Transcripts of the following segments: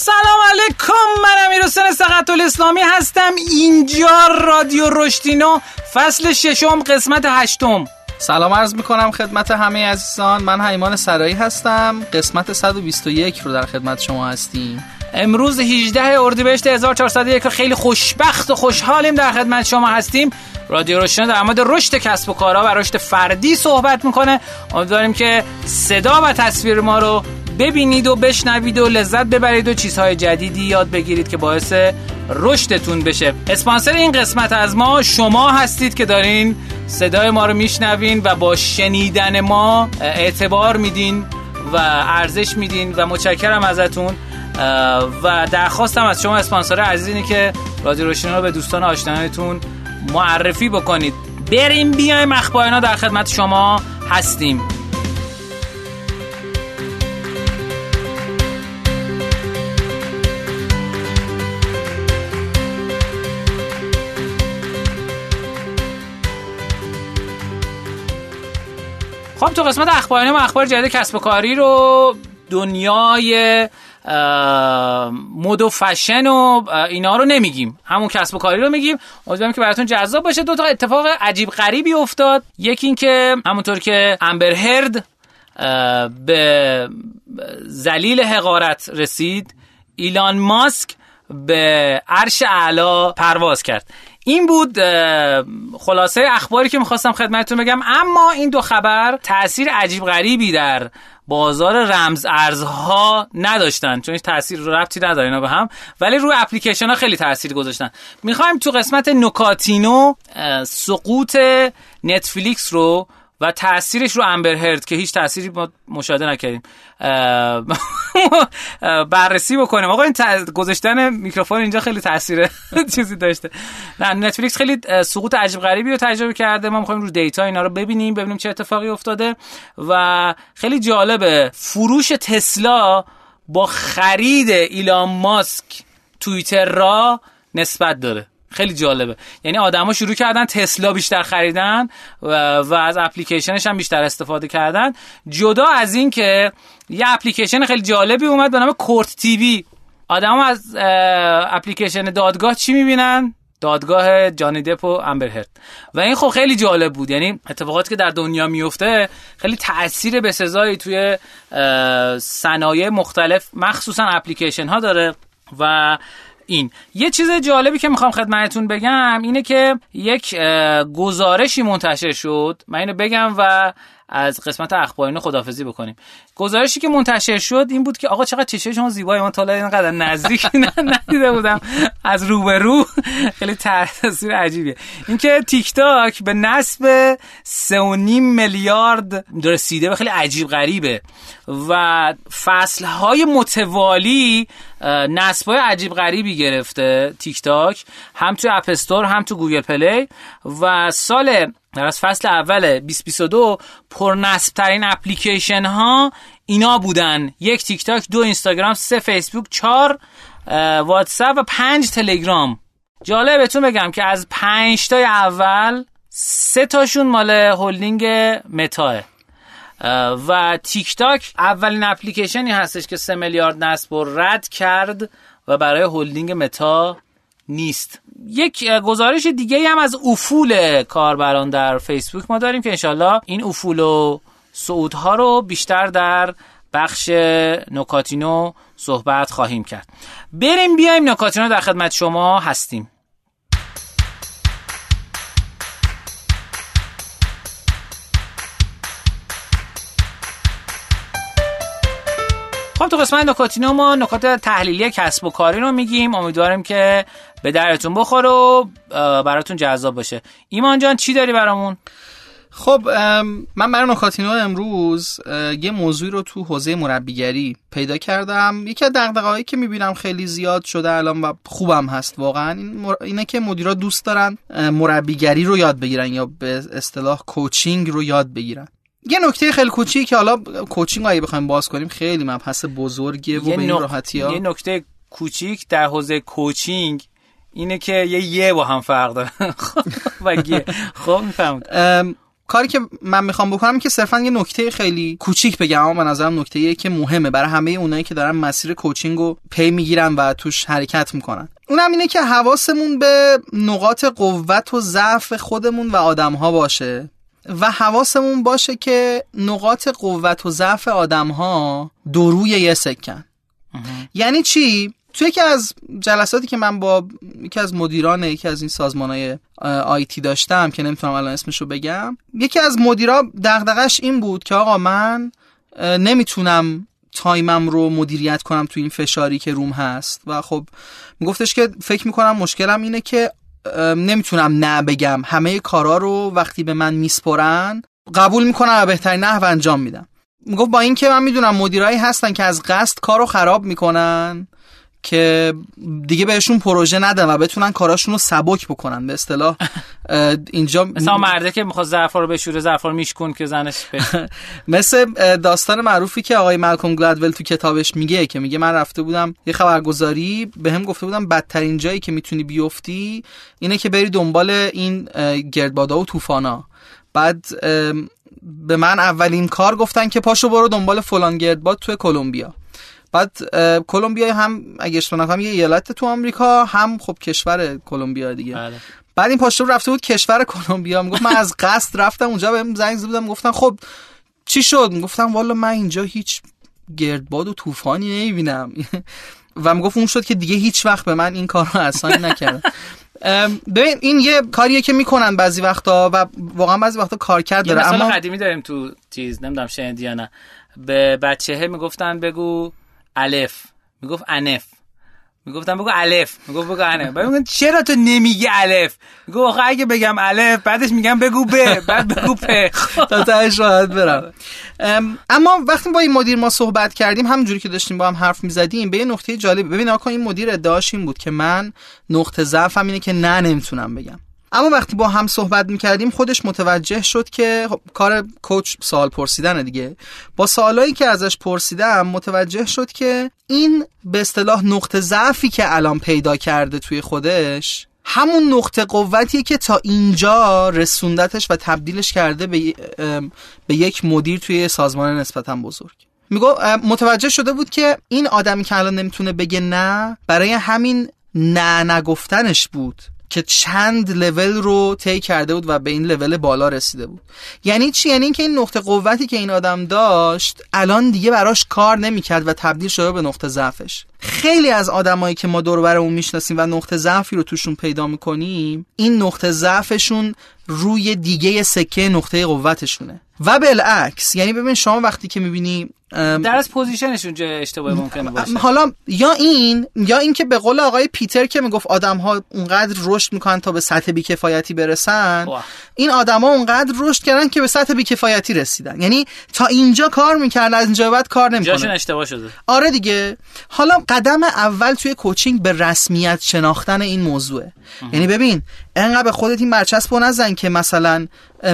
سلام علیکم من امیر حسین سقط الاسلامی هستم. اینجا رادیو رشتینو فصل ششم قسمت هشتم. سلام عرض می‌کنم خدمت همه عزیزان. من حیمان سرایی هستم. قسمت 121 رو در خدمت شما هستیم. امروز 18 اردیبهشت 1401 خیلی خوشبخت و خوشحالیم در خدمت شما هستیم. رادیو روشن در مورد رشد کسب و کارها و رشد فردی صحبت می‌کنه. امیدواریم که صدا و تصویر ما رو ببینید و بشنوید و لذت ببرید و چیزهای جدیدی یاد بگیرید که باعث رشدتون بشه. اسپانسر این قسمت از ما شما هستید که دارین صدای ما رو میشنوین و با شنیدن ما اعتبار میدین و ارزش میدین و متشکرم ازتون. و درخواستم از شما اسپانسر عزیزی که رادیو روشن رو به دوستان آشنایتون معرفی بکنید. بریم بیایم اخبار در خدمت شما هستیم. خب تو قسمت اخباری ما اخبار جدید کسب و کاری رو دنیای مد و فشن و اینا رو نمیگیم. همون کسب و کاری رو میگیم. امیدوارم که براتون جذاب باشه. دو تا اتفاق عجیب غریبی افتاد. یکی این که همونطور که امبر هرد به زلیل حقارت رسید ایلان ماسک به عرش اعلا پرواز کرد. این بود خلاصه اخباری که می‌خواستم خدمتتون بگم. اما این دو خبر تاثیر عجیب غریبی در بازار رمز ارزها نداشتن چون تاثیر رو ربطی نداره اینا به هم ولی روی اپلیکیشن ها خیلی تاثیر گذاشتن. می‌خوایم تو قسمت نکاتینو سقوط نتفلیکس رو و تاثیرش رو امبر هرد که هیچ تأثیری ما مشاهده نکردیم بررسی بکنیم. آقا این گذاشتن میکروفون اینجا خیلی تاثیر چیزی داشته. نه نتفلیکس خیلی سقوط عجیب غریبی رو تجربه کرده. ما می‌خوایم رو data اینا رو ببینیم ببینیم چه اتفاقی افتاده. و خیلی جالبه فروش تسلا با خرید ایلان ماسک توییتر را نسبت داره. خیلی جالبه. یعنی آدما شروع کردن تسلا بیشتر خریدن و, و از اپلیکیشنش هم بیشتر استفاده کردن. جدا از این که یه اپلیکیشن خیلی جالبی اومد به نام کورت تیوی. آدم از اپلیکیشن دادگاه چی می‌بینن؟ دادگاه جانی دپ و امبر هرد و این خب خیلی جالب بود. یعنی اتفاقاتی که در دنیا میفته خیلی تاثیر به توی صنایع مختلف مخصوصا اپلیکیشن ها داره و این. یه چیز جالبی که می‌خوام خدمتتون بگم اینه که یک گزارشی منتشر شد. من اینو بگم و از قسمت اخبارین خدافزی بکنیم. گزارشی که منتشر شد این بود که آقا چقدر چشه شما زیبایی. من تا اینقدر نزدیک ندیده بودم. از رو به رو. خیلی تاثیر عجیبیه. اینکه تیک تاک به نصب 3.5 میلیارد رسیده و خیلی عجیب غریبه. و فصل های متوالی نصب های عجیب غریبی گرفته تیک تاک هم تو اپ استور هم تو گوگل پلی. و سال در از فصل اول 2022 پر نصب ترین اپلیکیشن ها اینا بودن. یک تیک تاک دو اینستاگرام سه فیسبوک چهار واتساپ و پنج تلگرام. جالبه بهتون بگم که از پنج تای اول سه تاشون مال هولدینگ متاه و تیک تاک اولین اپلیکیشنی هستش که سه میلیارد نصب رد کرد و برای هولدینگ متا نیست. یک گزارش دیگه هم از افول کاربران در فیسبوک ما داریم که انشالله این افول و صعودها رو بیشتر در بخش نکاتینو صحبت خواهیم کرد. بریم بیایم نکاتینو در خدمت شما هستیم. خب تو قسمت نکاتینو ما نکات تحلیلی کسب و کاری رو میگیم. امیدواریم که به درتون بخوره و براتون جذاب باشه. ایمان جان چی داری برامون؟ خب من برای نکاتینو امروز یه موضوعی رو تو حوزه مربیگری پیدا کردم. یکی از دغدغه‌هایی که می‌بینم خیلی زیاد شده الان و خوبم هست واقعا این اینه که مدیرا دوست دارن مربیگری رو یاد بگیرن یا به اصطلاح کوچینگ رو یاد بگیرن. یه نکته خیلی کوچیکی که حالا کوچینگ اگه بخوایم باز کنیم خیلی مبحث بزرگیه و به این راحتی ها یه نکته کوچیک در حوزه کوچینگ اینه که یه یه با هم فرق داره. و گیه خب می‌فهمید کاری که من می‌خوام بکنم که صرفا یه نکته خیلی کوچیک بگم اما به نظرم نکته که مهمه. برای همه اونایی که دارن مسیر کوچینگ رو پی می‌گیرن و توش حرکت می‌کنن. اونم اینه که حواسمون به نقاط قوت و ضعف خودمون و آدمها باشه. و حواسمون باشه که نقاط قوت و ضعف آدمها دروی یه سکن. یعنی چی؟ توی یکی از جلساتی که من با یکی از مدیران یکی از این سازمان های آیتی داشتم که نمی‌تونم الان اسمشو بگم یکی از مدیرا دغدغش این بود که آقا من نمی‌تونم تایمم رو مدیریت کنم تو این فشاری که روم هست. و خب میگفتش که فکر می‌کنم مشکلم اینه که نمی‌تونم نه بگم. همه کارا رو وقتی به من میسپرن قبول می‌کنم و بهترین نحو انجام میدم. می‌گفت با اینکه من می‌دونم مدیرایی هستن که از قصد کارو خراب می‌کنن. که دیگه بهشون پروژه ندن و بتونن کاراشون رو سبک بکنن. به اصطلاح اینجا مثلا مرده که می‌خواد ظرفا رو بشوره ظرفا رو میشکن که زنش مثل داستان معروفی که آقای مالکوم گلادول تو کتابش میگه که میگه من رفته بودم یه خبرگزاری به هم گفته بودم بدترین جایی که می‌تونی بیفتی اینه که بری دنبال این گردبادا و طوفانا. بعد به من اولین کار گفتن که پاشو برو دنبال فلان گردباد توی کلمبیا. بعد کلمبیا هم اگه اشتباه نکنم یه ایالت تو آمریکا هم خب کشور کلمبیا دیگه. بله. بعد این پاشو رفته بود کشور کلمبیا. می‌گفت من از قصد رفتم اونجا بهم زنگ زدم گفتن خب چی شد؟ گفتم والا من اینجا هیچ گردباد و طوفانی نمی‌بینم. و می‌گفت اون شد که دیگه هیچ وقت به من این کار رو اصلا نکردم ببین این یه کاریه که می‌کنن بعضی وقتا و واقعا بعضی وقتا کارکرد داره. اما قدیمی داریم تو چیز نمی‌دونم شنیدی یا نه. به بچهه می‌گفتن بگو الف. می‌گفت انف. می‌گفتم بگو الف. می‌گفت بگو انف. بعد میگن چرا تو نمیگی الف؟ میگو آخه اگه بگم الف بعدش میگم بگو ب بعد بگو پ. تا تهش راحت برم. اما وقتی با این مدیر ما صحبت کردیم همونجوری که داشتیم با هم حرف می‌زدیم به یه نقطه جالب. ببین آقا این مدیر ادعاش این بود که من نقطه ضعفم اینه که نه نمی‌تونم بگم. اما وقتی با هم صحبت می‌کردیم خودش متوجه شد که خب کار کوچ سوال پرسیدن دیگه. با سوالایی که ازش پرسیدم متوجه شد که این به اصطلاح نقطه ضعفی که الان پیدا کرده توی خودش همون نقطه قوتیه که تا اینجا رسوندتش و تبدیلش کرده به, به یک مدیر توی سازمان نسبتا بزرگ. میگو متوجه شده بود که این آدمی که الان نمی‌تونه بگه نه برای همین نه نگفتنش بود. که چند لول رو طی کرده بود و به این لول بالا رسیده بود. یعنی چی؟ یعنی اینکه این نقطه قوتی که این آدم داشت الان دیگه براش کار نمی‌کرد و تبدیل شده به نقطه ضعفش. خیلی از آدمایی که ما دور برمون می‌شناسیم و نقطه ضعفی رو توشون پیدا می‌کنیم این نقطه ضعفشون روی دیگه سکه نقطه قوتشونه. و بالعکس یعنی ببین شما وقتی که می‌بینی در از پوزیشنش اونجا اشتباه ممکنه باشه. حالا یا این یا اینکه به قول آقای پیتر که می‌گفت آدم ها اونقدر رشد می‌کنن تا به سطح بیکفایتی برسن این آدما اونقدر رشد کردن که به سطح بیکفایتی رسیدن. یعنی تا اینجا کار می‌کردن از اینجا بعد کار نمی‌کنه. جاشون اشتباه شده. آره دیگه. حالا قدم اول توی کوچینگ به رسمیت شناختن این موضوعه. یعنی ببین انقدر به خودت این برچسب نزن که مثلا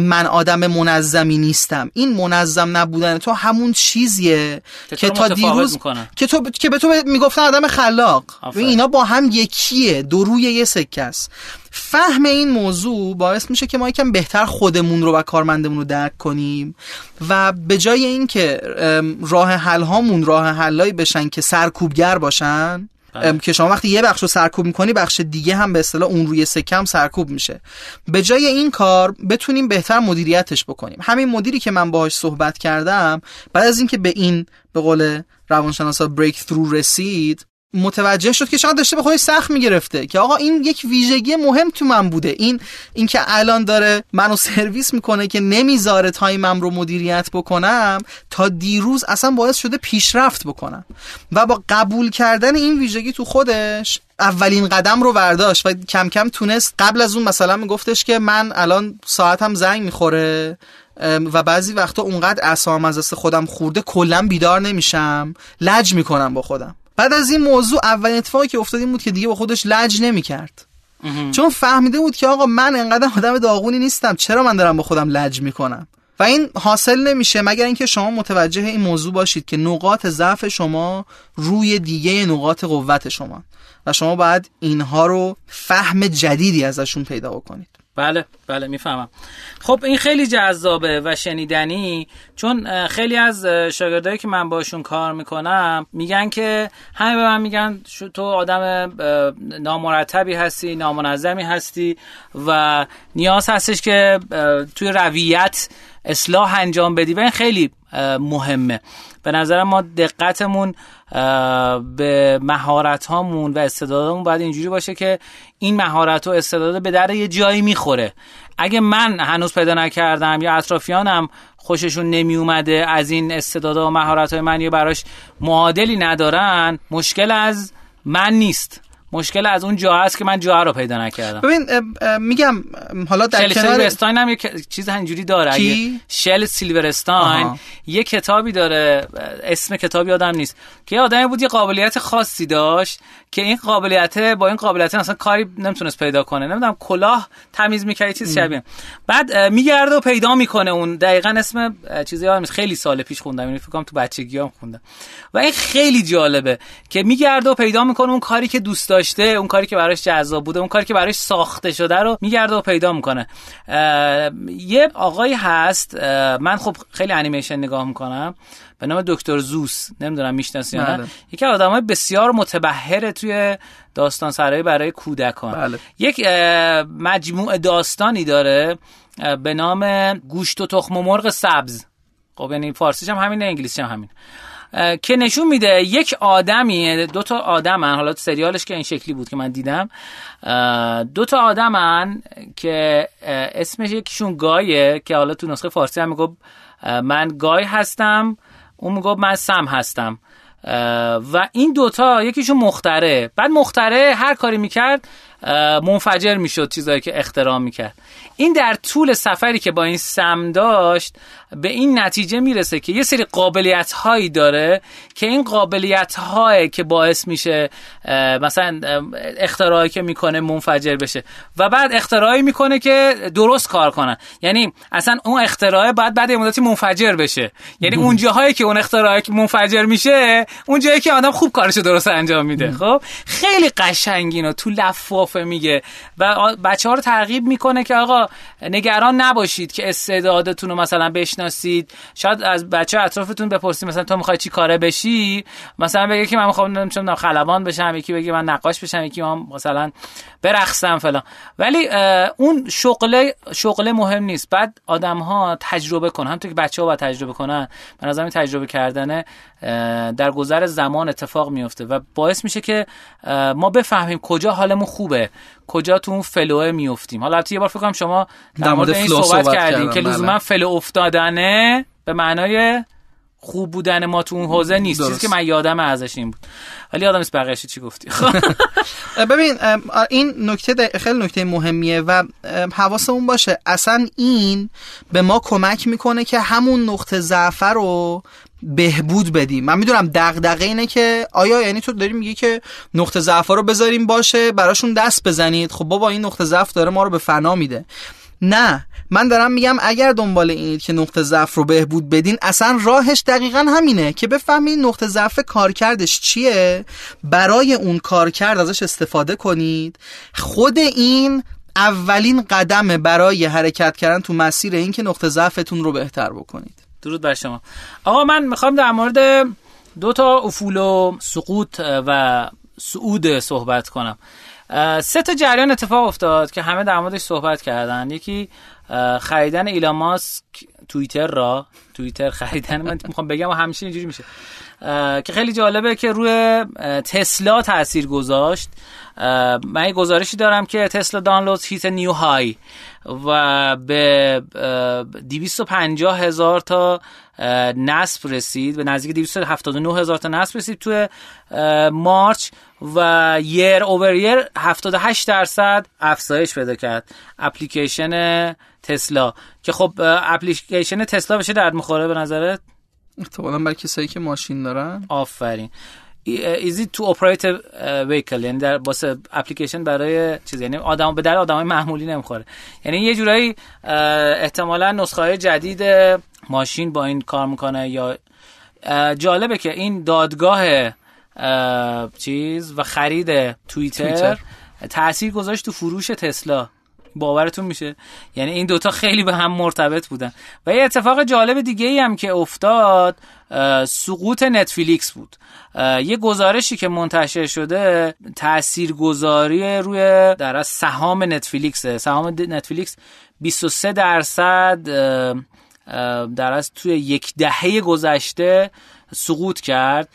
من آدم منظمی نیستم. این منظم نبودن تو همون چیزیه که, تا دیروز که تو که به تو می‌گفتن آدم خلاق. و اینا با هم یکیه. دو روی یه سکه است. فهم این موضوع باعث میشه که ما یکم بهتر خودمون رو و کارمندمون رو درک کنیم و به جای اینکه راه حل هامون راه حلایی بشن که سرکوبگر باشن. که شما وقتی یه بخش رو سرکوب می‌کنی بخش دیگه هم به اصطلاح اون روی سکم سرکوب میشه. به جای این کار بتونیم بهتر مدیریتش بکنیم. همین مدیری که من باهاش صحبت کردم بعد از اینکه به این به قول روانشناسا بریک ثرو رسید متوجه شد که شاید داشته به خودش سخت می‌گرفته که آقا این یک ویژگی مهم تو من بوده. این اینکه الان داره منو سرویس می‌کنه که نمی‌ذاره تایمم رو مدیریت بکنم تا دیروز اصلا باعث شده پیشرفت بکنم. و با قبول کردن این ویژگی تو خودش اولین قدم رو برداشت و کم کم تونست قبل از اون مثلا میگفتش که من الان ساعتم زنگ می‌خوره و بعضی وقتا اونقدر اعصابم از دست خودم خورده کلا بیدار نمیشم لج می‌کنم با خودم. بعد از این موضوع اولین اتفاقی که افتاد این بود که دیگه با خودش لج نمی‌کرد. چون فهمیده بود که آقا من انقدر آدم داغونی نیستم چرا من دارم با خودم لج می‌کنم؟ و این حاصل نمیشه مگر اینکه شما متوجه این موضوع باشید که نقاط ضعف شما روی دیگه نقاط قوت شما. و شما باید اینها رو فهم جدیدی ازشون پیدا بکنید. بله بله می‌فهمم. خب این خیلی جذابه و شنیدنی چون خیلی از شاگردایی که من باشون کار می‌کنم میگن که همه به من میگن تو آدم نامرتبی هستی نامنظمی هستی و نیاز هستش که توی رویت اصلاح انجام بدی و این خیلی مهمه. به نظر ما دقتمون به مهارت هامون و استعدادمون باید اینجوری باشه که این مهارت و استعداد به در یه جایی می‌خوره. اگه من هنوز پیدا نکردم یا اطرافیانم خوششون نمی اومده از این استعدادها و مهارت های من یا براش معادلی ندارن مشکل از من نیست. مشکل از اون جا هست که من جا رو پیدا نکردم. ببین میگم حالا در شل سیلورستاین هم یه چیز اینجوری داره. کی؟ شل سیلورستاین یه کتابی داره اسم کتاب یادم نیست. که یه آدمی بود یه قابلیت خاصی داشت که این قابلیت با این قابلیت اصلا کاری نمی‌تونست پیدا کنه. نمی‌دونم کلاه تمیز می‌کرد چیز شبیه. بعد میگرده و پیدا می‌کنه اون. دقیقا اسم چیزی یادم خیلی سال پیش خوندم. این فکر تو بچگیام خوندم. و این خیلی جالبه که میگرده و پیدا می‌کنه اون کاری که دوست داشته اون کاری که براش جذاب بوده اون کاری که براش ساخته شده رو میگرده و پیدا می‌کنه. یه آقایی هست. من خب خیلی انیمیشن نگاه می‌کنم. به نام دکتر زوس. نمی‌دونم می‌شناسی یا نه. بله. یکی از آدمای بسیار متبهره توی داستان سرایی برای کودکان. بله. یک مجموع داستانی داره به نام گوشت و تخم و مرغ سبز. خب یعنی فارسیش هم همینه انگلیسی هم همین که نشون میده یک آدمی دو تا آدمن حالا سریالش که این شکلی بود که من دیدم دو تا آدمن که اسمش یکیشون گایه که حالا تو نسخه فارسی هم می‌گفت من گای هستم. اون می‌گفت من سم هستم. و این دوتا یکیشون مختره. بعد مختره هر کاری می‌کرد منفجر می‌شد چیزایی که اختراع می‌کرد. این در طول سفری که با این سم داشت به این نتیجه می‌رسه که یه سری قابلیت هایی داره که این قابلیت هایی که باعث میشه مثلا اختراعی که می‌کنه منفجر بشه و بعد اختراعی می‌کنه که درست کار کنه یعنی اصلا اون اختراع بعد بعد مدتی منفجر بشه. یعنی اون جاهایی که اون اختراعی که منفجر میشه اون جایی که آدم خوب کارشو درست انجام میده. خب؟ خیلی قشنگینو تو لفافه میگه. و بچه ها رو ترغیب می‌کنه که آقا نگران نباشید که استعدادتون رو مثلا بشناسید. شاید از بچه اطرافتون بپرسید مثلا تو می‌خوای چی کاره بشی؟ مثلا بگه که من می‌خوام نمی‌دونم خلبان بشم یکی بگه من نقاش بشم یکی من مثلا برقصم فلان. ولی اون شغل شغل مهم نیست. بعد آدم ها تجربه کنن همونطور که بچه ها باید تجربه کنن. من از تجربه کردن در گذر زمان اتفاق میفته و باعث میشه که ما بفهمیم کجا حالمون خوبه. کجا تو اون فلوه میفتیم؟ حالا البته یه بار فکر کنم شما در مورد این صحبت, صحبت کردیم که لزوما بله. فلو افتادنه به معنای خوب بودن ما تو اون حوزه نیست. چیزی که من یادم ازش این بود. ولی یادم نیست بقیه چی گفتی. ببین این نکته خیلی نکته مهمیه و حواسمون باشه. اصلا این به ما کمک می‌کنه که همون نقطه ضعف رو بهبود بدیم. من می‌دونم دغدغه اینه که آیا یعنی تو داری میگی که نقطه ضعف رو بذاریم باشه براشون دست بزنید؟ خب بابا این نقطه ضعف داره ما رو به فنا میده. نه من دارم میگم اگر دنبال اینید که نقطه ضعف رو بهبود بدین اصلا راهش دقیقا همینه که بفهمید نقطه ضعف کارکردش چیه. برای اون کارکرد ازش استفاده کنید. خود این اولین قدمه برای حرکت کردن تو مسیر این که نقطه ضعفتون رو بهتر بکنید. درود بر شما. آقا من می‌خوام در مورد دو تا افول و سقوط و سعود صحبت کنم. سه تا جریان اتفاق افتاد که همه در موردش صحبت کردن. یکی خریدن ایلان ماسک توییتر را. توییتر خریدن من می‌خوام بگم و همیشه اینجوری میشه. که خیلی جالبه که روی تسلا تاثیر گذاشت. من یه گزارشی دارم که تسلا دانلود هیت نیو های و به 250 هزار تا نصب رسید. به نزدیک 279 هزار تا نصب رسید توی مارچ و یر اوور یر 78 درصد افزایش پیدا کرد. اپلیکیشن تسلا که خب اپلیکیشن تسلا بشه درد می‌خوره به نظرت؟ احتمالاً برای کسایی که ماشین دارن. آفرین. ایزی تو اپریت ویکل یعنی در واسه اپلیکیشن برای چیز یعنی آدم به در آدمای معمولی نمی‌خوره. یعنی یه جورایی احتمالا نسخه های جدید ماشین با این کار می‌کنه یا جالبه که این دادگاه چیز و خرید توییتر. تاثیر گذاشت تو فروش تسلا. باورتون میشه؟ یعنی این دوتا خیلی به هم مرتبط بودن. و یه اتفاق جالب دیگه ای هم که افتاد سقوط نتفلیکس بود. یه گزارشی که منتشر شده تاثیرگذاری روی در از سهام نتفلیکس سهام نتفلیکس 23 درصد در از توی یک دهه گذشته سقوط کرد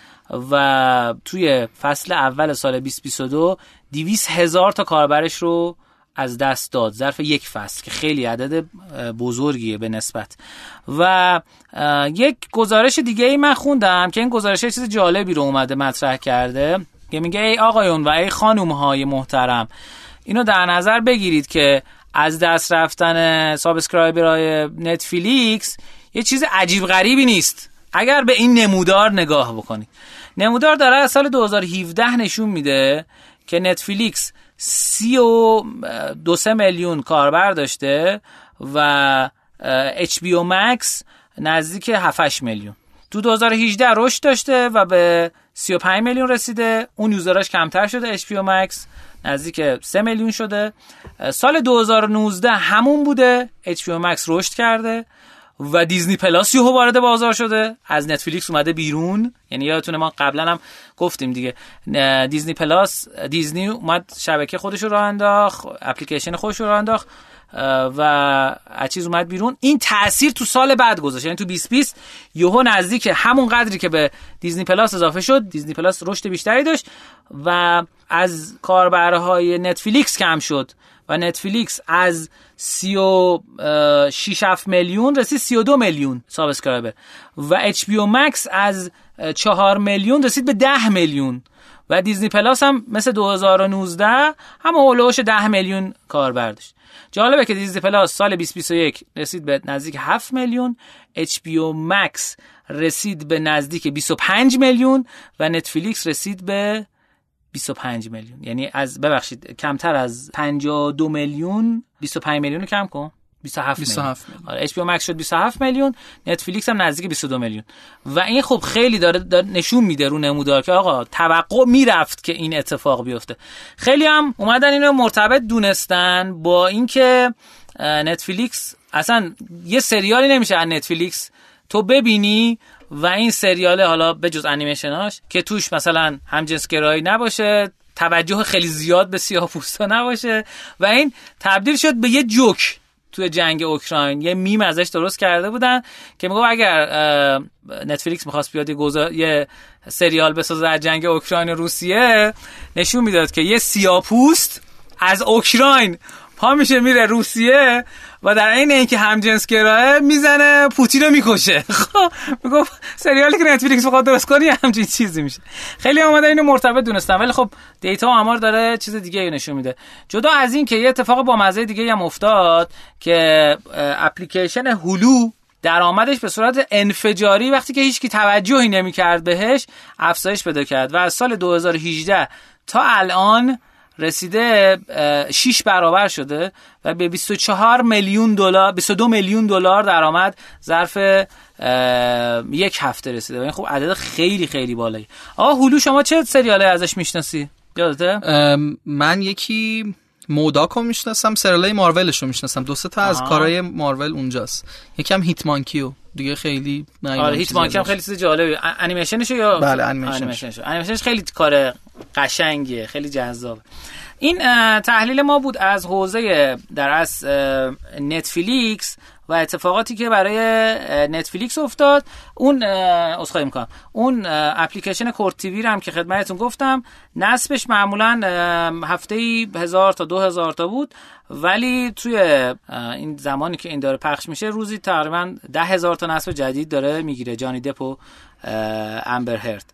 و توی فصل اول سال 2022 200 هزار تا کاربرش رو از دست داد. ظرف یک فصل که خیلی عدد بزرگیه به نسبت. و یک گزارش دیگه ای من خوندم که این گزارش چیز جالبی رو اومده مطرح کرده. که میگه ای آقایون و ای خانوم های محترم اینو در نظر بگیرید که از دست رفتن های نتفلیکس یه چیز عجیب غریبی نیست. اگر به این نمودار نگاه بکنید. نمودار داره از سال 2017 نشون میده که نتفلیکس سی و دو سه میلیون کاربر داشته و HBO Max نزدیک 7 میلیون. تو 2018 رشد داشته و به 35 میلیون رسیده. اون یوزراش کمتر شده HBO Max نزدیک 3 میلیون شده. سال 2019 همون بوده. HBO Max رشد کرده. و دیزنی پلاس یهو وارد بازار شده. از نتفلیکس اومده بیرون. یعنی یادتونه ما قبلا هم گفتیم دیگه. دیزنی پلاس دیزنی اومد شبکه خودش رو انداخت اپلیکیشن خودش رو انداخت و از چیز اومد بیرون. این تاثیر تو سال بعد گذاشت. یعنی تو 2020 یهو نزدیک همون قدری که به دیزنی پلاس اضافه شد دیزنی پلاس رشد بیشتری داشت و از کاربرهای نتفلیکس کم شد. و نتفلیکس از 36 میلیون رسید 32 میلیون subscriber. و HBO Max از 4 میلیون رسید به 10 میلیون. و دیزنی پلاس هم مثل 2019 همون اولش 10 میلیون کاربر داشت جالبه که دیزنی پلاس سال 2021 رسید به نزدیک 7 میلیون HBO Max رسید به نزدیک 25 میلیون و نتفلیکس رسید به 25 میلیون. یعنی از ببخشید کمتر از 52 میلیون 25 میلیون رو کم کن. 27 میلیون. آره اچ پی شد 27 میلیون نتفلیکس هم نزدیک 22 میلیون. و این خب خیلی داره, داره نشون میده رو نمودار که آقا توقع می‌رفت که این اتفاق بیفته. خیلی هم اومدن اینو مرتبط دونستن با اینکه نتفلیکس اصلا یه سریالی نمیشه از نتفلیکس. تو ببینی و این سریاله حالا به جز انیمیشناش که توش مثلا همجنسگرایی نباشه توجه خیلی زیاد به سیاه پوستا نباشه و این تبدیل شد به یه جوک توی جنگ اوکراین. یه میم ازش درست کرده بودن که میگه اگر نتفلیکس می‌خواست بیاد یه, یه سریال بسازه از جنگ اوکراین و روسیه نشون می‌داد که یه سیاپوست از اوکراین پا میشه میره روسیه و در عین اینکه همجنس گراه می‌زنه پوتین رو می‌کشه. خب می‌گفت سریالی که نتفلیکس بخواد درست کنی همچین چیزی میشه. خیلی اومده اینو مرتبط دونستن ولی خب دیتا و آمار داره چیز دیگه نشون میده. جدا از این که یه اتفاق با مزه دیگه هم افتاد که اپلیکیشن هلو درآمدش به صورت انفجاری وقتی که هیچکی توجهی نمی‌کرد بهش افزایش پیدا کرد. و از سال 2018 تا الان رسیده 6 برابر شده و به 24 میلیون دلار 22 میلیون دلار درآمد. ظرف یک هفته رسیده. این خب عدد خیلی خیلی بالایی. آقا هلو شما چه سریالی ازش می‌شناسی؟ یادته؟ من یکی موداکو می‌شناسم سریال مارولش رو می‌شناسم. دو سه تا از کارهای مارول اونجاست. یکم هیتمانکیو دیگه خیلی آره هیتمانکی هم خیلی چیز جالبه انیمیشنشو یا بله انیمیشنش انیمیشنش خیلی کار قشنگیه خیلی جذاب این تحلیل ما بود از حوزه در از نتفلیکس و اتفاقاتی که برای نتفلیکس افتاد. اون اسخای می‌کنم. اون اپلیکیشن کورت تیوی هم که خدمتتون گفتم نصبش معمولا هفته ای هزار تا دو هزار تا بود. ولی توی این زمانی که این داره پخش میشه روزی تقریبا ده هزار تا نصب جدید داره می‌گیره. جانی دپ و امبر هرت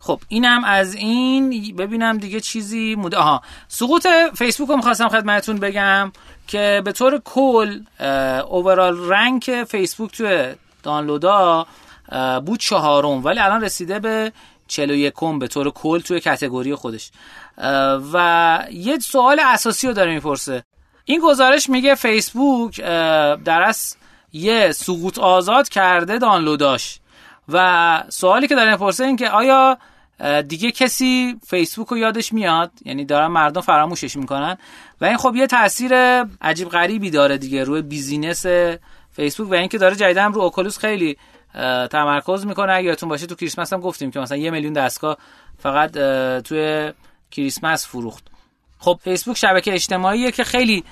خب اینم از این. ببینم دیگه چیزی موده آها سقوط فیسبوک رو می‌خواستم خدمتتون بگم که به طور کل اوورال رنک فیسبوک توی دانلودا بود چهارم ولی الان رسیده به 41 به طور کل توی کتگوری خودش. و یه سوال اساسی رو داره می‌پرسه. این گزارش میگه فیسبوک در از یه سقوط آزاد کرده دانلوداش. و سوالی که داره می‌پرسه این که آیا دیگه کسی فیسبوک رو یادش میاد؟ یعنی دارن مردم فراموشش می‌کنن؟ و این خب یه تاثیر عجیب غریبی داره دیگه روی business فیسبوک و اینکه داره جدیدا رو اوکولوس خیلی تمرکز می‌کنه. اگه یادتون باشه تو کریسمس هم گفتیم که مثلا یه میلیون دستگاه فقط توی کریسمس فروخت. خب فیسبوک شبکه اجتماعیه که خیلی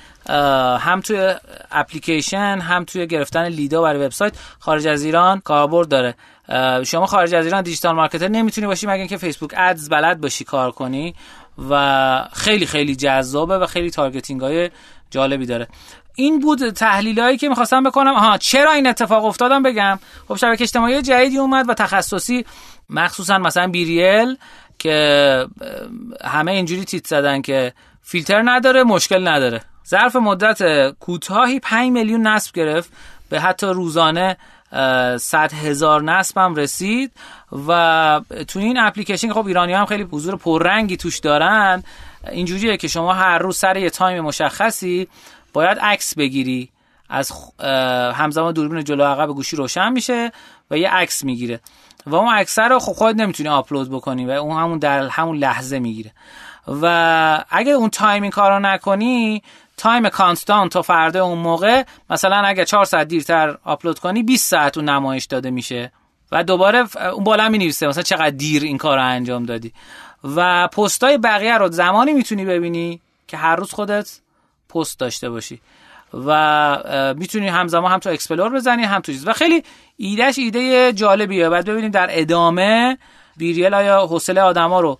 هم توی اپلیکیشن هم توی گرفتن lead ا برای وبسایت خارج از ایران کاربرد داره. شما خارج از ایران digital marketer نمی‌تونی باشی مگر اینکه Facebook Ads بلد باشی کار کنی و خیلی خیلی جذابه و خیلی targeting های جالبی داره. این بود تحلیل هایی که می‌خواستم بکنم. ها چرا این اتفاق افتادم بگم. خب شبکه اجتماعی جدیدی اومد و تخصصی مخصوصا مثلا BeReal که همه اینجوری تیت زدن که فیلتر نداره مشکل نداره. ظرف مدت کوتاهی 5 میلیون نصب گرفت. به حتی روزانه 100 هزار نصب هم رسید. و تو این اپلیکیشن خب ایرانی هم خیلی حضور پررنگی توش دارن اینجوریه که شما هر روز سر یه تایم مشخصی باید عکس بگیری. از همزمان دوربین جلو عقب گوشی روشن میشه و یه عکس می‌گیره. و اون عکس رو خب خود نمی‌تونی آپلود بکنی و اون همون در همون لحظه می‌گیره. و اگه اون time این کارو نکنی time constant تا فردا اون موقع مثلا اگه 4 ساعت دیرتر آپلود کنی 20 ساعت اون نمایش داده میشه و دوباره اون بالا می نویسه مثلا چقدر دیر این کار رو انجام دادی. و پستای بقیه رو زمانی می‌تونی ببینی که هر روز خودت پست داشته باشی. و می‌تونی همزمان هم تو explore بزنی هم تو چیز. و خیلی ایدهش ایده جالبیه. بعد ببینیم در ادامه بیریل آیا حوصله آدما رو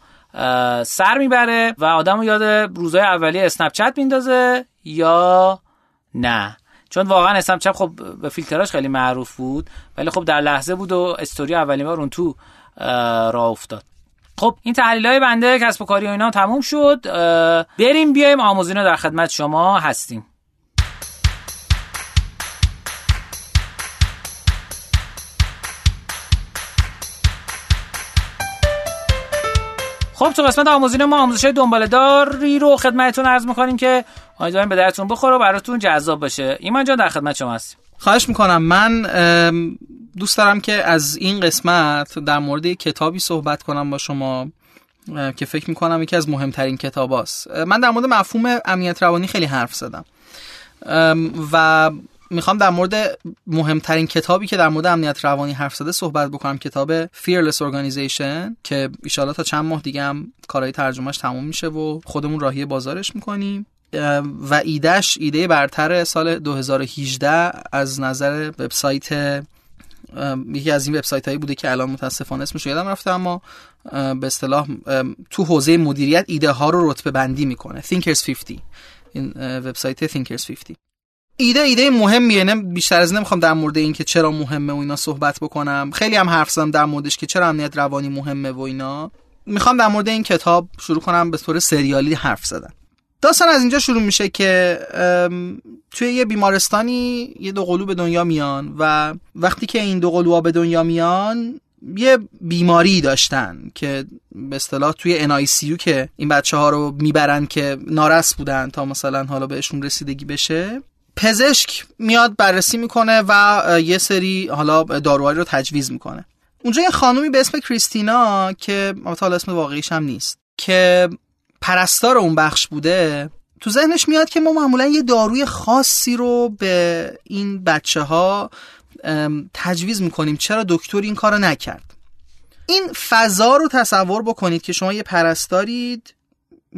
سر می‌بره و آدم یاد روزای اولیه اسنپ چت میندازه یا نه. چون واقعا اسنپ چت خب به فیلتراش خیلی معروف بود ولی خب در لحظه بود و استوری اولین بار اون تو راه افتاد. خب این تحلیل های بنده کسب و کاری و اینا تموم شد. بریم بیایم آموزینا در خدمت شما هستیم. خب تو قسمت آموزین ما آموزش های دنباله داری رو خدمتتون عرض می‌کنیم که امیدواریم به درتون بخوره و براتون جذاب باشه ایمان جان در خدمت شما هستیم. خواهش می‌کنم. من دوست دارم که از این قسمت در مورد کتابی صحبت کنم با شما که فکر می‌کنم یکی از مهمترین کتاب هاست. من در مورد مفهوم امنیت روانی خیلی حرف زدم. و می‌خوام در مورد مهمترین کتابی که در مورد امنیت روانی حرف زده صحبت بکنم کتاب Fearless Organization که ایشالا تا چند ماه دیگه هم کارهای ترجمهش تموم میشه و خودمون راهی بازارش می‌کنیم. و ایدهش ایده برتر سال 2018 از نظر وبسایت یکی از این وبسایت هایی بوده که الان متاسفانه اسمش یادم رفته اما به اصطلاح تو حوزه مدیریت ایده ها رو رتبه بندی می‌کنه. Thinkers 50 این وبسایت Thinkers 50 ایده ایده مهمیه نه بیشتر از نمی‌خوام در مورد این که چرا مهمه و اینا صحبت بکنم. خیلی هم حرف زدم در موردش که چرا امنیت روانی مهمه و اینا. می‌خوام در مورد این کتاب شروع کنم به طور سریالی حرف زدن. داستان از اینجا شروع میشه که توی یه بیمارستانی یه دو قلو به دنیا میان و وقتی که این دو قلوها به دنیا میان یه بیماری داشتن که به اصطلاح توی NICU که این بچه ها رو می‌برن که نارس بودن تا مثلا حالا بهشون رسیدگی بشه. پزشک میاد بررسی می‌کنه و یه سری حالا داروهایی رو تجویز می‌کنه. اونجا یه خانومی به اسم کریستینا که حالا اسم واقعیش هم نیست که پرستار اون بخش بوده تو ذهنش میاد که ما معمولا یه داروی خاصی رو به این بچه ها تجویز می‌کنیم. چرا دکتر این کارو نکرد؟ این فضا رو تصور بکنید که شما یه پرستارید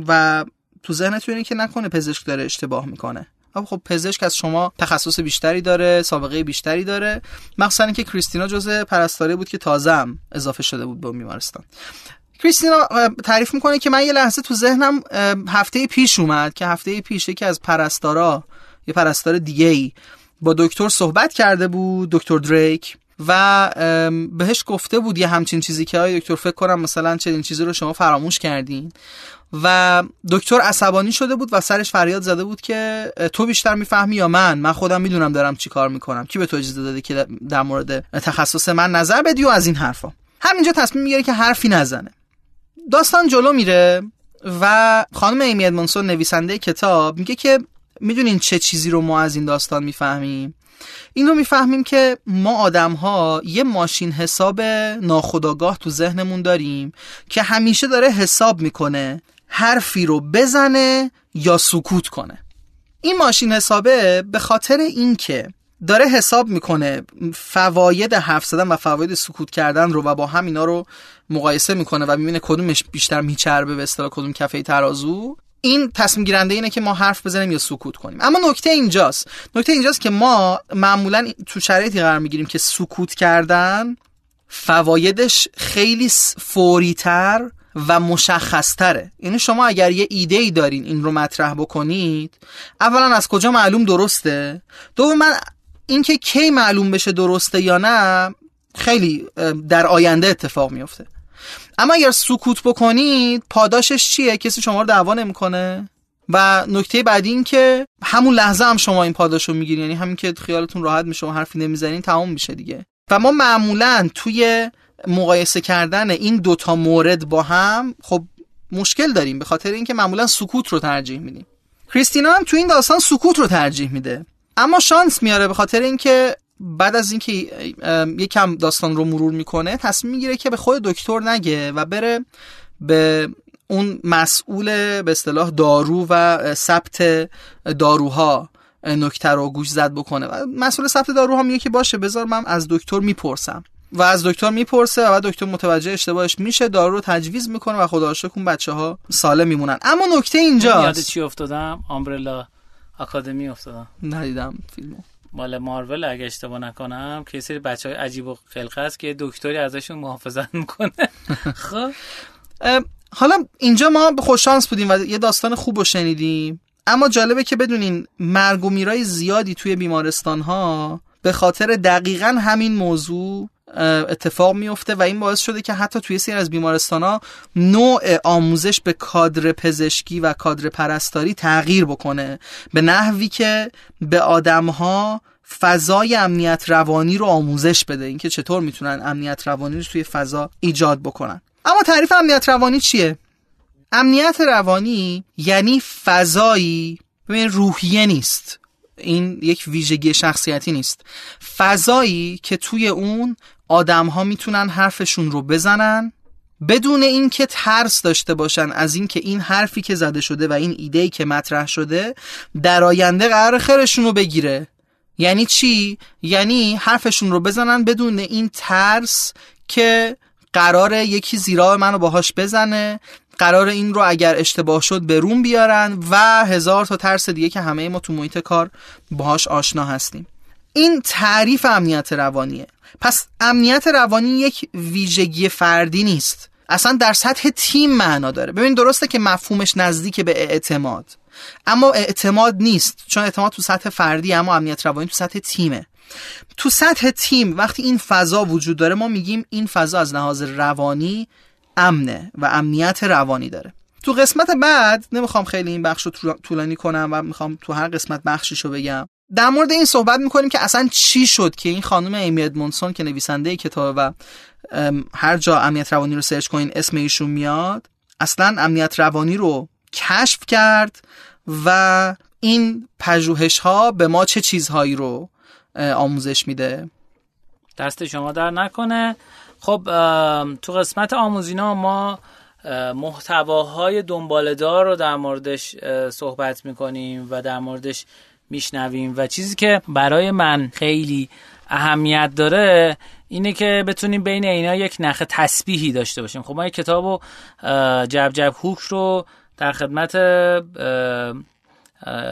و تو ذهنتون که نکنه پزشک داره اشتباه می‌کنه. خب پزشک از شما تخصص بیشتری داره سابقه بیشتری داره. مخصوصا اینکه کریستینا جزء پرستاره بود که تازه هم اضافه شده بود به بیمارستان. کریستینا تعریف می‌کنه که من یه لحظه تو ذهنم هفته پیش اومد که هفته پیش یکی از پرستارا یه پرستار دیگه ای با دکتر صحبت کرده بود دکتر دریک و بهش گفته بود یه همچین چیزی که های دکتر فکر کنم مثلا چنین چیزی رو شما فراموش کردین. و دکتر عصبانی شده بود و سرش فریاد زده بود که تو بیشتر می‌فهمی یا من؟ من خودم می‌دونم دارم چی کار می‌کنم. کی به تو اجازه داده که در مورد تخصص من نظر بدی و از این حرفا؟ همینجا تصمیم می‌گیره که حرفی نزنه. داستان جلو میره و خانم ایمی ادمونسون نویسنده کتاب میگه که می‌دونین چه چیزی رو ما از این داستان می‌فهمیم؟ این رو می‌فهمیم که ما آدم ها یه ماشین حساب ناخداگاه تو ذهنمون داریم که همیشه داره حساب می‌کنه حرفی رو بزنه یا سکوت کنه. این ماشین حسابه به خاطر اینکه داره حساب می‌کنه فواید حرف زدن و فواید سکوت کردن رو و با هم اینا رو مقایسه می‌کنه و می‌بینه کدومش بیشتر میچربه به اصطلاح کدوم کفه ترازو. این تصمیم گیرنده اینه که ما حرف بزنیم یا سکوت کنیم. اما نکته اینجاست. نکته اینجاست که ما معمولا تو شرایطی قرار می‌گیریم که سکوت کردن فوایدش خیلی فوریتر و مشخصتره. یعنی شما اگر یه ایده ای دارین این رو مطرح بکنید اولا از کجا معلوم درسته؟ دوم من اینکه کی معلوم بشه درسته یا نه خیلی در آینده اتفاق میفته اما اگر سکوت بکنید پاداشش چیه؟ کسی شما رو دعوا نمی‌کنه؟ و نکته بعدی این که همون لحظه هم شما این پاداش رو می‌گیرین. یعنی همین که خیالتون راحت میشه و حرفی نمی‌زنین تمام میشه دیگه. و ما معمولا توی مقایسه کردن این دوتا مورد با هم خب مشکل داریم به خاطر اینکه معمولا سکوت رو ترجیح میدیم. کریستینا هم تو این داستان سکوت رو ترجیح میده. اما شانس میاره به خاطر اینکه بعد از اینکه یکم داستان رو مرور می‌کنه تصمیم می‌گیره که به خود دکتر نگه و بره به اون مسئول به اصطلاح دارو و ثبت داروها نکته رو گوش زد بکنه. و مسئول ثبت داروها میگه که باشه بذار من از دکتر می‌پرسم. و از دکتر می‌پرسه و دکتر متوجه اشتباهش میشه دارو رو تجویز می‌کنه و خدا اون بچه ها سالم میمونن. اما نکته اینجا یاد چی افتادم؟ آمبرلا آکادمی افتادم. ندیدم فیلمو. مال مارول اگه اشتباه نکنم که سری بچه های عجیب و خلقه است که دکتری ازشون محافظت می‌کنه. خب. حالا اینجا ما به خوششانس بودیم و یه داستان خوب رو شنیدیم. اما جالبه که بدونین مرگ و میرای زیادی توی بیمارستان ها به خاطر دقیقا همین موضوع اتفاق میفته و این باعث شده که حتی توی سری از بیمارستان ها نوع آموزش به کادر پزشکی و کادر پرستاری تغییر بکنه. به نحوی که به آدم ها فضای امنیت روانی رو آموزش بده. اینکه چطور می‌تونن امنیت روانی رو توی فضا ایجاد بکنن. اما تعریف امنیت روانی چیه؟ امنیت روانی یعنی فضایی ببین روحیه نیست. این یک ویژگی شخصیتی نیست. فضایی که توی اون آدم ها می‌تونن حرفشون رو بزنن بدون اینکه ترس داشته باشن از اینکه این حرفی که زده شده و این ایده که مطرح شده در آینده قرار خیرشون رو بگیره. یعنی چی؟ یعنی حرفشون رو بزنن بدون این ترس که قرار یکی زیرا منو باهاش بزنه قرار این رو اگر اشتباه شد به روم بیارن و هزار تا ترس دیگه که همه ما تو محیط کار باهاش آشنا هستیم. این تعریف امنیت روانیه. پس امنیت روانی یک ویژگی فردی نیست. اصلا در سطح تیم معنا داره. ببین درسته که مفهومش نزدیک به اعتماد. اما اعتماد نیست چون اعتماد تو سطح فردی اما امنیت روانی تو سطح تیمه. تو سطح تیم وقتی این فضا وجود داره ما میگیم این فضا از لحاظ روانی امنه و امنیت روانی داره. تو قسمت بعد نمی‌خوام خیلی این بخش رو طولانی کنم و می‌خوام تو هر قسمت بخشیشو بگم. در مورد این صحبت می‌کنیم که اصلا چی شد که این خانم ایمی ادمونسون که نویسنده کتاب و هر جا امنیت روانی رو سرچ کنین اسم ایشون میاد اصلا امنیت روانی رو کشف کرد و این پژوهش ها به ما چه چیزهایی رو آموزش میده؟ دست شما در نکنه. خب تو قسمت آموزینا ما محتواهای دنبالدار رو در موردش صحبت می‌کنیم و در موردش میشنویم. و چیزی که برای من خیلی اهمیت داره اینه که بتونیم بین اینا یک نخ تسبیحی داشته باشیم. خب ما یک کتاب و جب جب هوک رو در خدمت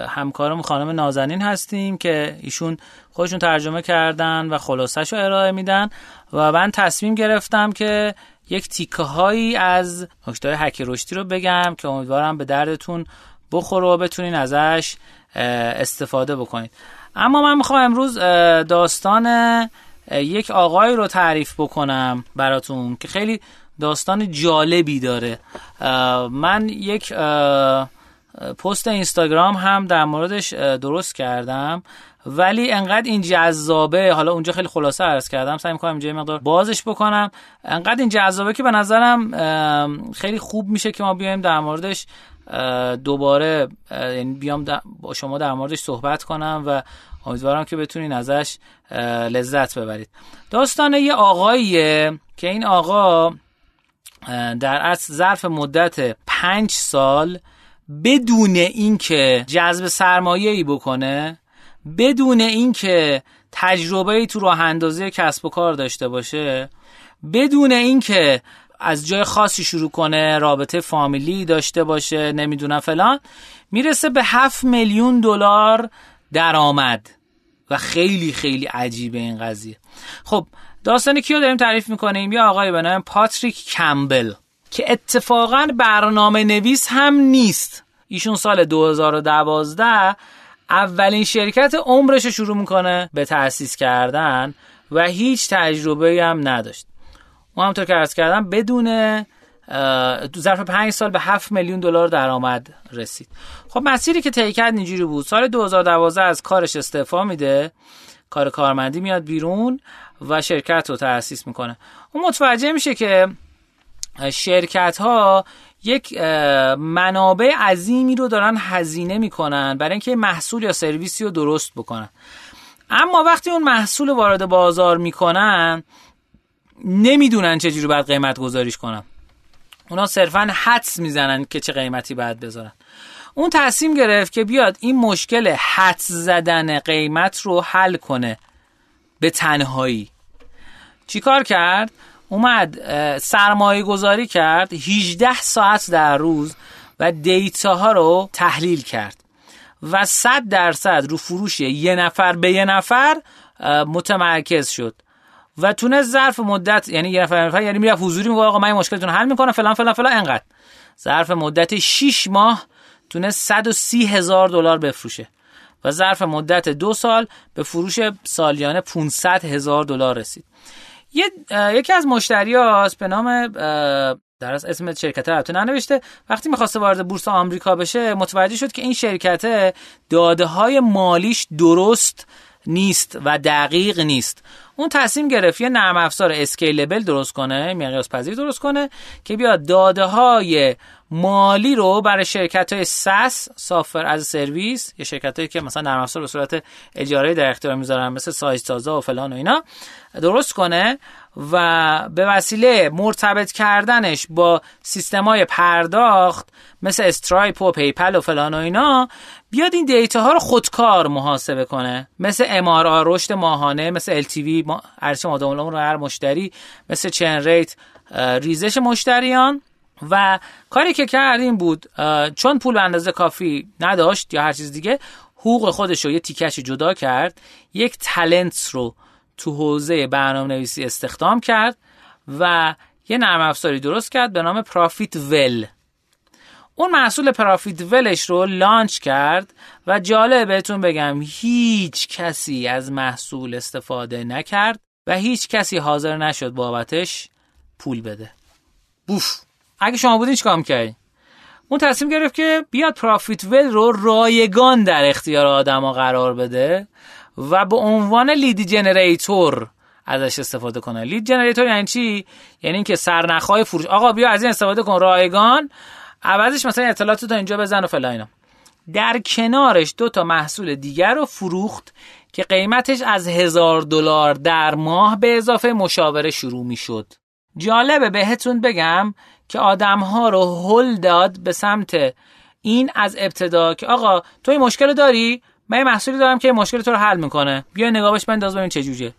همکارم خانم نازنین هستیم که ایشون خودشون ترجمه کردن و خلاصش رو ارائه میدن و من تصمیم گرفتم که یک تیکه هایی از نکته حکی رشدی رو بگم که امیدوارم به دردتون بخوره و بتونین ازش استفاده بکنید. اما من می‌خوام امروز داستان یک آقای رو تعریف بکنم براتون که خیلی داستان جالبی داره. من یک پست اینستاگرام هم در موردش درست کردم ولی انقدر این جذابه. حالا اونجا خیلی خلاصه عرض کردم. سعی می‌کنم اینجا مقدار بازش بکنم. انقدر این جذابه که به نظرم خیلی خوب میشه که ما بیایم در موردش دوباره یعنی بیام با شما در موردش صحبت کنم و امیدوارم که بتونین ازش لذت ببرید. داستان یه آقاییه که این آقا در اصل ظرف مدت پنج سال بدون اینکه جذب سرمایه ای بکنه بدون اینکه تجربه ای تو راه اندازی کسب و کار داشته باشه بدون اینکه از جای خاصی شروع کنه رابطه فامیلی داشته باشه نمی‌دونم فلان می‌رسه به 7 میلیون دلار درآمد. و خیلی خیلی عجیبه این قضیه. خب داستانی کیو داریم تعریف می‌کنیم؟ یا آقای به نام پاتریک کمبل که اتفاقا برنامه نویس هم نیست. ایشون سال 2012 اولین شرکت عمرش رو شروع می‌کنه به تأسیس کردن و هیچ تجربه هم نداشت. اون همطور که ارز کردم بدون تو ظرف پنج سال به 7 میلیون دلار درآمد رسید. خب مسیری که طی کرد اینجوری بود. سال 2012 از کارش استعفا میده. کار کارمندی میاد بیرون و شرکت رو تأسیس می‌کنه. اون متوجه میشه که شرکت ها یک منابع عظیمی رو دارن هزینه می‌کنن برای اینکه محصول یا سرویسی رو درست بکنن. اما وقتی اون محصول وارد بازار می‌کنن نمی‌دونن چجوری باید قیمت گذاریش کنن. اونا صرفا حدس می‌زنن که چه قیمتی باید بذارن. اون تصمیم گرفت که بیاد این مشکل حدس زدن قیمت رو حل کنه به تنهایی. چیکار کرد؟ اومد سرمایه گذاری کرد 18 ساعت در روز و دیتا رو تحلیل کرد و 100 درصد رو فروش یه نفر به یه نفر متمرکز شد. و تونه ظرف مدت یعنی یه نفر یعنی می‌رفت حضوری میگه آقا من این مشکلتون حل می‌کنم فلان فلان فلان انقدر. ظرف مدت 6 ماه تونه 130 هزار دلار بفروشه. و ظرف مدت دو سال به فروش سالیانه 500 هزار دلار رسید. یکی از مشتریاست به نام در از اسم شرکت البته ننوشته. وقتی می‌خواسته وارد بورس آمریکا بشه متوجه شد که این شرکت داده های مالیش درست نیست و دقیق نیست. اون تصمیم گرفت یه نرم افزار scalable درست کنه مقیاس پذیر درست کنه که بیاد داده های مالی رو برای شرکت های SaaS software as a service یا شرکت هایی که مثلا نرم افزار به صورت اجاره در اختیار می‌ذارن مثل سایز تازه و فلان و اینا درست کنه. و به وسیله مرتبط کردنش با سیستم پرداخت مثل استرایپ و پی‌پل و فلان و اینا بیاد این دیتا ها رو خودکار محاسبه کنه. مثل MRR رشد ماهانه مثل LTV ارزش مادام العمر هر مشتری مثل churn rate ریزش مشتریان. و کاری که کرد این بود چون پول به اندازه کافی نداشت یا هر چیز دیگه حقوق خودش رو یه تیکش جدا کرد یک تلنت رو تو حوزه برنامه نویسی استخدام کرد و یه نرم افزاری درست کرد به نام پرافیت ول اون محصول پرافیت ولش رو لانچ کرد و جالب بهتون بگم هیچ کسی از محصول استفاده نکرد و هیچ کسی حاضر نشد بابتش پول بده. بوف. اگه شما بودین چیکار می‌کردین؟ اون تصمیم گرفت که بیاد پرافیت ول رو رایگان در اختیار آدما قرار بده و به عنوان lead generator ازش استفاده کنه. lead generator یعنی چی؟ یعنی اینکه سرنخهای فروش. آقا بیا از این استفاده کن رایگان. عوضش مثلا اطلاعات تا اینجا بزن و فلان اینا. در کنارش دو تا محصول دیگر رو فروخت که قیمتش از هزار دلار در ماه به اضافه مشاوره شروع می شد جالبه بهتون بگم که آدم ها رو هل داد به سمت این از ابتدا که آقا تو این مشکل داری؟ من محصولی دارم که مشکل تو رو حل می‌کنه. بیا نگاهش بنداز ببین چه جوجه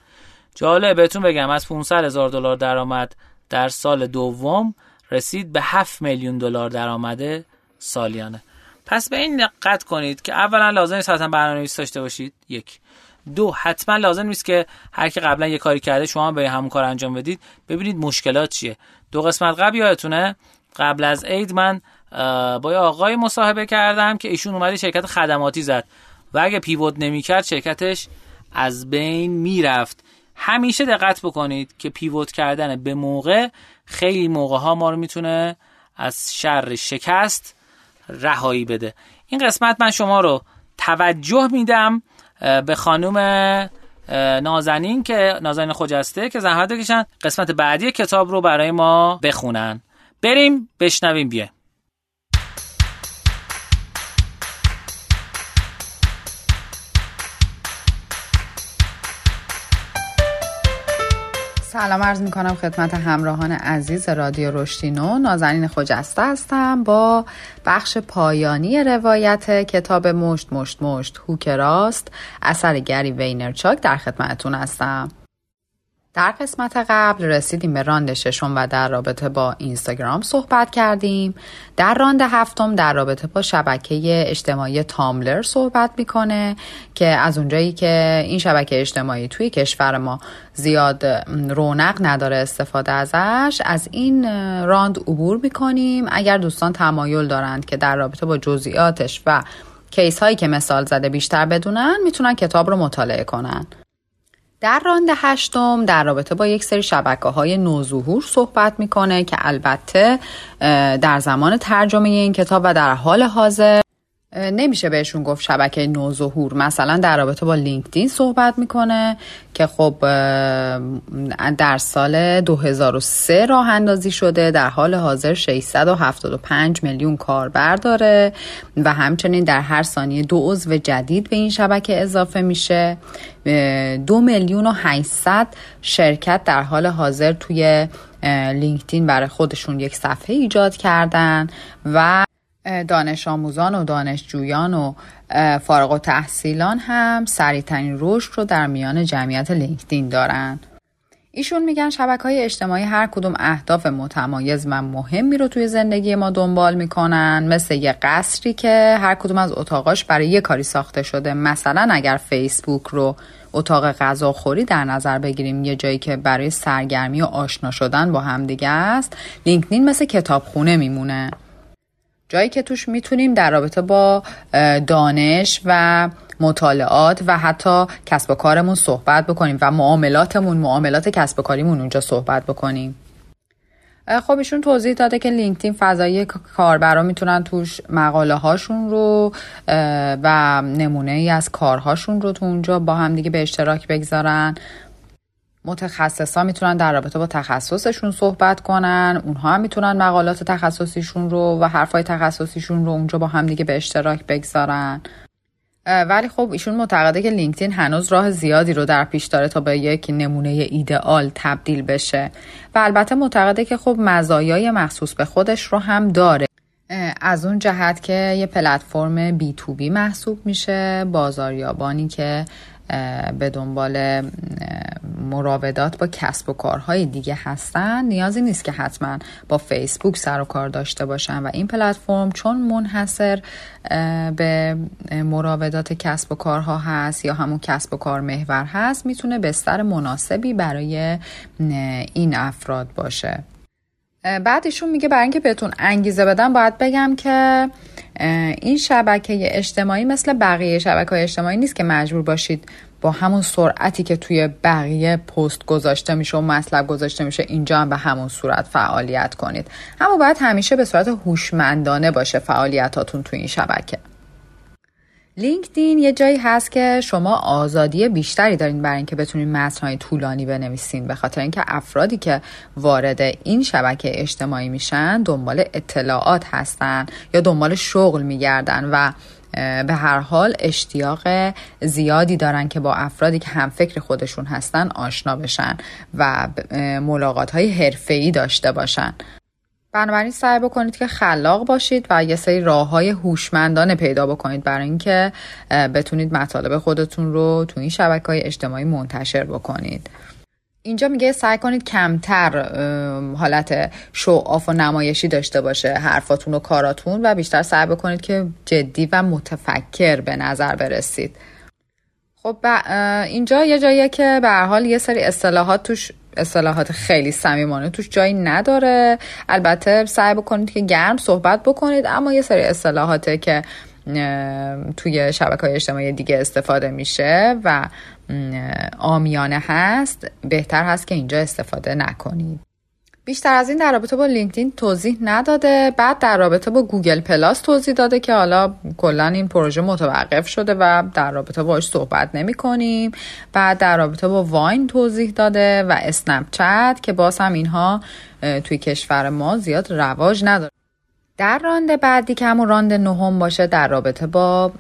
جالب بهتون بگم از 500 هزار دلار درآمد در سال دوم رسید به 7 میلیون دلار درآمد سالیانه. پس به این دقت کنید که اولا لازم نیست حتما برنامه‌نویسی داشته باشید. یک. دو حتما لازم نیست که هر کی قبلا یه کاری کرده شما به همون کار انجام بدید. ببینید مشکلات چیه. دو قسمت قبل یادتونه قبل از عید من با یه آقای مصاحبه کردم که ایشون اومده شرکت خدماتی زد. و اگه پیوت نمی‌کرد شرکتش از بین می‌رفت. همیشه دقت بکنید که پیوت کردن به موقع خیلی موقع ها ما رو می‌تونه از شر شکست رهایی بده. این قسمت من شما رو توجه میدم به خانم نازنین که نازنین خجسته که زحمت بکشن. قسمت بعدی کتاب رو برای ما بخونن. بریم بشنویم بیه سلام عرض می کنم خدمت همراهان عزیز رادیو رشتینو نازنین خجسته هستم با بخش پایانی روایت کتاب مشت مشت مشت. هوک راست اثر گری واینرچاک در خدمتتون هستم. در قسمت قبل رسیدیم به راند ششم و در رابطه با اینستاگرام صحبت کردیم. در راند هفتم در رابطه با شبکه اجتماعی تامبلر صحبت می‌کنه که از اونجایی که این شبکه اجتماعی توی کشور ما زیاد رونق نداره استفاده ازش از این راند عبور می‌کنیم. اگر دوستان تمایل دارند که در رابطه با جزئیاتش و کیس هایی که مثال زده بیشتر بدونن می‌تونن کتاب رو مطالعه کنن. در راند هشتم در رابطه با یک سری شبکه های نوظهور صحبت می‌کنه که البته در زمان ترجمه این کتاب و در حال حاضر نمیشه بهشون گفت شبکه نوظهور مثلا در رابطه با لینکدین صحبت می‌کنه که خب در سال 2003 راه اندازی شده در حال حاضر 675 میلیون کاربر داره و همچنین در هر ثانیه دو عضو جدید به این شبکه اضافه میشه. دو میلیون و 800 شرکت در حال حاضر توی لینکدین برای خودشون یک صفحه ایجاد کردن و دانش آموزان و دانشجویان و فارغ و تحصیلان هم سریعترین رشد رو در میان جمعیت لینکدین دارن. ایشون میگن شبکه های اجتماعی هر کدوم اهداف متمایز و مهمی رو توی زندگی ما دنبال می‌کنن. مثل یه قصری که هر کدوم از اتاقاش برای یه کاری ساخته شده. مثلا اگر فیسبوک رو اتاق غذاخوری در نظر بگیریم یه جایی که برای سرگرمی و آشنا شدن با همدیگه است لینکدین مثل کتابخونه میمونه. جایی که توش می‌تونیم در رابطه با دانش و مطالعات و حتی کسب و کارمون صحبت بکنیم و معاملاتمون معاملات کسب و کاریمون اونجا صحبت بکنیم. خب ایشون توضیح داده که لینکدین فضایی کاربرا می‌تونن توش مقاله هاشون رو و نمونه ای از کارهاشون رو تو اونجا با هم دیگه به اشتراک بگذارن. متخصصا می‌تونن در رابطه با تخصصشون صحبت کنن اونها هم می‌تونن مقالات تخصصیشون رو و حرفای تخصصیشون رو اونجا با همدیگه به اشتراک بگذارن. ولی خب ایشون معتقده که لینکدین هنوز راه زیادی رو در پیش داره تا به یک نمونه ایدئال تبدیل بشه. و البته معتقده که خب مزایای مخصوص به خودش رو هم داره. از اون جهت که یه پلتفرم بی تو بی محسوب میشه بازاریابانی که به دنبال مراودات با کسب و کارهای دیگه هستن. نیازی نیست که حتما با فیسبوک سر و کار داشته باشن و این پلتفرم چون منحصر به مراودات کسب و کارها هست یا همون کسب و کار محور هست می‌تونه بستر مناسبی برای این افراد باشه. بعد ایشون میگه برای اینکه بهتون انگیزه بدم باید بگم که این شبکه اجتماعی مثل بقیه شبکه های اجتماعی نیست که مجبور باشید با همون سرعتی که توی بقیه پست گذاشته میشه و مطلب گذاشته میشه اینجا هم به همون صورت فعالیت کنید. اما باید همیشه به صورت هوشمندانه باشه فعالیتاتون توی این شبکه. لینکدین یه جایی هست که شما آزادی بیشتری دارین برای اینکه بتونین متنهای طولانی بنویسین. به خاطر اینکه افرادی که وارد این شبکه اجتماعی میشن دنبال اطلاعات هستن یا دنبال شغل میگردن و به هر حال اشتیاق زیادی دارن که با افرادی که هم فکر خودشون هستن آشنا بشن و ملاقات های حرفه‌ای داشته باشن. بنابراین سعی بکنید که خلاق باشید و یه سری راه های هوشمندانه پیدا بکنید برای اینکه بتونید مطالب خودتون رو تو این شبکه های اجتماعی منتشر بکنید. اینجا میگه سعی کنید کمتر حالت شو آف و نمایشی داشته باشه حرفاتون و کاراتون و بیشتر سعی بکنید که جدی و متفکر به نظر برسید. خب اینجا یه جاییه که به حال یه سری اصطلاحات توش اصطلاحات خیلی صمیمانه توش جایی نداره. البته سعی بکنید که گرم صحبت بکنید اما یه سری اصطلاحاته که توی شبکه های اجتماعی دیگه استفاده میشه و عامیانه هست بهتر هست که اینجا استفاده نکنید. بیشتر از این در رابطه با لینکدین توضیح نداده. بعد در رابطه با گوگل پلاس توضیح داده که حالا کلا این پروژه متوقف شده و در رابطه باش صحبت نمی کنیم. بعد در رابطه با واین توضیح داده و اسنپ چت که باز هم اینها توی کشور ما زیاد رواج نداره. در راند بعدی که همون راند نهم باشه در رابطه با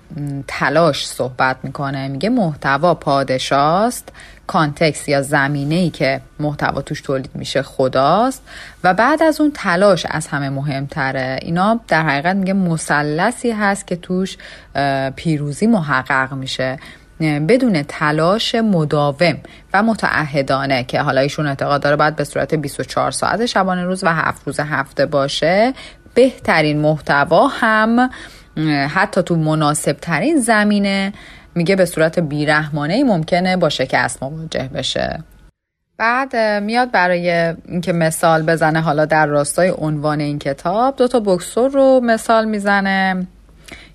تلاش صحبت می‌کنه. میگه محتوا پادشاست. کانتکس یا زمینه ای که محتوا توش تولید میشه خداست. و بعد از اون تلاش از همه مهمتره. اینا در حقیقت میگه مثلثی هست که توش پیروزی محقق میشه. بدون تلاش مداوم و متعهدانه که حالا ایشون اعتقاد داره باید به صورت 24 ساعت شبانه روز و هفت روز هفته باشه. بهترین محتوا هم حتی تو مناسب ترین زمینه میگه به صورت بیرحمانه ممکنه با شکست مواجه بشه. بعد میاد برای اینکه مثال بزنه حالا در راستای عنوان این کتاب دو تا بکسور رو مثال می‌زنه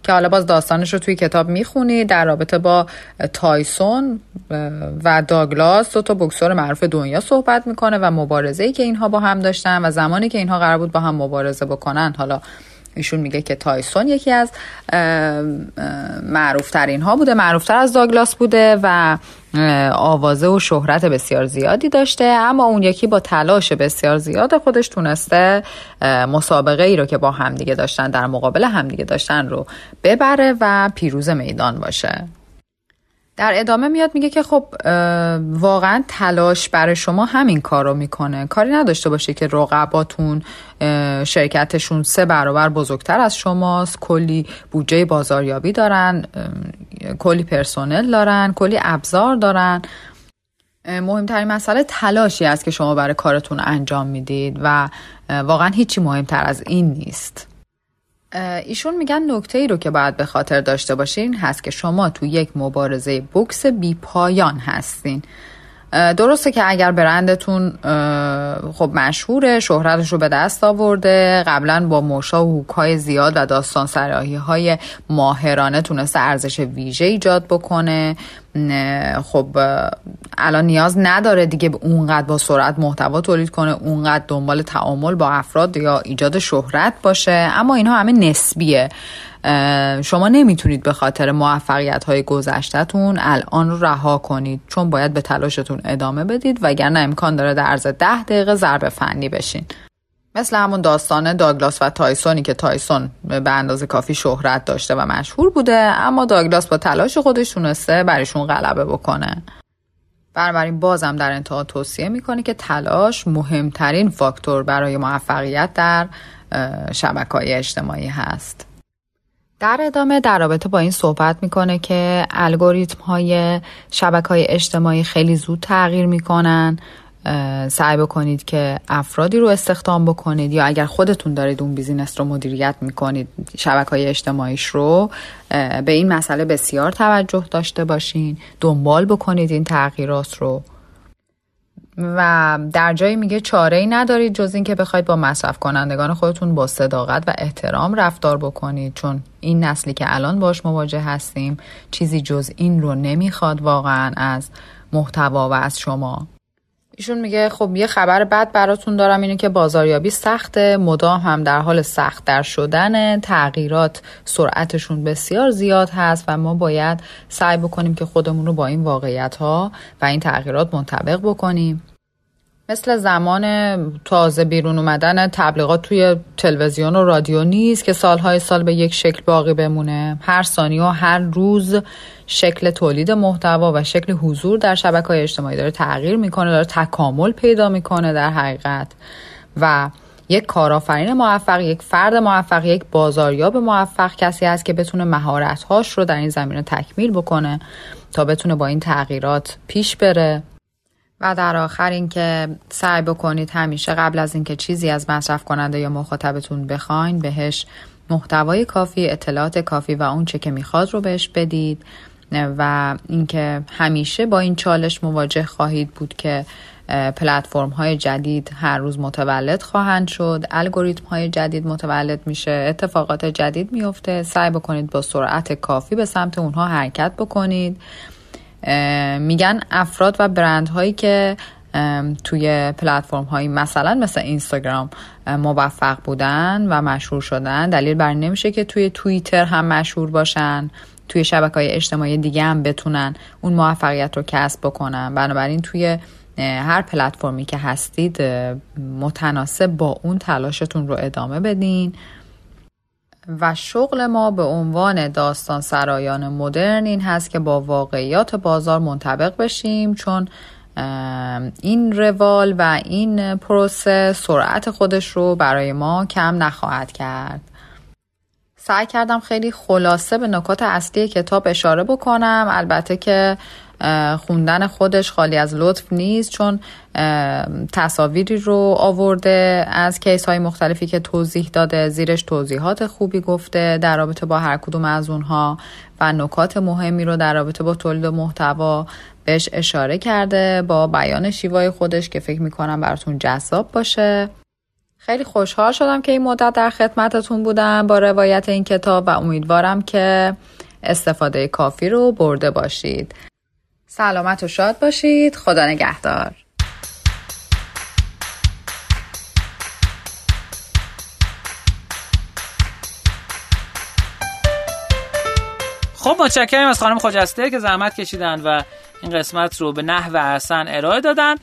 که حالا باز داستانش رو توی کتاب می‌خونی در رابطه با تایسون و داگلاس دو تا بکسور معروف دنیا صحبت می‌کنه و مبارزه ای که اینها با هم داشتن و زمانی که اینها قرار بود با هم مبارزه بکنن حالا ایشون میگه که تایسون یکی از معروفترین ها بوده معروفتر از داگلاس بوده و آوازه و شهرت بسیار زیادی داشته اما اون یکی با تلاش بسیار زیاد خودش تونسته مسابقه ای رو که با همدیگه داشتن در مقابل همدیگه داشتن رو ببره و پیروز میدان باشه. در ادامه میاد میگه که خب واقعا تلاش برای شما همین کار رو می‌کنه. کاری نداشته باشه که رقباتون شرکتشون سه برابر بزرگتر از شماست کلی بودجه بازاریابی دارن کلی پرسنل دارن کلی ابزار دارن. مهمترین مسئله تلاشی است که شما برای کارتون انجام می‌دید و واقعا هیچی مهمتر از این نیست. ایشون میگن نکته ای رو که باید به خاطر داشته باشین هست که شما تو یک مبارزه بوکس بی پایان هستین. درسته که اگر برندتون خب مشهوره شهرتش رو به دست آورده قبلا با موشا و هوکای زیاد و داستان سراحی های ماهرانه تونسته ارزش ویژه ایجاد بکنه. خب الان نیاز نداره دیگه اونقدر با سرعت محتوا تولید کنه اونقدر دنبال تعامل با افراد یا ایجاد شهرت باشه. اما اینها همه نسبیه. شما نمی‌تونید به خاطر موفقیت های گذشتهتون الان رو رها کنید چون باید به تلاشتون ادامه بدید وگرنه امکان داره در عرض ده دقیقه ضربه فنی بشین. مثل همون داستان داگلاس و تایسونی که تایسون به اندازه کافی شهرت داشته و مشهور بوده اما داگلاس با تلاش خودش تونسته برایشون غلبه بکنه. بنابراین بازم در انتها توصیه می‌کنه که تلاش مهمترین فاکتور برای موفقیت در شبکه های اجتماعی هست. در ادامه در رابطه با این صحبت می‌کنه که الگوریتم های شبکه های اجتماعی خیلی زود تغییر می‌کنن. سعی بکنید که افرادی رو استخدام بکنید یا اگر خودتون دارید اون بیزینس رو مدیریت می‌کنید شبکه های اجتماعیش رو به این مسئله بسیار توجه داشته باشین دنبال بکنید این تغییرات رو. و در جایی میگه چاره ای ندارید جز اینکه بخواید با مصرف کنندگان خودتون با صداقت و احترام رفتار بکنید چون این نسلی که الان باش مواجه هستیم چیزی جز این رو نمی‌خواد واقعا از محتوا و از شما. ایشون میگه خب یه خبر بد براتون دارم اینه که بازاریابی سخته مدام هم در حال سخت در شدن تغییرات سرعتشون بسیار زیاد هست و ما باید سعی بکنیم که خودمون رو با این واقعیت ها و این تغییرات منطبق بکنیم. مثل زمان تازه بیرون اومدن تبلیغات توی تلویزیون و رادیو نیست که سالهای سال به یک شکل باقی بمونه. هر ثانیه و هر روز شکل تولید محتوا و شکل حضور در شبکه های اجتماعی داره تغییر می‌کنه داره تکامل پیدا می‌کنه در حقیقت. و یک کارآفرین موفق یک فرد موفق یک بازاریاب موفق کسی است که بتونه مهارت‌هاش رو در این زمینه تکمیل بکنه تا بتونه با این تغییرات پیش بره. و در آخر اینکه سعی بکنید همیشه قبل از اینکه چیزی از مصرف کننده یا مخاطبتون بخواین بهش محتوای کافی اطلاعات کافی و اون چه که می‌خواد رو بهش بدید. و اینکه همیشه با این چالش مواجه خواهید بود که پلتفرم های جدید هر روز متولد خواهند شد الگوریتم های جدید متولد میشه اتفاقات جدید میفته سعی بکنید با سرعت کافی به سمت اونها حرکت بکنید. میگن افراد و برند هایی که توی پلتفرم هایی مثلا مثل اینستاگرام موفق بودن و مشهور شدن دلیل بر نمیشه که توی توییتر هم مشهور باشن توی شبکه های اجتماعی دیگه هم بتونن اون موفقیت رو کسب بکنن. بنابراین توی هر پلتفرمی که هستید متناسب با اون تلاشتون رو ادامه بدین. و شغل ما به عنوان داستان سرایان مدرن این هست که با واقعیات بازار منطبق بشیم چون این روال و این پروسه سرعت خودش رو برای ما کم نخواهد کرد. سعی کردم خیلی خلاصه به نکات اصلی کتاب اشاره بکنم. البته که خوندن خودش خالی از لطف نیست چون تصاویری رو آورده از کیس های مختلفی که توضیح داده زیرش توضیحات خوبی گفته در رابطه با هر کدوم از اونها و نکات مهمی رو در رابطه با تولید محتوا بهش اشاره کرده با بیان شیوای خودش که فکر می‌کنم براتون جذاب باشه. خیلی خوشحال شدم که این مدت در خدمتتون بودم. با روایت این کتاب و امیدوارم که استفاده کافی رو برده باشید. سلامت و شاد باشید. خدا نگهدار. خب متشکرم از خانم خجسته که زحمت کشیدن و این قسمت رو به نحو احسن ارائه دادن.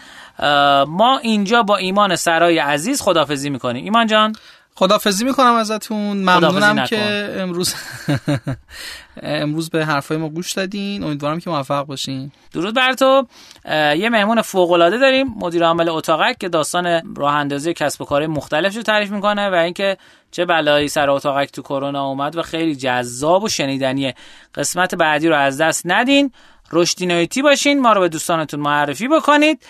ما اینجا با ایمان سرای عزیز خدافزی می‌کنیم. ایمان جان. خدافزی می‌کنم ازتون. ممنونم که امروز امروز به حرفای ما گوش دادین. امیدوارم که موفق باشین. درود بر تو. یه مهمون فوق العاده داریم. مدیر عامل اتاقک که داستان راه اندازی کسب و کار مختلف رو تعریف می‌کنه و اینکه چه بلایی سر اتاقک تو کرونا اومد و خیلی جذاب و شنیدنیه قسمت بعدی رو از دست ندین. رشدینایتی باشین. ما رو به دوستانتون معرفی بکنید.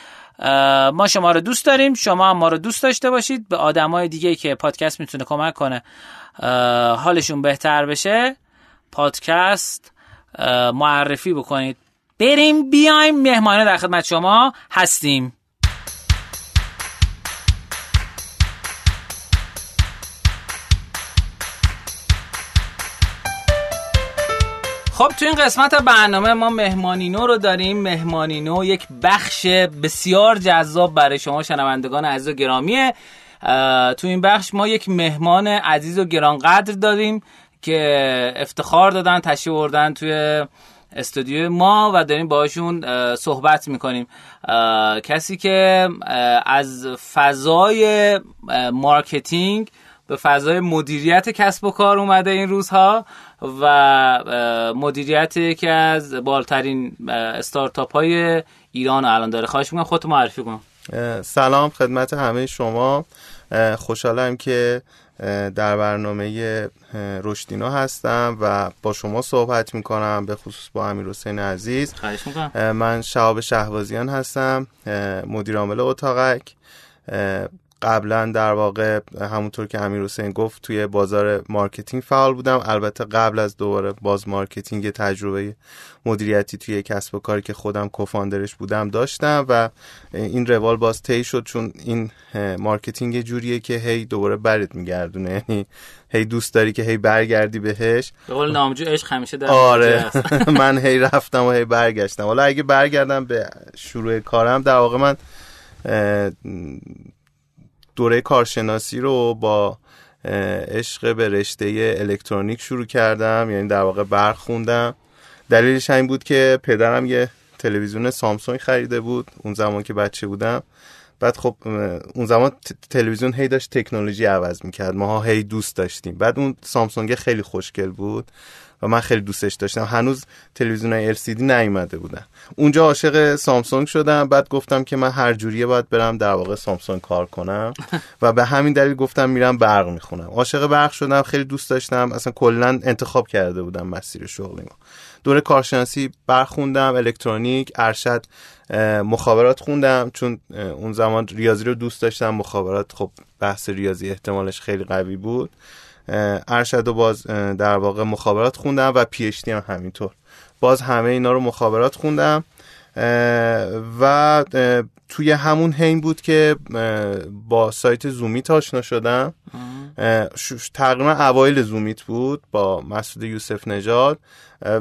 ما شما رو دوست داریم. شما هم ما رو دوست داشته باشید. به آدمای دیگه که پادکست می‌تونه کمک کنه. حالشون بهتر بشه. پادکست معرفی بکنید. بریم بیایم. مهمانه در خدمت شما هستیم. خب تو این قسمت برنامه ما مهمانینو رو داریم. مهمانینو یک بخش بسیار جذاب برای شما شنوندگان عزیز و گرامیه. تو این بخش ما یک مهمان عزیز و گرانقدر داریم که افتخار دادن تشریف بردن توی استودیو ما و داریم باشون صحبت می‌کنیم. کسی که از فضای marketing به فضای مدیریت کسب و کار اومده این روزها. و مدیریت یکی از بالترین استارتاپ های ایران الان داره خواهش می‌کنم. خودت معرفی کن. سلام خدمت همه شما. خوشحالم که در برنامه رشدینا هستم و با شما صحبت می‌کنم به خصوص با امیر حسین عزیز من شهاب شهبازیان هستم مدیر عامل اتاقک. قبلا در واقع همونطور که امیر حسین گفت توی بازار marketing فعال بودم. البته قبل از دوباره باز marketing تجربه مدیریتی توی کسب و کاری که خودم co-founder ش بودم داشتم و این روال باز طی شد چون این marketing جوریه که هی دوباره برت میگردونه. یعنی هی دوست داری که هی برگردی بهش. به قول نامجو عشق همیشه در مراجعه‌ست. من هی رفتم و هی برگشتم. حالا اگه برگردم به شروع کارم در واقع من دوره کارشناسی رو با عشق به رشته الکترونیک شروع کردم یعنی در واقع برق خوندم. دلیلش این بود که پدرم یه تلویزیون سامسونگ خریده بود اون زمان که بچه بودم. بعد خب اون زمان تلویزیون هی داشت تکنولوژی عوض می‌کرد ماها هی دوست داشتیم. بعد اون سامسونگ خیلی خوشگل بود. و من خیلی دوستش داشتم. هنوز تلویزیون LCD نیومده بودن. اونجا عاشق سامسونگ شدم. بعد گفتم که من هر جوریه باید برم در واقع سامسونگ کار کنم. و به همین دلیل گفتم میرم برق می‌خونم. عاشق برق شدم خیلی دوست داشتم. اصلا کلا انتخاب کرده بودم مسیر شغلی ما دوره کارشناسی برق خوندم الکترونیک ارشد مخابرات خوندم. چون اون زمان ریاضی رو دوست داشتم. مخابرات خب بحث ریاضی احتمالش خیلی قوی بود. ارشد و باز در واقع مخابرات خوندم و پی هم همینطور. باز همه اینا رو مخابرات خوندم. و توی همون هین بود که با سایت زومیت آشنا شدم. تقریبا اوایل زومیت بود با مسعود یوسف نژاد.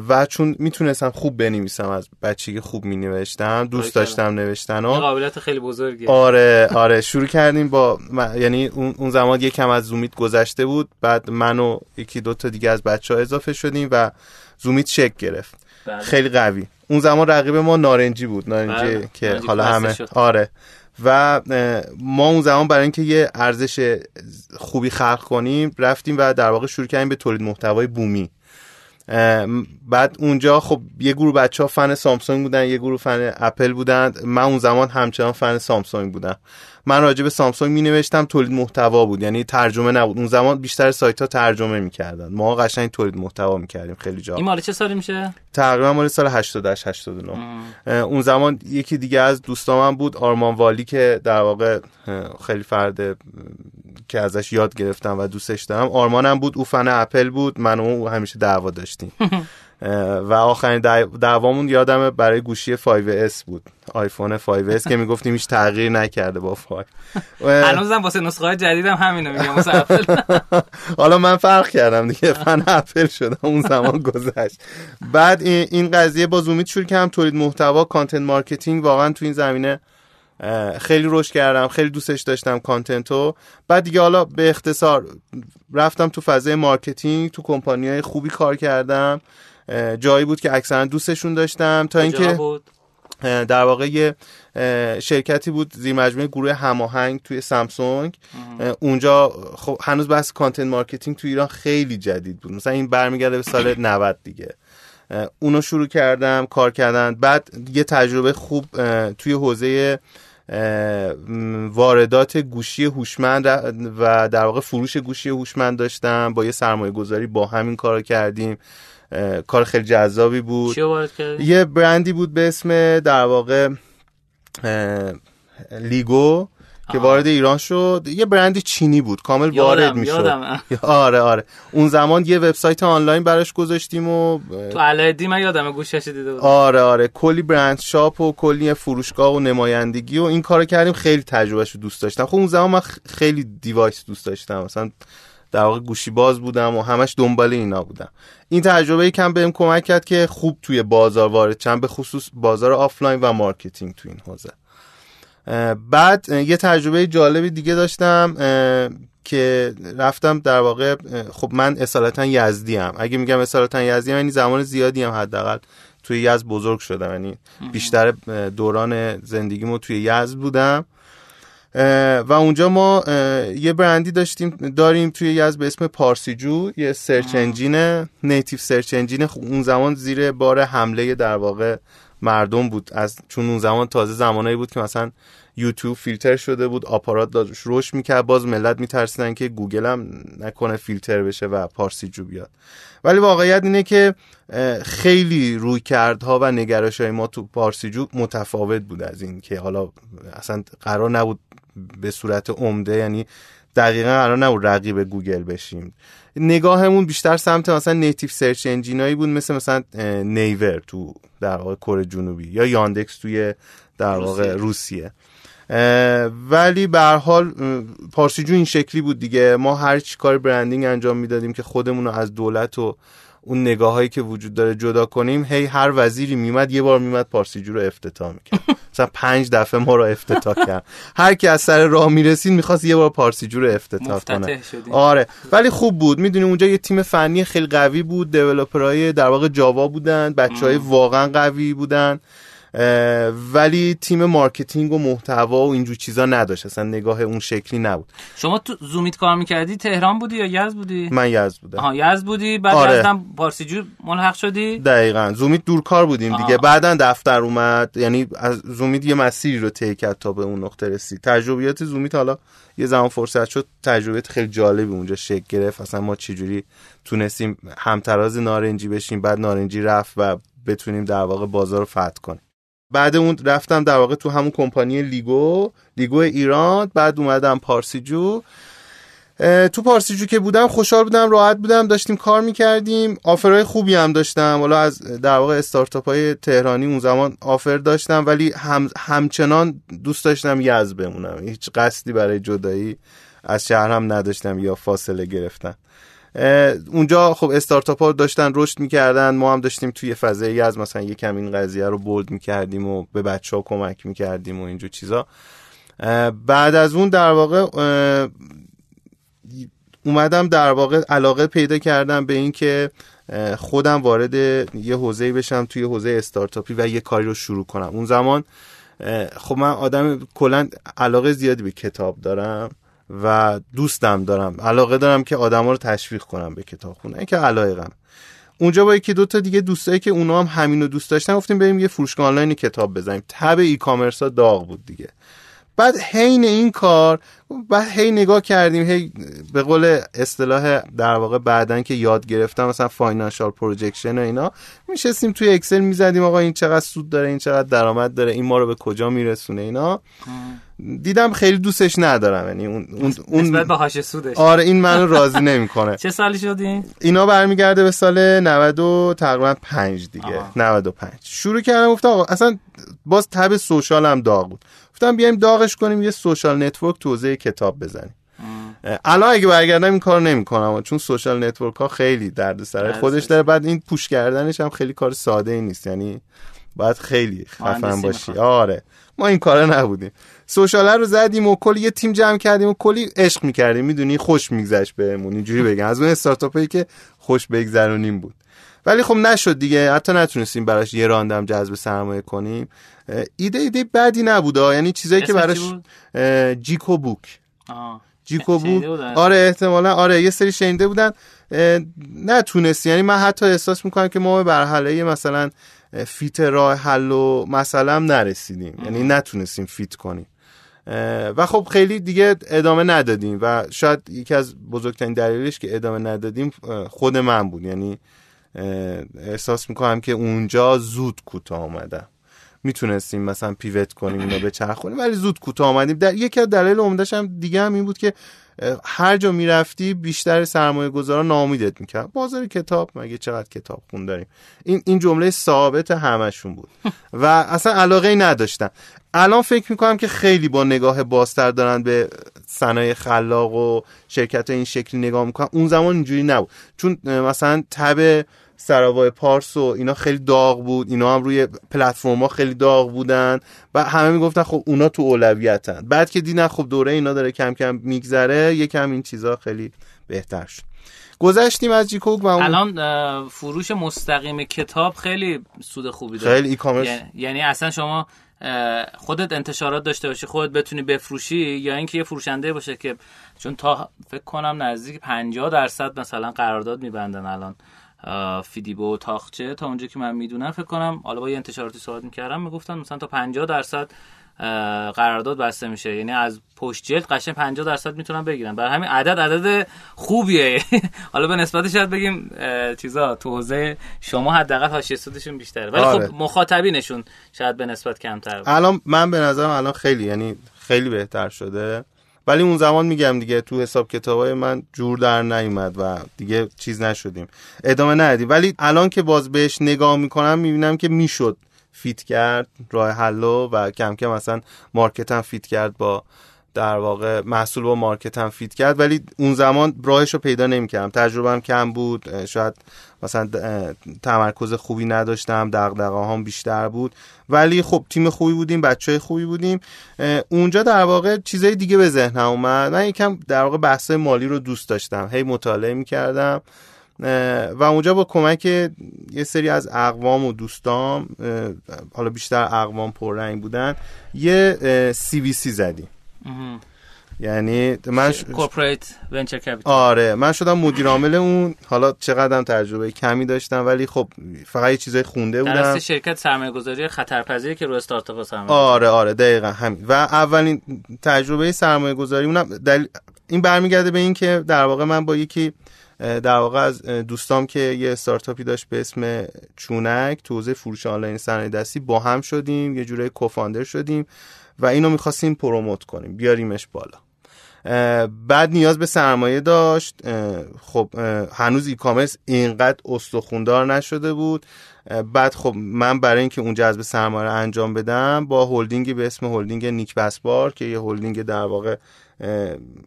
و چون می‌تونستم خوب بنویسم از بچگی خوب مینوشتم دوست داشتم نوشتن و قابلیت خیلی بزرگی آره آره شروع کردیم با یعنی اون زمان یکم از زومیت گذشته بود. بعد من و یکی دو تا دیگه از بچه ها اضافه شدیم و زومیت شک گرفت. بله. خیلی قوی. اون زمان رقیب ما نارنجی بود نارنجی بله. که حالا همه آره. و ما اون زمان برای اینکه یه ارزش خوبی خلق کنیم رفتیم و در واقع شروع کردیم به تولید محتوای بومی. بعد اونجا خب یه گروه بچه ها فن سامسونگ بودن یه گروه فن اپل بودن من اون زمان همچنان فن سامسونگ بودم. من راجع به سامسونگ می نوشتم تولید محتوا بود. یعنی ترجمه نبود. اون زمان بیشتر سایت ها ترجمه می‌کردن. ما قشنگ تولید محتوا می‌کردیم. خیلی جا. این مال چه سالی میشه؟ تقریبا مال سال 88 89 اون زمان یکی دیگه از دوستامم بود آرمان والی که در واقع خیلی فرد که ازش یاد گرفتم و دوستش دارم. آرمانم بود او فن اپل بود من و او همیشه دعوا داشتیم. و آخرین دعوامون یادم برای گوشی 5S بود. آیفون 5S که می‌گفتیم هیچ تغییر نکرده با 5 هنوزم واسه نسخه های جدیدم همینو میگم واسه اپل. حالا من فرق کردم دیگه فن اپل شدم اون زمان گذشت. بعد این قضیه با زومیت شروع کردم. تولید محتوا content marketing واقعا تو این زمینه خیلی رشد کردم خیلی دوستش داشتم content و. بعد دیگه حالا به اختصار رفتم تو فضای marketing تو کمپانی های خوبی کار کردم. جایی بود که اکثرا دوستشون داشتم تا اینکه در واقع یه شرکتی بود زیر مجموعه گروه هماهنگ توی سامسونگ. اونجا خب هنوز بحث content marketing توی ایران خیلی جدید بود. مثلا این برمیگرده به سال 90 دیگه. اونو شروع کردم کار کردن. بعد یه تجربه خوب توی حوزه واردات گوشی هوشمند و در واقع فروش گوشی هوشمند داشتم. با یه سرمایه گذاری با همین کار کردیم. کار خیلی جذابی بود. یه برندی بود به اسم در واقع لیگو. که وارد ایران شد. یه برندی چینی بود. کامل وارد می‌شد. آره آره. اون زمان یه وبسایت آنلاین براش گذاشتیم و تو علایدی من یادم گوشیش دیده بود. آره آره. کلی brand shop و کلی فروشگاه و نمایندگی و این کارو کردیم. خیلی تجربهش رو دوست داشتم. خب اون زمان من خیلی device دوست داشتم. مثلا در واقع گوشی باز بودم و همش دنبال اینا بودم. این تجربه کم بهم کمک کرد که خوب توی بازار وارد شم به خصوص بازار آفلاین و marketing تو این حوزه. بعد یه تجربه جالب دیگه داشتم که رفتم در واقع خب من اصالتا یزدی‌ام اگه میگم اصالتا یزدی‌ام یعنی زمان زیادی هم حداقل توی یزد بزرگ شدم. یعنی بیشتر دوران زندگیمو توی یزد بودم. و اونجا ما یه برندی داشتیم داریم توی یزد به اسم پارسیجو یه search engine native search engine اون زمان زیر بار حمله در واقع مردم بود. از چون اون زمان تازه زمانایی بود که مثلا یوتیوب فیلتر شده بود آپارات داشت رشد می‌کرد باز ملت میترسیدن که گوگل هم نکنه فیلتر بشه و پارسیجو بیاد. ولی واقعیت اینه که خیلی رویکردها و نگرش های ما تو پارسیجو متفاوت بود از این که حالا اصلا قرار نبود به صورت عمده یعنی دقیقا قرار نبود رقیب گوگل بشیم. نگاهمون بیشتر سمت مثلا native search engine ایی بود مثل مثلا نیور تو در واقع کره جنوبی یا یاندکس توی در واقع روسیه, ولی به هر حال پارسیجو این شکلی بود دیگه. ما هر چی کار branding انجام می‌دادیم که خودمون رو از دولت و اون نگاه هایی که وجود داره جدا کنیم هی هر وزیری میمد یه بار میمد پارسیجو رو افتتاح می‌کرد. مثلا پنج دفعه ما رو افتتاح کرد. هر کی از سر راه می‌رسید می‌خواست یه بار پارسیجو رو افتتاح کنه. آره. ولی خوب بود. می‌دونی اونجا یه تیم فنی خیلی قوی بود. developer ای در واقع جاوا بودن. بچه های واقعا قوی بودن. ولی تیم marketing و محتوا و اینجور چیزا نداشت. اصلا نگاه اون شکلی نبود. شما تو زومیت کار می‌کردی؟ تهران بودی یا یزد بودی؟ من یزد بودم. آها یزد بودی بعد آره. یزدم پارسیجو ملحق شدی؟ دقیقا. زومیت دورکار بودیم آها. دیگه بعدا دفتر اومد. یعنی از زومیت یه مسیری رو طی کرد تا به اون نقطه رسید. تجربیات زومیت حالا یه زمان فرصت شد. تجربیات خیلی جالبی اونجا شکل گرفت. اصلا ما چجوری تونستیم همتراز نارنجی بشیم بعد نارنجی رفت و بتونیم در واقع بازار رو فتح کنیم. بعد اون رفتم در واقع تو همون کمپانی لیگو لیگو ایران بعد اومدم پارسیجو. تو پارسیجو که بودم خوشحال بودم راحت بودم داشتیم کار می‌کردیم. آفرهای خوبی هم داشتم. حالا از در واقع استارتاپ های تهرانی اون زمان آفر داشتم ولی هم همچنان دوست داشتم یز بمونم. هیچ قصدی برای جدایی از شهر هم نداشتم یا فاصله گرفتن. اونجا خب استارتاپ ها داشتن رشد می‌کردن. ما هم داشتیم توی فضایی از مثلا یکم این قضیه رو بولد می‌کردیم و به بچه ها کمک می‌کردیم و اینجور چیزا. بعد از اون در واقع اومدم در واقع علاقه پیدا کردم به این که خودم وارد یه حوزه بشم توی حوزه استارتاپی و یه کاری رو شروع کنم. اون زمان خب من آدم کلا علاقه زیادی به کتاب دارم. و دوستم دارم. علاقه دارم که آدما رو تشویق کنم به کتاب خوندن که علایقم. اونجا با یکی دو تا دیگه دوستایی که اونا هم همین رو دوست داشتن گفتیم بریم یه فروشگاه آنلاین کتاب بزنیم. تب e-commerce ها داغ بود دیگه. بعد حین این کار بعد هی نگاه کردیم هی به قول اصطلاح در واقع بعداً که یاد گرفتم مثلا financial projection و اینا میشستیم توی اکسل می‌زدیم آقا این چقدر سود داره این چقدر درآمد داره این ما رو به کجا میرسونه اینا. دیدم خیلی دوستش ندارم یعنی اون اون اون حاشیه سودش. آره این منو راضی نمی‌کنه. چه سالی شدی؟ اینا برمیگرده به سال 90 تقریبا 5 دیگه. آه. 95 شروع کردم گفتم آقا اصلا باز تب social هم داغ بود. گفتم بیایم داغش کنیم یه social network توزیع کتاب بزنیم. الان اگه برگردم این کار نمی‌کنم چون social network ها خیلی درد سر خودش داره بعد این push کردنش هم خیلی کار ساده ای نیست. یعنی باید خیلی خفن باشی. آره. ما این کاره نبودیم. سوشال رو زدیم و کلی یه تیم جمع کردیم و کلی عشق می‌کردیم. می‌دونی خوش میگذشت بهمون. اینجوری بگم. از اون استارتاپی که خوش بگذرونیم بود. ولی خب نشد دیگه. حتی نتونستیم براش یه راندم جذب سرمایه کنیم. ایده ایده بدی نبوده. یعنی چیزایی که براش جیکو بوک. جیکو بوک. آره احتمالا. آره یه سری شنیده بودن. نتونست. یعنی من حتی احساس می‌کنم که ما به برحله مثلا فیت راه حل و مثلا نرسیدیم. یعنی نتونستیم فیت کنیم. و خب خیلی دیگه ادامه ندادیم. و شاید یکی از بزرگترین دلیلش که ادامه ندادیم خود من بود. یعنی احساس می‌کنم که اونجا زود کوتاه آمدم می‌تونستیم مثلا پیوت کنیم اینو به چرخونیم ولی زود کوتاه آمدیم در یکی از دلایل عمدهش هم دیگه هم این بود که هر جا می‌رفتی بیشتر سرمایه گذارا نامیدت می‌کرد. بازار کتاب مگه چقدر کتاب خون داریم؟ این این جمله ثابت همشون بود. و اصلا علاقه ای نداشتن الان فکر می‌کنم که خیلی با نگاه بازتر دارن به صنایع خلاق و شرکت این شکلی نگاه می‌کنن اون زمان اینجوری نبود. چون مثلا تب سراوای پارس و اینا خیلی داغ بود اینا هم روی پلتفرم ها خیلی داغ بودن و همه می‌گفتن خب اونا تو اولویتن. بعد که دیدن خب دوره اینا داره کم کم میگذره یکم این چیزا خیلی بهتر شد. گذشتیم از جیکوک و اون... الان فروش مستقیم کتاب خیلی سود خوبی داره. خیلی ای کامرس یعنی اصلا شما خودت انتشارات داشته باشی خودت بتونی بفروشی یا اینکه یه فروشنده باشه که چون تا فکر کنم نزدیک 50 درصد مثلا قرارداد میبندن الان فیدیبو و تاخچه تا اونجا که من می‌دونم. فکر کنم حالا با یه انتشاراتی صحبت می‌کردم می‌گفتن مثلا تا 50 درصد قرارداد بسته میشه. یعنی از پشت جلد قشنگ 50 درصد می‌تونن بگیرن برای همین عدد عدد خوبیه. حالا به نسبت شاید بگیم چیزا تو حوزه شما حداقل حاشیه سودشون بیشتره. ولی آره. خب مخاطبینشون شاید به نسبت کمتر. الان من به نظرم الان خیلی یعنی خیلی بهتر شده. ولی اون زمان میگم دیگه تو حساب کتابای من جور در نیومد و دیگه چیز نشدیم. ادامه ندادیم ولی الان که باز بهش نگاه می‌کنم می‌بینم که می‌شد. fit کرد راه حلو و کم کم مثلا market هم fit کرد با در واقع محصول با مارکت هم فیت کرد. ولی اون زمان راهش رو پیدا نمی‌کردم. تجربه هم کم بود. شاید مثلا تمرکز خوبی نداشتم. دغدغه هم بیشتر بود. ولی خب تیم خوبی بودیم. بچه خوبی بودیم. اونجا در واقع چیزای دیگه به ذهنم اومد. من یکم در واقع بحث مالی رو دوست داشتم. هی مطالعه می‌کردم. و اونجا با کمک یه سری از اقوام و دوستام حالا بیشتر اقوام پررنگ بودن یه سی وی سی زدیم. یعنی من ش... ونچر آره من شدم مدیر عامل اون. حالا چقدرم تجربه کمی داشتم ولی خب فقط یه چیزای خونده بودم. در شرکت سرمایه گذاری خطرپذیری که رو استارتاپ سرمایه آره آره دقیقا همین. و اولین تجربه سرمایه گذاری اونم دل... این برمیگرده به این که در واقع من با یکی در واقع از دوستام که یه استارتاپی داشت به اسم چونک تو حوزه فروش آنلاین صنایع دستی با هم شدیم یه جوره co-founder شدیم و اینو می‌خواستیم promote کنیم بیاریمش بالا. بعد نیاز به سرمایه داشت. خب هنوز e-commerce اینقدر استخوندار نشده بود. بعد خب من برای اینکه اون جذب سرمایه انجام بدم با هلدینگی به اسم هلدینگ نیک بسپار که یه هلدینگ در واقع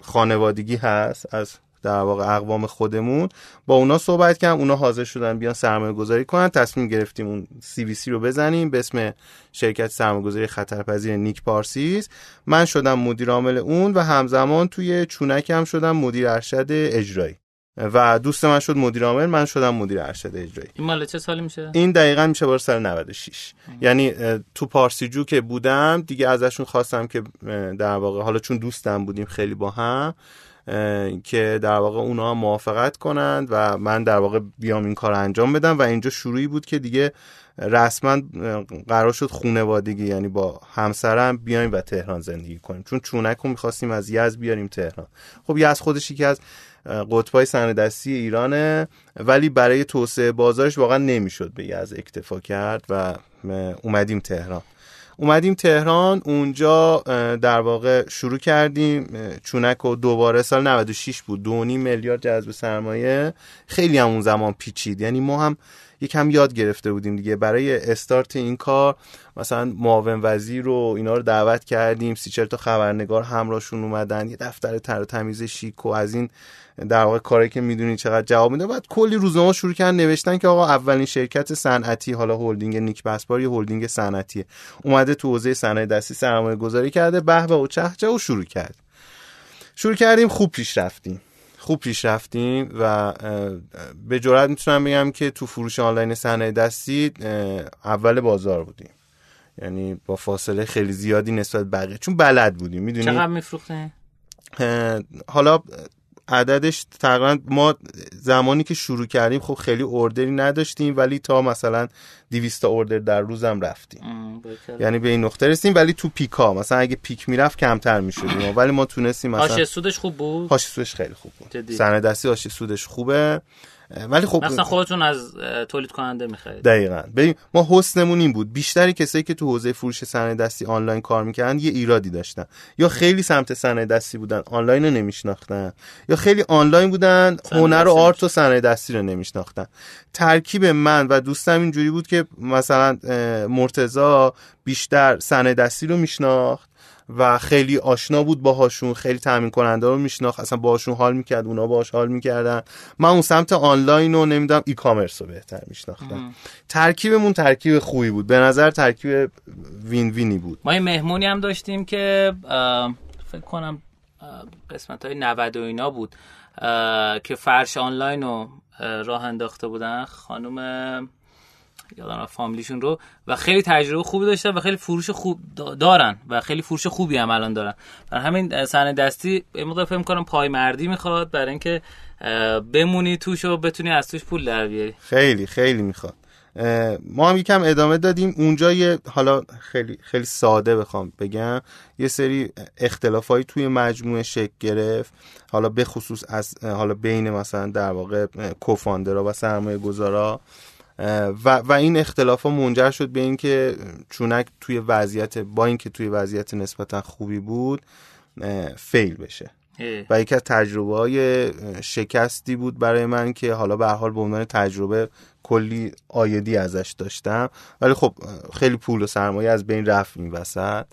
خانوادگی هست از در واقع اقوام خودمون با اونا صحبت کردم اونا حاضر شدن بیان سرمایه گذاری کنن. تصمیم گرفتیم اون سی وی سی رو بزنیم به اسم شرکت سرمایه گذاری خطرپذیر نیک پارسیز. من شدم مدیر عامل اون و همزمان توی چونک هم شدم مدیر ارشد اجرایی. و دوست من شد مدیر عامل من شدم مدیر ارشد اجرایی. این مال چه سالی میشه؟ این دقیقا میشه بار سال 96 یعنی تو پارسیجو که بودم دیگه ازشون خواستم که در واقع حالا چون دوستم بودیم خیلی با هم که در واقع اونا موافقت کنند و من در واقع بیام این کار انجام بدم. و اینجا شروعی بود که دیگه رسما قرار شد خونوادگی یعنی با همسرم بیایم و تهران زندگی کنیم. چون چونک رو می‌خواستیم از یز بیاریم تهران. خب یز خودش یکی از قطبای صنعت دستی ایرانه ولی برای توسعه بازارش واقعا نمی‌شد به یز اکتفا کرد و اومدیم تهران. اومدیم تهران اونجا در واقع شروع کردیم. چونک و دوباره سال 96 بود دو میلیارد جذب سرمایه. خیلی هم اون زمان پیچید. یعنی ما هم یکم یاد گرفته بودیم دیگه. برای استارت این کار مثلا معاون وزیر رو اینا رو دعوت کردیم. سی تا خبرنگار همراهشون اومدن. یه دفتر تر تمیز شیک و از این در واقع کاری که می‌دونید چقدر جواب میده. بعد کلی روزنامه شروع کردن نوشتن که آقا اولین شرکت صنعتی حالا هلدینگ نیک بسپار یه هلدینگ صنعتی اومده تو حوزه صنایع دستی سرمایه گذاری کرده به و چهچه و شروع کرد. شروع کردیم خوب پیش رفتیم. خوب پیش رفتیم و به جرات می‌تونم بگم که تو فروش آنلاین صنایع دستی اول بازار بودیم. یعنی با فاصله خیلی زیادی نسبت بقیه. چون بلد بودیم می‌دونی؟ چقدر میفروختین؟ حالا عددش تقریبا ما زمانی که شروع کردیم خب خیلی اوردری نداشتیم ولی تا مثلا 200 اوردر در روزم رفتیم. یعنی به این نقطه رسیم ولی تو پیکا مثلا اگه پیک می‌رفت کمتر می‌شدیم. ولی ما تونستیم مثلا سودش خوب بود؟ هاش سودش خیلی خوب بود. سنه دستی هاش سودش خوبه. ولی خب مثلا خودتون از تولید کننده می‌خرید. دقیقا. ببین ما حسنمون این بود. بیشتری کسایی که تو حوزه فروش صنایع دستی آنلاین کار می‌کردن یه ایرادی داشتن. یا خیلی سمت صنایع دستی بودن آنلاین رو نمیشناختن. یا خیلی آنلاین بودن هنر و آرت و صنایع دستی رو نمیشناختن. ترکیب من و دوستم اینجوری بود که مثلا مرتضا بیشتر صنایع دستی رو میشناخت. و خیلی آشنا بود باهاشون خیلی تامین کننده رو میشناخت اصلا باهاشون حال می‌کرد اونا باهاش حال می‌کردن. من اون سمت آنلاین و نمی‌دونم ای کامرس رو بهتر میشناختم. ترکیبمون ترکیب خوبی بود. به نظر ترکیب وین وینی بود. ما یه مهمونی هم داشتیم که فکر کنم قسمت های 90 و اینا بود که فرش آنلاین رو راه انداخته بودن. خانم یادم فامیلیشون رو و خیلی تجربه خوبی داشتن و خیلی فروش خوب دارن و خیلی فروش خوبی هم الان دارن. برای همین صحنه دستی مقدار فکر کنم پای مردی می‌خواد برای اینکه بمونی توش و بتونی از توش پول در بیاری. خیلی خیلی می‌خواد. ما هم یکم ادامه دادیم. اونجا یه حالا خیلی خیلی ساده بخوام بگم یه سری اختلافایی توی مجموعه شکل گرفت. حالا به خصوص از حالا بین مثلا در واقع کوفاندرا و سرمایه گذارا و, و این اختلاف ها منجر شد به اینکه چونک توی وضعیت با اینکه توی وضعیت نسبتا خوبی بود فیل بشه. و یکی از تجربه های شکستی بود برای من که حالا به حال به عنوان تجربه کلی آیدی ازش داشتم. ولی خب خیلی پول و سرمایه از بین رفت این وسط.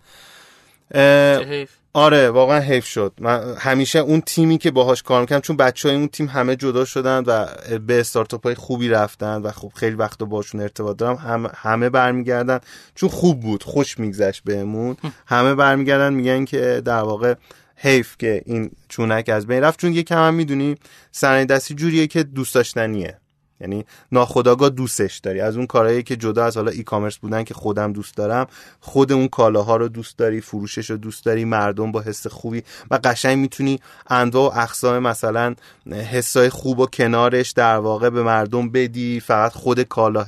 آره واقعا حیف شد. من همیشه اون تیمی که باهاش کار می‌کنم چون بچه های اون تیم همه جدا شدن و به استارتاپ های خوبی رفتن و خب خیلی وقت باشون ارتباط دارم هم همه برمیگردن. چون خوب بود خوش میگذشت بهمون. همه برمیگردن میگن که در واقع حیف که این چونک از بین رفت. چون یه کم هم می‌دونی صنایع دستی جوریه که دوست داشتنیه. یعنی ناخداگاه دوستش داری. از اون کارهایی که جدا از حالا ای کامرس بودن که خودم دوست دارم خود اون کالاها رو دوست داری فروشش رو دوست داری مردم با حس خوبی و قشنگ می‌تونی انواع و اقسام مثلا حسای خوب و کنارش در واقع به مردم بدی. فقط خود کالاه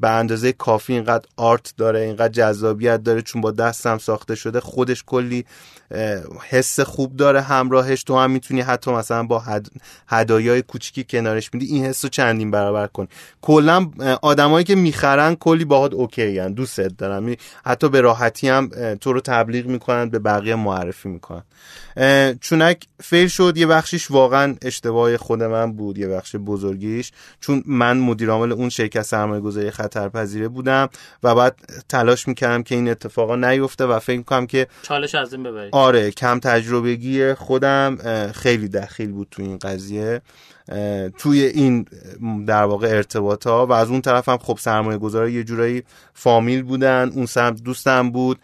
به اندازه کافی اینقدر آرت داره اینقدر جذابیت داره چون با دستم ساخته شده خودش کلی حس خوب داره همراهش تو هم می‌تونی حتی مثلا با هدایای کوچیکی کنارش میدی. این حس رو چندین برابر کن کلا آدمایی که می‌خرن کلی باهات اوکی هن دوست دارن. حتی به راحتی هم تو رو تبلیغ می‌کنن به بقیه معرفی می‌کنن. چونک فیل شد یه بخشیش واقعا اشتباه خود من بود یه بخش بزرگیش. چون من مدیر عامل اون شرکت سرمایه گذاری خطرپذیره بودم و بعد تلاش می‌کردم که این اتفاقا نیفته و فکر می‌کنم که چالش از این ببرید آره کم تجربگی خودم خیلی دخیل بود تو این قضیه. توی این در واقع ارتباط ها و از اون طرف هم خب سرمایه گذاره یه جورایی فامیل بودن اون سمت دوستم بود.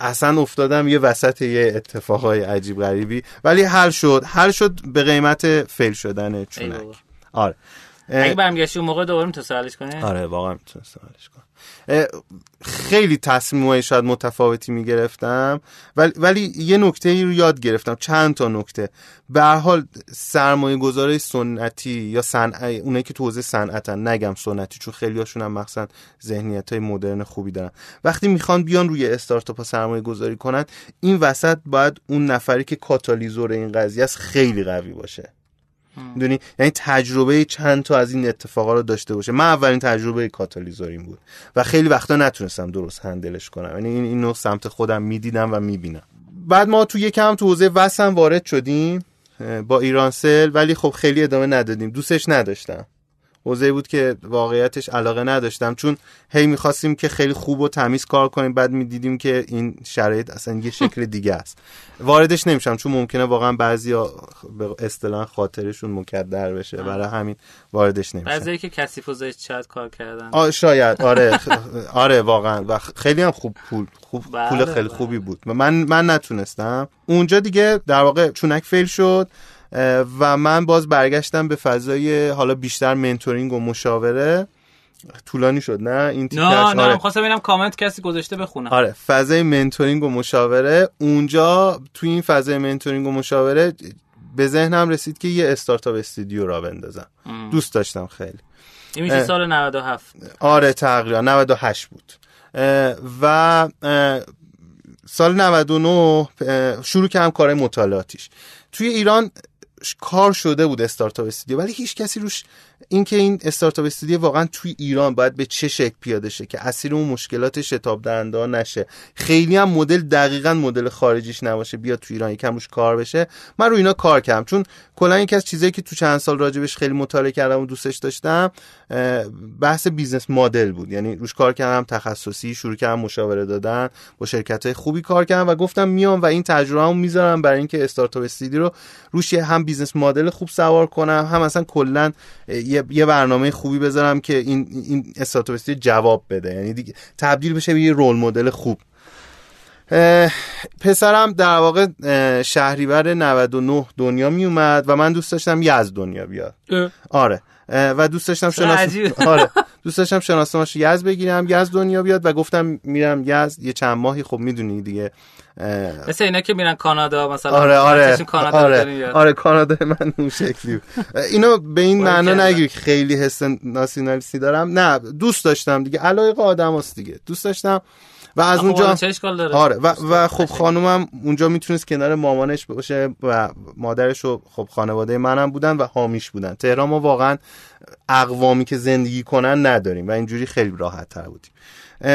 اصلا افتادم یه وسط یه اتفاقای عجیب غریبی. ولی حل شد. حل شد به قیمت فیل شدن چونک. آره. اگه برمیگشتی اون موقع دوباره می‌تونی کنی؟ آره واقعا می‌تونی سوالش کنم. خیلی تصمیم شاید متفاوتی می‌گرفتم. ولی, ولی یه نکته ای رو یاد گرفتم چند تا نکته. به هر حال سرمایه گذاره سنتی یا صنعت اونایی که تو حوزه صنعتن نگم سنتی چون خیلی هاشون هم مخصوصا ذهنیت های مدرن خوبی دارن. وقتی می‌خوان بیان روی استارتاپ سرمایه گذاری کنن این وسط باید اون نفری که کاتالیزور این قضیه است خیلی قوی باشه. می‌دونی؟ یعنی تجربه چند تا از این اتفاقا رو داشته باشه. من اولین تجربه کاتالیزوریم بود و خیلی وقتا نتونستم درست هندلش کنم. یعنی این اینو سمت خودم می‌دیدم و می‌بینم. بعد ما تو یکم تو حوزه وسم وارد شدیم با ایرانسل ولی خب خیلی ادامه ندادیم. دوستش نداشتم. حوزه بود که واقعیتش علاقه نداشتم. چون هی می‌خواستیم که خیلی خوب و تمیز کار کنیم بعد می‌دیدیم که این شرایط اصلا یه شکل دیگه است. واردش نمیشم چون ممکنه واقعا بعضی به اصطلاح خاطرشون مکدر بشه. برای همین واردش نمیشم. بعضی که کسی فوزش چت کار کردن. آه شاید. آره. آره واقعا. و خیلی هم خوب پول خوب بله پول خیلی بله. خوبی بود. من من نتونستم. اونجا دیگه در واقع چونک فیل شد. و من باز برگشتم به فضای حالا بیشتر منتورینگ و مشاوره. طولانی شد نه؟ این نه نه آره. خواستم ببینم کامنت کسی گذاشته بخونم آره فضای منتورینگ و مشاوره. اونجا تو این فضای منتورینگ و مشاوره به ذهنم رسید که یه استارتاپ استودیو را بندازم. دوست داشتم خیلی. این میشه سال 97 آره تقریبا. 98 بود. و سال 99 شروع کردم کار مطالعاتیش. توی ایران کار شده بود استارتاپ استودیو ولی هیچ کسی روش اینکه این استارتاپ استودیو واقعا توی ایران باید به چه شکل پیاده شه که اسیر اون مشکلات شتاب دهنده نشه. خیلی هم مدل دقیقا مدل خارجیش نباشه بیا تو ایران یکم روش کار بشه. من روی اینا کار کردم. چون کلا یکی از چیزایی که تو چند سال راجبش خیلی مطالعه کردم و دوستش داشتم بحث business model بود. یعنی روش کار کردم تخصصی شروع کردم مشاوره دادن با شرکت های خوبی کار کردم و گفتم میام و این تجربه‌مو می‌ذارم برای اینکه startup studio رو روش هم business model خوب سوار کنم هم اصلا کلا یه, برنامه خوبی بذارم که این این استارتاپ جواب بده. یعنی دیگه تبدیل بشه به یه role model خوب. پسرم در واقع شهریور 99 دنیا می اومد و من دوست داشتم یز دنیا بیاد. آره. و دوست داشتم شناس آره. دوست داشتم شناسنامه‌اش یز بگیرم یز دنیا بیاد و گفتم میرم یز یه چند ماهی خب می‌دونی دیگه مثل اینا که میرن کانادا مثلا آره آره کانادا آره, آره کانادا من اون شکلی اینو به این معنا نگیر خیلی حس ناسیونالیستی دارم. نه دوست داشتم دیگه علایق آدم هست دیگه. دوست داشتم و از اونجا آره و, و خب خانومم اونجا می‌تونست کنار مامانش باشه و مادرش و خب خانواده منم بودن و حامیش بودن. تهران ما واقعا اقوامی که زندگی کنن نداریم و اینجوری خیلی راحت تر بودیم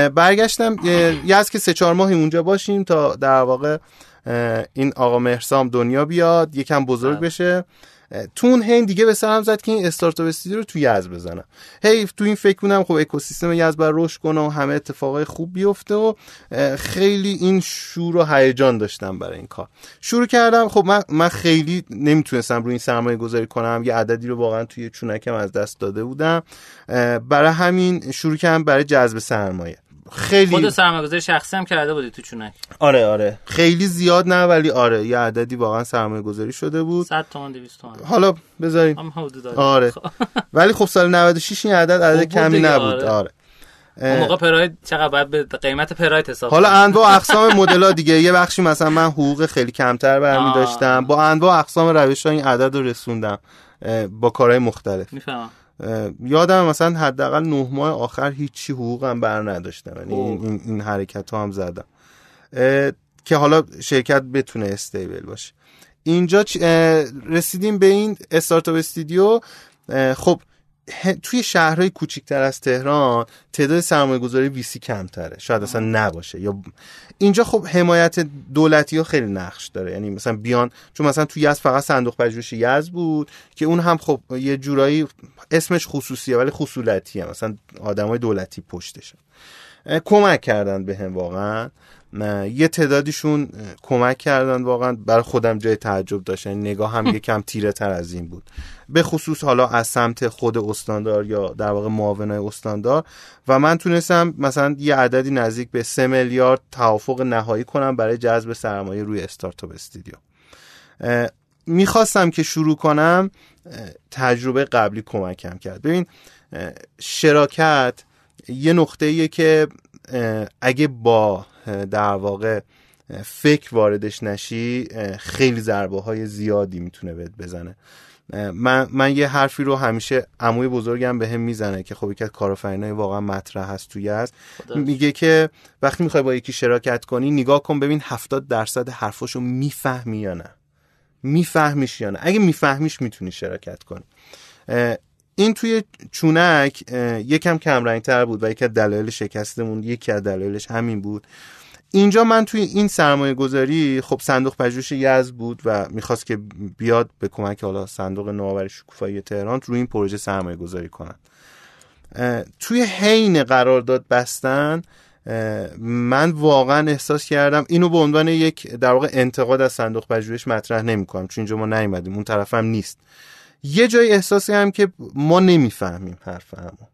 برگشتم یه از که سه چهار ماهی اونجا باشیم تا در واقع این آقا مهرسام دنیا بیاد یکم بزرگ بله. بشه. تو اون هین دیگه به سرم زد که این استارتاپ استودیو رو تو یز بزنم. هی تو این فکر بودم خب اکوسیستم یز بر رشد کنه و همه اتفاقای خوب بیفته و خیلی این شور و هیجان داشتم برای این کار. شروع کردم خب من, من خیلی نمی‌تونستم روی این سرمایه گذاری کنم. یه عددی رو واقعا توی چونکم از دست داده بودم. برای همین شروع کردم برای جذب سرمایه. خیلی خود سرمایه‌گذاری شخصی هم کرده بودی تو چونک. آره آره. خیلی زیاد نه ولی آره یه عددی واقعا سرمایه گذاری شده بود. 100 تومن 200 تومن حالا بذارین آره. خب. ولی خب سال 96 این عدد عدد کمی نبود. آره, آره. اون موقع پراید چقدر باید به قیمت پراید حساب حالا انواع اقسام مدل ها دیگه. یه بخشی مثلا من حقوق خیلی کمتر برمی داشتم با انواع اقسام روش ها این عدد رو رسوندم با کارهای مختلف. می‌فهمم. یادم مثلا حداقل نه ماه آخر هیچی حقوقم بر نداشتم. یعنی این, این, این حرکت ها هم زدم. که حالا شرکت بتونه استیبل باشه. اینجا رسیدیم به این استارتاپ استودیو خب توی شهرهای کوچیکتر از تهران تعداد سرمایه گذاری ویسی کمتره. شاید اصلا نباشه. یا اینجا خب حمایت دولتی ها خیلی نقش داره. یعنی مثلا بیان چون مثلا توی یز فقط صندوق پژوهش یز بود که اون هم خب یه جورایی اسمش خصوصیه ولی خصولتیه. مثلا آدمای دولتی پشتشه. کمک کردن به هم واقعا. یه تعدادیشون کمک کردن واقعا برای خودم جای تعجب داشتن نگاه هم یکم تیره تر از این بود. به خصوص حالا از سمت خود استاندار یا در واقع معاونای استاندار. و من تونستم مثلا یه عددی نزدیک به سه میلیارد توافق نهایی کنم برای جذب سرمایه روی استارتاپ استودیو می‌خواستم که شروع کنم تجربه قبلی کمکم کرد. ببین شراکت یه نقطه ایه که اگه با در واقع فکر واردش نشی خیلی ضربه های زیادی می‌تونه بهت بزنه. من, من یه حرفی رو همیشه عموی بزرگم به هم می‌زنه که خب یکی از کارآفرینای واقعا مطرح هست توی هست. میگه که وقتی می‌خوای با یکی شراکت کنی نگاه کن ببین 70 درصد حرفاشو می‌فهمی یا نه. میفهمیش یا نه. اگه میفهمیش می‌تونی شراکت کنی. این توی چونک یکم کم تر بود و یکی از دلایل شکستمون یکی از دلایلش همین بود. اینجا من توی این سرمایه گذاری خب صندوق پژوهش یزد بود و می‌خواست که بیاد به کمک حالا صندوق نوآوری شکوفایی تهران روی این پروژه سرمایه گذاری کنن توی حین قرارداد بستن من واقعا احساس کردم اینو به عنوان یک در واقع انتقاد از صندوق پژوهش مطرح نمی‌کنم چون اینجا ما نیومدیم اون طرفم نیست. یه جای احساسی هم که ما نمی‌فهمیم حرف همو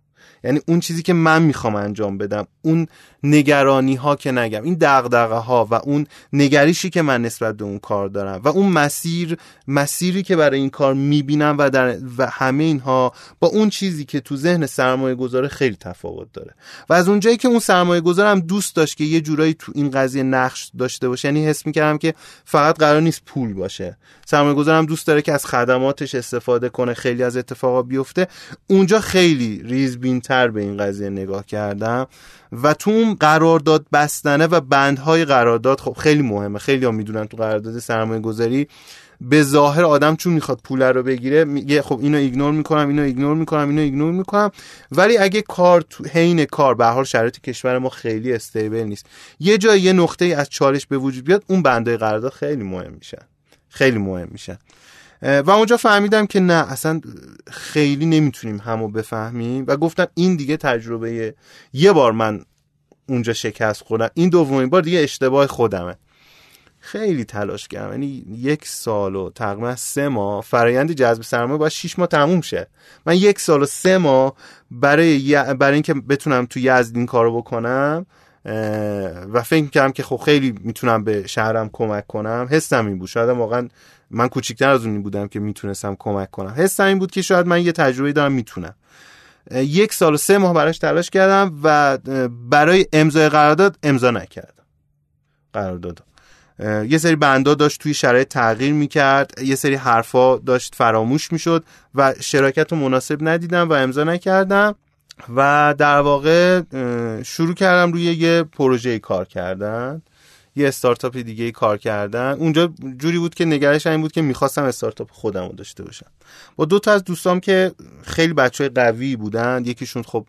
یعنی اون چیزی که من می‌خوام انجام بدم اون نگرانی ها که نگم این دغدغه ها و اون نگریشی که من نسبت به اون کار دارم و اون مسیر مسیری که برای این کار می‌بینم و در و همه اینها با اون چیزی که تو ذهن سرمایه گذاره خیلی تفاوت داره. و از اونجایی که اون سرمایه گذارم دوست داشت که یه جورایی تو این قضیه نقش داشته باشه یعنی حس می‌کردم که فقط قرار نیست پول باشه. سرمایه گذارم دوست داره که از خدماتش استفاده کنه خیلی از اتفاقا بیفته. اونجا خیلی ریزبینتر به این قضیه نگاه کردم و تو اون قرارداد بستنه و بندهای قرارداد خب خیلی مهمه. خیلی ها می‌دونن تو قرارداد سرمایه گذاری به ظاهر آدم چون می‌خواد پول رو بگیره میگه خب اینو ignore می‌کنم اینو ignore می‌کنم اینو ignore می‌کنم. ولی اگه کار تو حین کار به حال شرایط کشور ما خیلی stable نیست. یه جای یه نقطه از چالش به وجود بیاد اون بنده قرارداد خیلی مهم میشن. خیلی مهم میشن. و اونجا فهمیدم که نه اصلا خیلی نمی‌تونیم همو بفهمیم. و گفتم این دیگه تجربه یه بار من اونجا شکست خوردم. این دومین بار دیگه اشتباه خودمه. خیلی تلاش کردم یعنی یک سال و تقریبا سه ماه فرایند جذب سرمایه باید شیش ماه تموم شه. من یک سال و سه ماه برای برای اینکه بتونم تو یزد این کارو بکنم و فکر کردم که خب خیلی می‌تونم به شهرم کمک کنم حسم این بود. شاید واقعا من کوچیکتر از اونی بودم که می‌تونستم کمک کنم. حسم این بود که شاید من یه تجربه دارم می‌تونم. یک سال و سه ماه براش تلاش کردم و برای امضای قرارداد امضا نکردم. قرارداد. یه سری بندا داشت توی شرایط تغییر می‌کرد یه سری حرفا داشت فراموش می‌شد و شراکت رو مناسب ندیدم و امضا نکردم و در واقع شروع کردم روی یه پروژه کار کردن. یه استارتاپ دیگه کار کردن. اونجا جوری بود که نگرش این بود که می‌خواستم استارتاپ خودم رو داشته باشم. با دو تا از دوستام که خیلی بچه قوی بودن یکیشون خب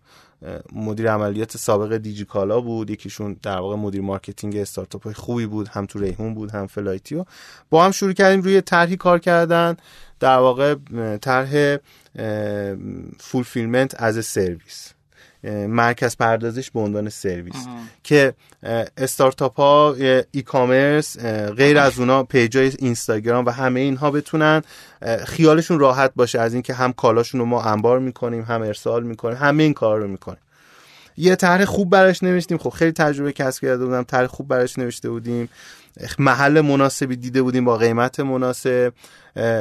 مدیر عملیات سابق دیجیکالا بود یکیشون در واقع مدیر marketing استارتاپ های خوبی بود هم تو ریحون بود هم فلایتیو با هم شروع کردیم روی طرحی کار کردن. در واقع طرح fulfillment as a service مرکز پردازش به عنوان سرویس. که استارتاپ ها e-commerce غیر از اونا پیجای اینستاگرام و همه اینها بتونن خیالشون راحت باشه از اینکه هم کالاشون رو ما انبار می‌کنیم هم ارسال می‌کنیم همه این کار رو می‌کنیم. یه طرح خوب براش نوشتیم. خب خیلی تجربه کسب کرده بودم. طرح خوب براش نوشته بودیم. محل مناسبی دیده بودیم با قیمت مناسب.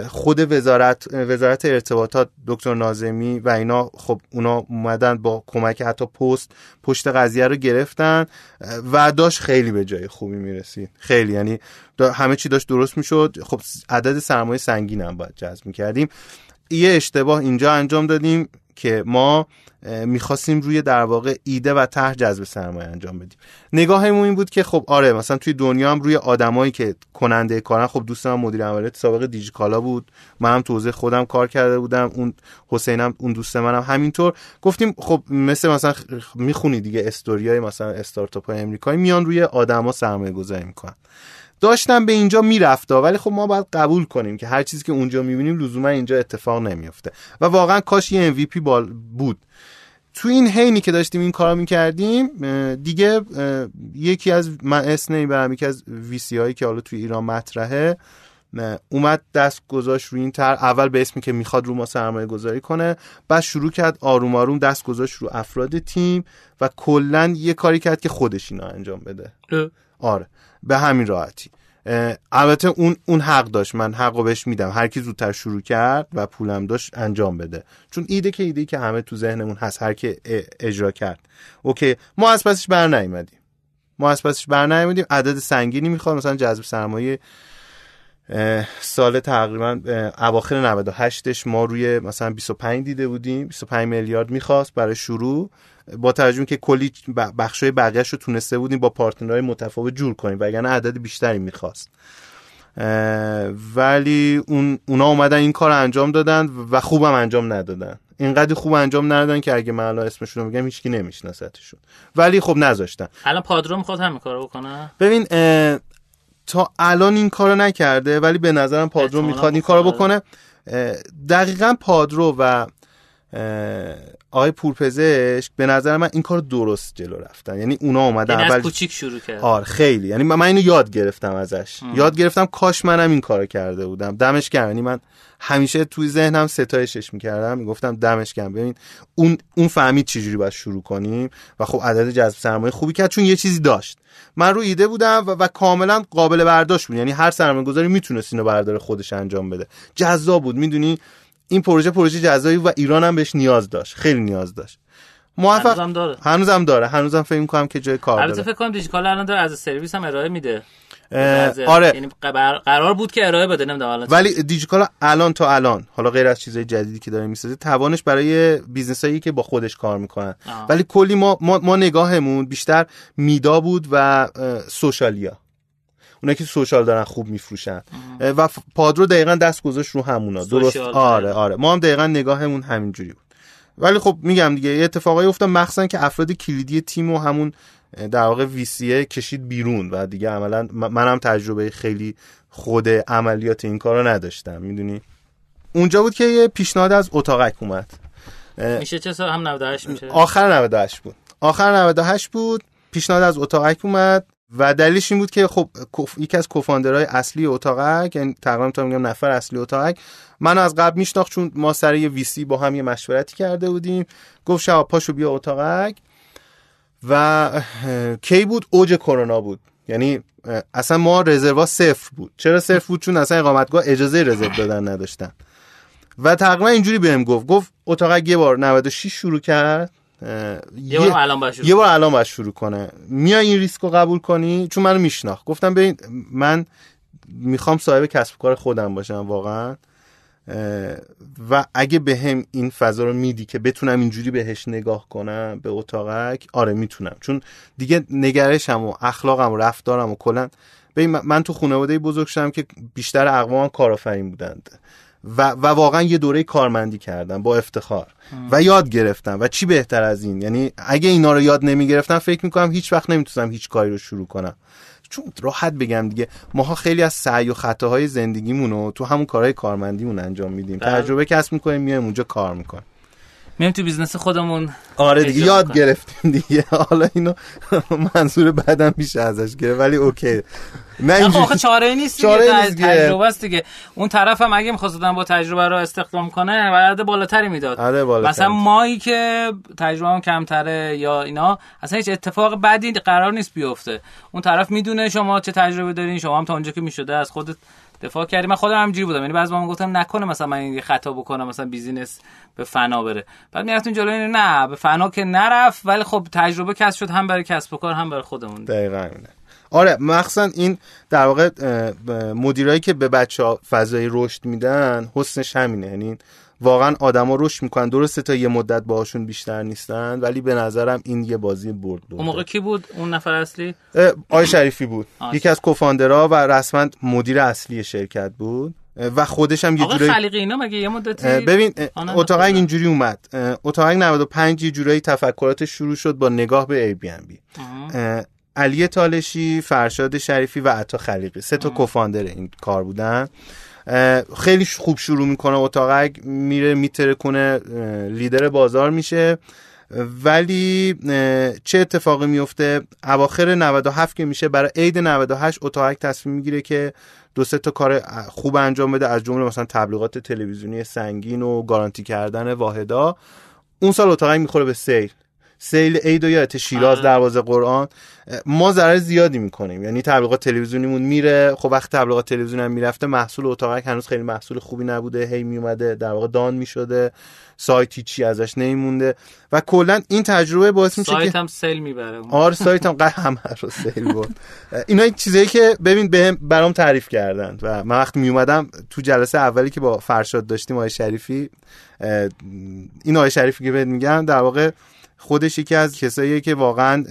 خود وزارت وزارت ارتباطات دکتر نازمی و اینا خب اونا اومدن با کمک حتی پست پشت قضیه رو گرفتن. و داشت خیلی به جای خوبی می‌رسید خیلی. یعنی همه چی داشت درست می‌شد. خب عدد سرمایه سنگین هم باید جذب می‌کردیم. یه اشتباه اینجا انجام دادیم که ما می‌خواستیم روی در واقع ایده و طرح جذب سرمایه انجام بدیم. نگاهمون این بود که خب آره مثلا توی دنیا هم روی آدمایی که کننده کارن خب دوست من مدیر عملیات سابق دیجیکالا بود. منم توضیح خودم کار کرده بودم. اون حسینم اون دوست منم همینطور. گفتیم خب مثل مثلا می‌خونی دیگه استوریای مثلا استارتاپ های امریکایی میان روی آدما سرمایه گذاری می‌کنن. داشتم به اینجا میرفتا ولی خب ما باید قبول کنیم که هر چیزی که اونجا می‌بینیم لزوما اینجا اتفاق نمیفته و واقعا کاش یه MVP بود. تو این حینی که داشتیم این کارا می‌کردیم دیگه یکی از من اسم نمی‌برم یکی از ویسی هایی که حالا توی ایران مطرحه اومد دست گذاشت روی این تر اول به اسمی که می‌خواد رو ما سرمایه گذاری کنه بعد شروع کرد آروم آروم دست گذاشت رو افراد تیم و کلا یه کاری کرد که خودش اینا انجام بده. آره به همین راحتی. البته اون اون حق داشت. من حقو بهش میدم. هر کی زودتر شروع کرد و پولم داشت انجام بده. چون ایده که ایده که همه تو ذهنمون هست هر کی اجرا کرد. اوکی. ما از پسش بر نیومدیم. ما از پسش بر نیومدیم. عدد سنگینی می‌خواد. مثلا جذب سرمایه سال تقریبا اواخر 98 ما روی مثلا 25 دیده بودیم. 25 میلیارد می‌خواست برای شروع. با ترجمه که کلی بخشای بقیهش رو تونسته بودیم با پارتنرهای متفاوت جور کنیم وگرنه عدد بیشتری می‌خواست. ولی اون اونا اومدن این کار انجام دادن و خوبم انجام ندادن. اینقدر خوب انجام ندادن که اگه من الان اسمشون رو بگم هیچکی نمیشناستشون ولی خب نذاشتن. الان پادرو می‌خواد همین کارو بکنه؟ ببین تا الان این کارو نکرده ولی به نظرم پادرو می‌خواد این کارو بکنه. دقیقا پادرو و آقای پورپزشک به نظر من این کار درست جلو رفتن. یعنی اونا اومدن یعنی اول کوچیک شروع کرد آره خیلی. یعنی من اینو یاد گرفتم ازش. یاد گرفتم کاش منم این کارو کرده بودم. دمش گرم. یعنی من همیشه توی ذهنم ستایشش می‌کردم. می‌گفتم دمش گرم. ببین اون اون فهمید چجوری باید شروع کنیم و خب عدد جذب سرمایه خوبی کرد چون یه چیزی داشت. من رو ایده بودم و, و کاملا قابل برداشت بود. یعنی هر سرمایه گذاری می‌تونست اینو بردار خودش انجام بده. جذاب بود. می‌دونی؟ این پروژه پروژه جزایی و ایران هم بهش نیاز داشت. خیلی نیاز داشت. موفق هنوزم داره. هنوزم داره. هنوزم فکر می‌کنم که جای کار داره. البته فکر کنم دیجیکال الان داره از سرویس هم ارائه میده. آره. یعنی قرار بود که ارائه بده نمی‌دونم ولی دیجیکال الان تا الان حالا غیر از چیزای جدیدی که داره می‌سازه توانش برای بیزنسایی که با خودش کار می‌کنن. ولی کلی ما, ما, ما نگاهمون بیشتر میدا بود و سوشالیا. اونا که سوشال دارن خوب میفروشن. و پادرو دقیقا دست گذاشت رو همونا. درست؟ آره آره. ما هم دقیقا نگاهمون همینجوری بود. ولی خب میگم دیگه یه اتفاقایی افتاد مخصوصا که افراد کلیدی تیم و همون در واقع ویسیه کشید بیرون و دیگه عملا منم تجربه خیلی خود عملیات این کارو نداشتم. می‌دونی؟ اونجا بود که یه پیشنهاد از اتاقک اومد. میشه چه سال؟ هم 98 میشه. آخر 98 بود. آخر 98 بود پیشنهاد از اتاقک اومد. و دلیلش این بود که خب یکی از کوفاندرهای اصلی اتاقک یعنی تقریبا تا میگم نفر اصلی اتاقک منو از قبل میشناخت چون ما سر یه ویسی با هم یه مشورتی کرده بودیم. گفت شب پاشو بیا اتاقک. و کی بود؟ اوج کرونا بود. یعنی اصلا ما رزروا صفر بود. چرا صفر بود؟ چون اصلا اقامتگاه اجازه رزرو دادن نداشتن. و تقریبا اینجوری بهم گفت. گفت اتاقک یه بار 96 شروع کرد. یه بار الان باید شروع یه بار الان باید شروع کنه. میای این ریسک رو قبول کنی؟ چون منو میشناخت. گفتم ببین من می‌خوام صاحب کسب کار خودم باشم واقعا. و اگه به هم این فضا رو میدی که بتونم اینجوری بهش نگاه کنم به اتاقک آره می‌تونم. چون دیگه نگرشم و اخلاقم و رفتارم و کلا ببین من تو خانواده بزرگ شدم که بیشتر اقوام کارآفرین بودند. و, و واقعا یه دوره کارمندی کردم با افتخار. و یاد گرفتم. و چی بهتر از این؟ یعنی اگه اینا رو یاد نمی گرفتم فکر می‌کنم هیچ وقت نمی‌تونم هیچ کاری رو شروع کنم. چون راحت بگم دیگه ماها خیلی از سعی و خطاهای زندگیمون رو تو همون کارهای کارمندیمون انجام میدیم. بله. تجربه کسب می‌کنیم میایم اونجا کار می‌کنیم. میایم تو business خودمون. آره دیگه یاد گرفتیم دیگه. حالا اینو منظور بعدم میشه ازش گرفت ولی اوکی. نه اینجوری چاره نیست چاره نیست تجربه است دیگه. اون طرف هم اگه می‌خواست با تجربه رو استخدام کنه باید بالاتری می‌داد. آره بالاتر. مثلا مایی که تجربه هم کمتره یا اینا اصلا هیچ اتفاق بدی قرار نیست بیفته. اون طرف می‌دونه شما چه تجربه دارین شما هم تا اونجا که می‌شده از خودت دفاع کردی. من خودم همینجوری بودم. یعنی بعضی موقع گفتم نکنه مثلا من یه خطا بکنم مثلا بیزینس به فنا بره. بعد می‌رفتیم جلو اینه نه به فنا که نرفت ولی خب تجربه کسب شد هم برای کسب و کار هم برای خودمون. دقیقاً آره مخصوصا این در واقع مدیرایی که به بچه ها فضای رشد میدن حسنش همینه. یعنی واقعا آدما رشد می‌کنن. درسته تا یه مدت باهاشون بیشتر نیستن ولی به نظرم این یه بازی برد بود اون موقع کی بود؟ اون نفر اصلی؟ آی شریفی بود. یکی از کوفاندرها و رسما مدیر اصلی شرکت بود. و خودش هم یه جورایی خلیقی اینا مگه یه مدتی ببین اتاقک اینجوری اومد. اتاقک 95 یه جورایی تفکرات شروع شد با نگاه به ای بی ام بی علی تالشی فرشاد شریفی و عطا خلیقی. سه تا کوفاندر این کار بودن. خیلی خوب شروع می‌کنه اتاقک میره میتره کنه لیدر بازار میشه. ولی چه اتفاقی میفته اواخر 97 که میشه برای عید 98 اتاقک تصمیم می‌گیره که دو سه تا کار خوب انجام بده از جمله مثلا تبلیغات تلویزیونی سنگین و گارانتی کردن واحدا اون سال اتاقک می‌خوره به سیل. سیل عید و یادت شیراز دروازه قرآن ما ضرر زیادی می‌کنیم. یعنی تبلیغات تلویزیونیمون میره خب وقت تبلیغات تلویزیونی هم می‌رفته محصول اتاقک هنوز خیلی محصول خوبی نبوده هی میومده در واقع دان می‌شده سایتی چی ازش نمیمونده. و کلا این تجربه باعث میشه سایت هم سیل می‌بره. آره سایت هم همه رو سیل برد. اینا چیزایی که ببین بهم برام تعریف کردن. و من وقتی میومدم تو جلسه اولی که با فرشاد داشتیم آقای شریفی این آقای شریفی که بهت میگم در واقع خودش یکی از کساییه که واقعا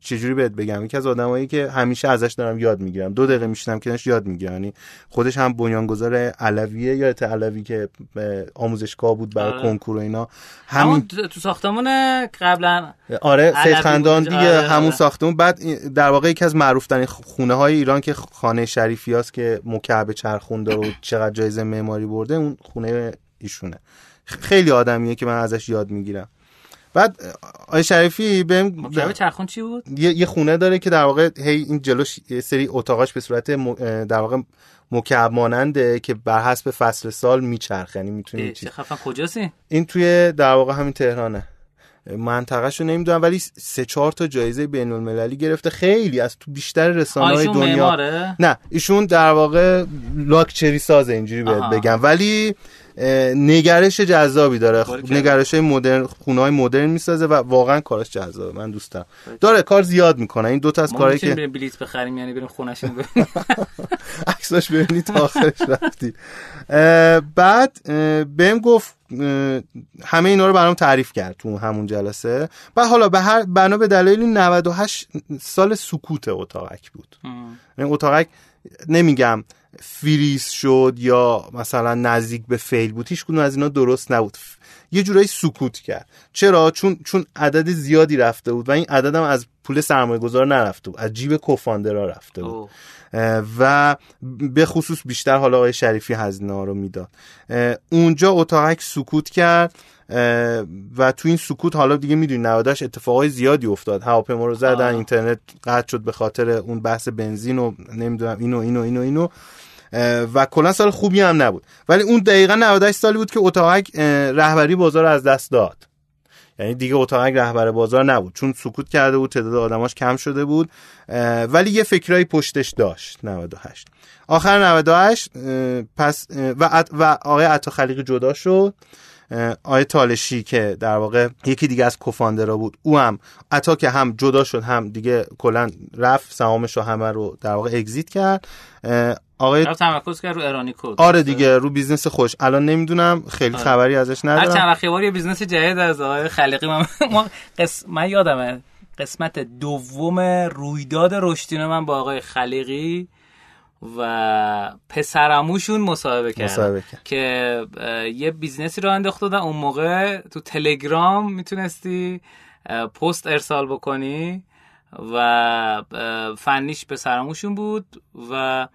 چجوری بهت بگم یکی از آدمایی که همیشه ازش دارم یاد می‌گیرم. دو دقیقه میشنم که یاد می‌گیرم. یعنی خودش هم بنیانگذار علویه یا علوی که آموزشگاه بود برای آره. کنکور و اینا. همین تو ساختمون قبلا آره سید خندان دیگه آره. همون ساختمون. بعد در واقع یکی از معروف ترین خونه های ایران که خانه شریفی هست که مکعب چرخون داره و چقدر جایزه معماری برده اون خونه ایشونه. خیلی آدمیه که من ازش یاد می‌گیرم. بعد آقای شریفی بهم چرخون چی بود؟ یه،, یه خونه داره که در واقع هی این جلوش یه سری اتاقاش به صورت در واقع مکعب ماننده که بر حسب فصل سال میچرخه. یعنی می‌تونی چه خفن. کجاست این توی در واقع همین تهرانه. منطقهش رو نمی‌دونم ولی سه چهار تا جایزه بین المللی گرفته. خیلی از تو بیشتر رسانه های دنیا. نه ایشون در واقع لاکچری سازه اینجوری بگم. ولی نگرش جذابی داره. نگرش های مدرن خونه های مدرن می‌سازه و واقعا کارش جذابه. من دوستم داره کار زیاد می‌کنه. این دو تا از کارهایی که بلیط بخریم یعنی بریم خونش عکساش ببینید تا آخرش رفتی بعد بهم گفت همه اینا رو برام تعریف کرد تو همون جلسه. و حالا به هر بنا به دلایلی 98 سال سکوت اتاقک بود. این اتاقک نمیگم فریز شد یا مثلا نزدیک به فیل بود هیچ از اینا درست نبود. یه جورایی سکوت کرد. چرا؟ چون چون عدد زیادی رفته بود و این عدد هم از پول سرمایه گذار نرفته بود از جیب کوفاندرا رفته بود. و به خصوص بیشتر حالا آقای شریفی هزینه ها رو می‌داد. اونجا اتاقک سکوت کرد و تو این سکوت حالا دیگه می‌دونی نوادش اتفاقای زیادی افتاد. هواپیما رو زدن اینترنت قطع شد به خاطر اون بحث بنزین و نمی‌دونم اینو اینو اینو اینو. و کلا سال خوبی هم نبود. ولی اون دقیقا 98 سالی بود که اتاقک رهبری بازار از دست داد. یعنی دیگه اتاقک رهبر بازار نبود. چون سکوت کرده بود تعداد آدماش کم شده بود ولی یه فکرایی پشتش داشت 98 آخر 98 پس و, و آقای عطا خلیقی جدا شد. آقای تالشی که در واقع یکی دیگه از کوفاندرا بود او هم عطا که هم جدا شد هم دیگه کلا رفت سهامش رو همه رو در واقع exit کرد. آقای تمرکز کرد رو ایرانی کارت. آره دیگه رو business خودش. الان نمی‌دونم خیلی آره. خبری ازش ندارم. هر چند وقت یه business جدید از آقای خلیقی من ما قسم... من یادمه قسمت دوم رویداد رشدین من با آقای خلیقی و پسرعموشون مصاحبه کرد. که یه business ی رو انداخت دادن اون موقع تو تلگرام می‌تونستی پست ارسال بکنی و فنیش پسرعموشون بود و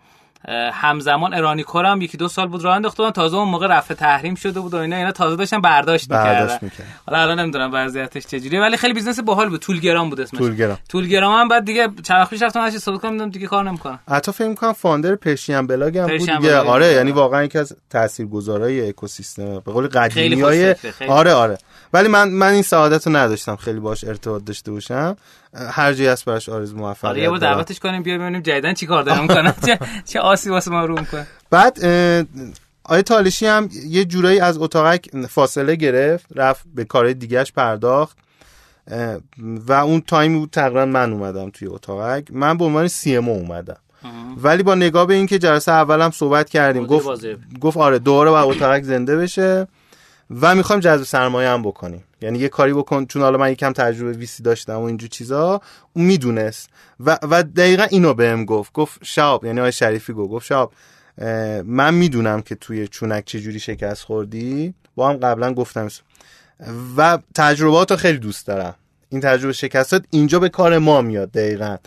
همزمان ایرانی هم یکی دو سال بود راه انداخته تازه اون موقع رفع تحریم شده بود و اینا. اینا تازه داشتن برداشت می‌کردن. حالا الان نمی‌دونم وضعیتش چجوریه ولی خیلی business باحال بود. تولگرام بود اسمش. تولگرام تولگرام هم بعد دیگه چند وقت پیش رفتم ازش صحبت کنم دیگه کار نمی‌کنه. حتی فکر می‌کنم founder پرشین بلاگ هم بود دیگه. آره یعنی واقعا یکی از تاثیرگذارای اکوسیستم به قول قدیمیای آره آره. ولی من من این سعادت رو نداشتم خیلی باش ارتباط داشته باشم. هر جایی هست براش آرزو موفقیت آره یه بار دعوتش کنیم بیا ببینیم جدیدن چی کار داره. می‌کنه چه چه آسی واسه ما رو می‌کنه بعد آیه تالشی هم یه جورایی از اتاقک فاصله گرفت رفت به کار دیگهش پرداخت. و اون تایمی بود تقریبا من اومدم توی اتاقک. من به عنوان سی ام اومدم. ولی با نگاه به اینکه جلسه اولم صحبت کردیم گفت گفت آره دوباره با اتاقک زنده بشه و می‌خوایم جذب سرمایه هم بکنیم. یعنی یه کاری بکن چون حالا من یکم تجربه ویسی داشتم و اینجور چیزا اون می‌دونست. و, و دقیقا اینو بهم گفت. گفت شاب یعنی آقای شریفی گفت. گفت شاب من می‌دونم که توی چونک چجوری شکست خوردی. با هم قبلا گفتم و تجربات خیلی دوست دارم. این تجربه شکستات اینجا به کار ما میاد دقیقا.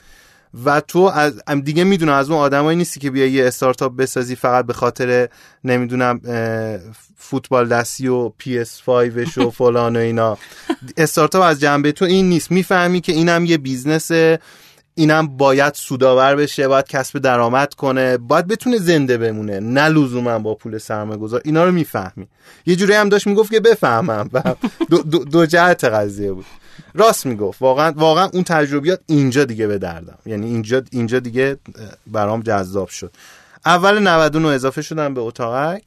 و تو از دیگه می‌دونم از اون آدمایی نیستی که بیا یه استارتاپ بسازی فقط به خاطر نمی‌دونم فوتبال دستی و PS 5 و فلان و اینا. استارتاپ از جنبه تو این نیست. می‌فهمی که اینم یه business ه اینم باید سودآور بشه باید کسب درآمد کنه باید بتونه زنده بمونه نه لزوما با پول سرمایه گذار اینا رو می‌فهمی. یه جوری هم داشت می‌گفت که بفهمم و دو, دو, دو جهت قضیه بود. راست می‌گفت. واقعا واقعا اون تجربیات اینجا دیگه به دردم. یعنی اینجا اینجا دیگه برام جذاب شد. اول 99 اضافه شدم به اتاقک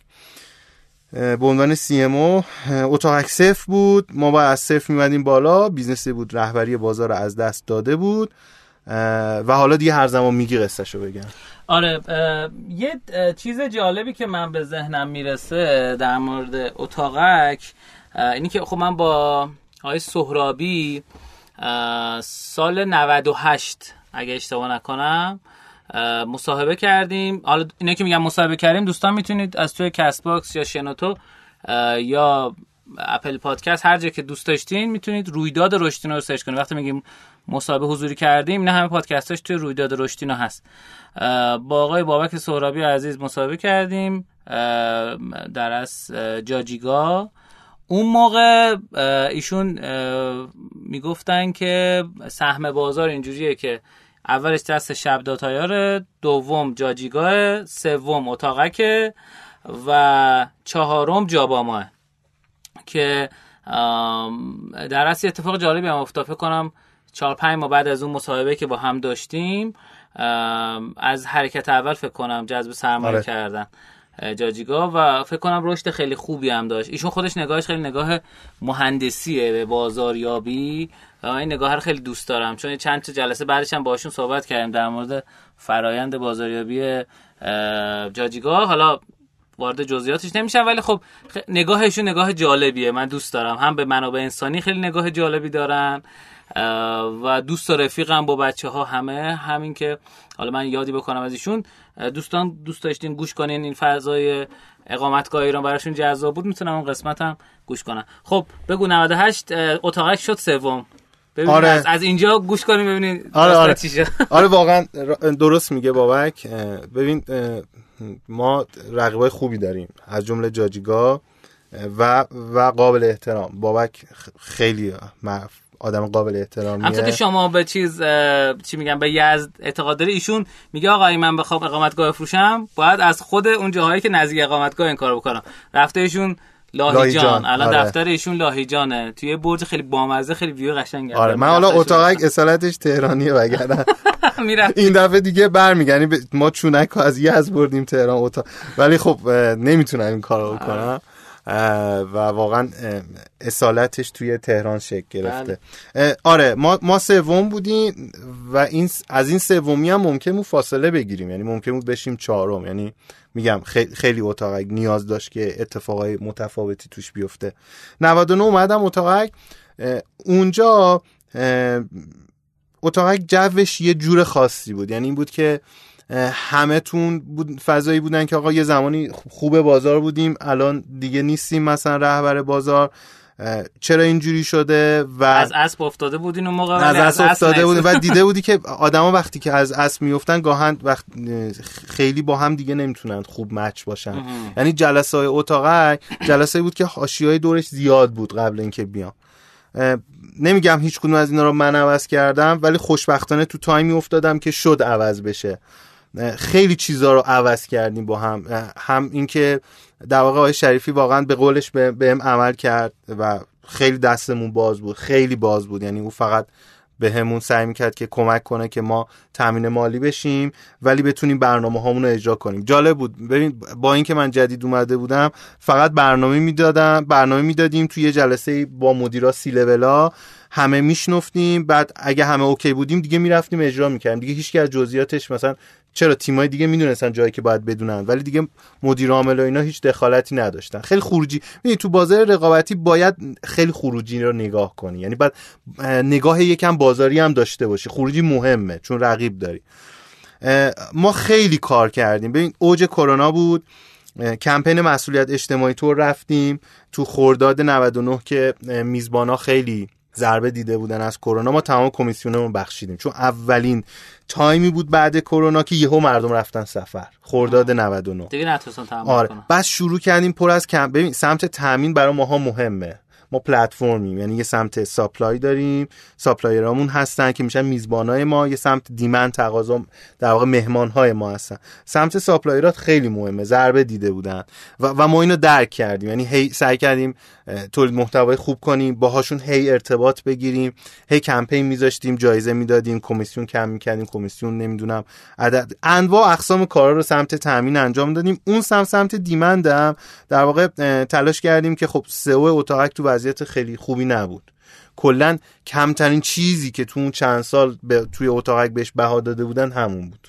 به عنوان CMO اتاقک صفر بود. ما با از صفر میمدیم بالا. business ی بود رهبری بازار رو از دست داده بود. و حالا دیگه هر زمان میگی قصه بگم. آره یه چیز جالبی که من به ذهنم می‌رسه در مورد اتاقک اینی که خب من با آقای سهرابی سال 98 اگه اشتباه نکنم مصاحبه کردیم. حالا اینا که میگم مصاحبه کردیم دوستان می‌تونید از توی کست باکس یا شنوتو یا اپل پادکست هر جا که دوست داشتین می‌تونید رویداد رشدینو رو سرچ کنید. وقتی میگیم مصاحبه حضوری کردیم نه همه پادکستاش توی رویداد رشدینو هست. با آقای بابک سهرابی عزیز مصاحبه کردیم. در از جاجیگا. اون موقع ایشون می‌گفتن که سهم بازار اینجوریه که اولش دست شب داتایار دوم جاجیگاه سوم اتاقکه و چهارم جاباماه که در اصل اتفاق جالبی هم افتاد. فکر کنم چهار پنج ماه بعد از اون مصاحبه که با هم داشتیم از حرکت اول فکر کنم جذب سرمایه آره. کردن. جاجیگا و فکر کنم رشد خیلی خوبی هم داشت. ایشون خودش نگاهش خیلی نگاه مهندسیه به بازاریابی. و این نگاه رو خیلی دوست دارم چون چند تا جلسه بعدش هم باشون صحبت کردیم در مورد فرایند بازاریابی جاجیگا. حالا وارد جزئیاتش نمیشم ولی خب نگاهشون نگاه جالبیه. من دوست دارم. هم به منابع انسانی خیلی نگاه جالبی دارن. و دوست و رفیقم با بچه ها همه. همین که حالا من یادی بکنم از ایشون دوستان دوست داشتین گوش کنین. این فضای اقامتگاه ایران براشون جذاب بود. می‌تونم اون قسمت هم گوش کنم. خب بگو 98 اتاقک شد سوم. آره. از, از اینجا گوش کنیم ببینید آره آره. آره واقعا درست میگه بابک. ببین ما رقیبای خوبی داریم. از جمله جاجیگا و و قابل احترام. بابک خیلی آدم قابل احترامیه. که شما به چیز چی میگم به یزد اعتقاد داری ایشون میگه آقا من بخوام اقامتگاه بفروشم باید از خود اون جاهایی که نزدیک اقامتگاه این کارو بکنم. رفته ایشون لاهیجان الان آره. دفتر ایشون لاهیجانه توی برج خیلی بامزه خیلی ویو قشنگه. آره. من حالا اتاقک اصالتش تهرانیه وگرنه. این دفعه دیگه برمیگردیم. ما چونک از از بردیم تهران اتاق. ولی خب نمی‌تونم این کارو بکنم و واقعا اصالتش توی تهران شکل گرفته. بله. آره ما ما سوم بودیم و این از این سومی هم ممکن بود فاصله بگیریم. یعنی ممکن بود بشیم چهارم. یعنی میگم خیلی, خیلی اتاقک نیاز داشت که اتفاقای متفاوتی توش بیفته. 99 اومدم اتاقک اونجا اتاقک جوش یه جور خاصی بود. یعنی این بود که همه تون بود فضایی بودن که آقا یه زمانی خوب بازار بودیم الان دیگه نیستیم مثلا رهبر بازار. چرا اینجوری شده و از اسب افتاده بودین اون موقع از اسب افتاده بودین و دیده بودی که آدما وقتی که از اسب میافتن گاهن وقت خیلی با هم دیگه نمی‌تونن خوب مچ باشن. یعنی جلسه های اتاقه جلسه بود که های دورش زیاد بود قبل اینکه بیام. نمیگم هیچ کدوم از اینا رو من عوض کردم ولی خوشبختانه تو تایمی افتادم که شد عوض بشه. خیلی چیزا رو عوض کردیم با هم. هم اینکه در واقع آقای شریفی واقعا به قولش بهم عمل کرد و خیلی دستمون باز بود خیلی باز بود. یعنی او فقط به همون سعی می‌کرد که کمک کنه که ما تامین مالی بشیم ولی بتونیم برنامه هامون رو اجرا کنیم. جالب بود. ببین با اینکه من جدید اومده بودم فقط برنامه می‌دادم برنامه می‌دادیم توی یه جلسه با مدیرا سی لولا همه میشنفتیم بعد اگه همه اوکی بودیم دیگه می‌رفتیم اجرا می‌کردیم. دیگه هیچ از جزئیاتش مثلا چرا تیمای دیگه می‌دونستن جایی که باید بدونن ولی دیگه مدیر عامل و اینا هیچ دخالتی نداشتن. خیلی خروجی. ببین تو بازار رقابتی باید خیلی خروجی رو نگاه کنی. یعنی بعد نگاه یکم بازاری هم داشته باشی. خروجی مهمه چون رقیب داری. ما خیلی کار کردیم. ببین اوج کرونا بود. کمپین مسئولیت اجتماعی تو رفتیم. تو خرداد 99 که میزبانا خیلی ضربه دیده بودن از کرونا ما تمام کمیسیونمون بخشیدیم. چون اولین تایمی بود بعد کرونا که یهو مردم رفتن سفر. خرداد 99 دیگه نتونستن تحمل آره. کنن. پس شروع کردیم پر از کم ببین سمت تامین برای ماها مهمه. ما پلتفرمیم. یعنی یه سمت supply داریم. supplier امون هستن که میشن میزبانای ما. یه سمت demand تقاضا در واقع مهمانهای ما هستن. سمت supplier ات خیلی مهمه. ضربه دیده بودن. و, و ما اینو درک کردیم. یعنی هی سعی کردیم تولید محتوای خوب کنیم. باهاشون هی ارتباط بگیریم. هی کمپین میذاشتیم. جایزه می‌دادیم. کمیسیون کم می‌کردیم. کمیسیون نمی‌دونم. عدد انواع اقسام کارا رو سمت تامین انجام دادیم. اون سمت سمت demand م در واقع تلاش کردیم که خب سئو اتاقک تو وضعیت خیلی خوبی نبود. کلا کمترین چیزی که تو اون چند سال به توی اتاقک بهش بها داده بودن همون بود.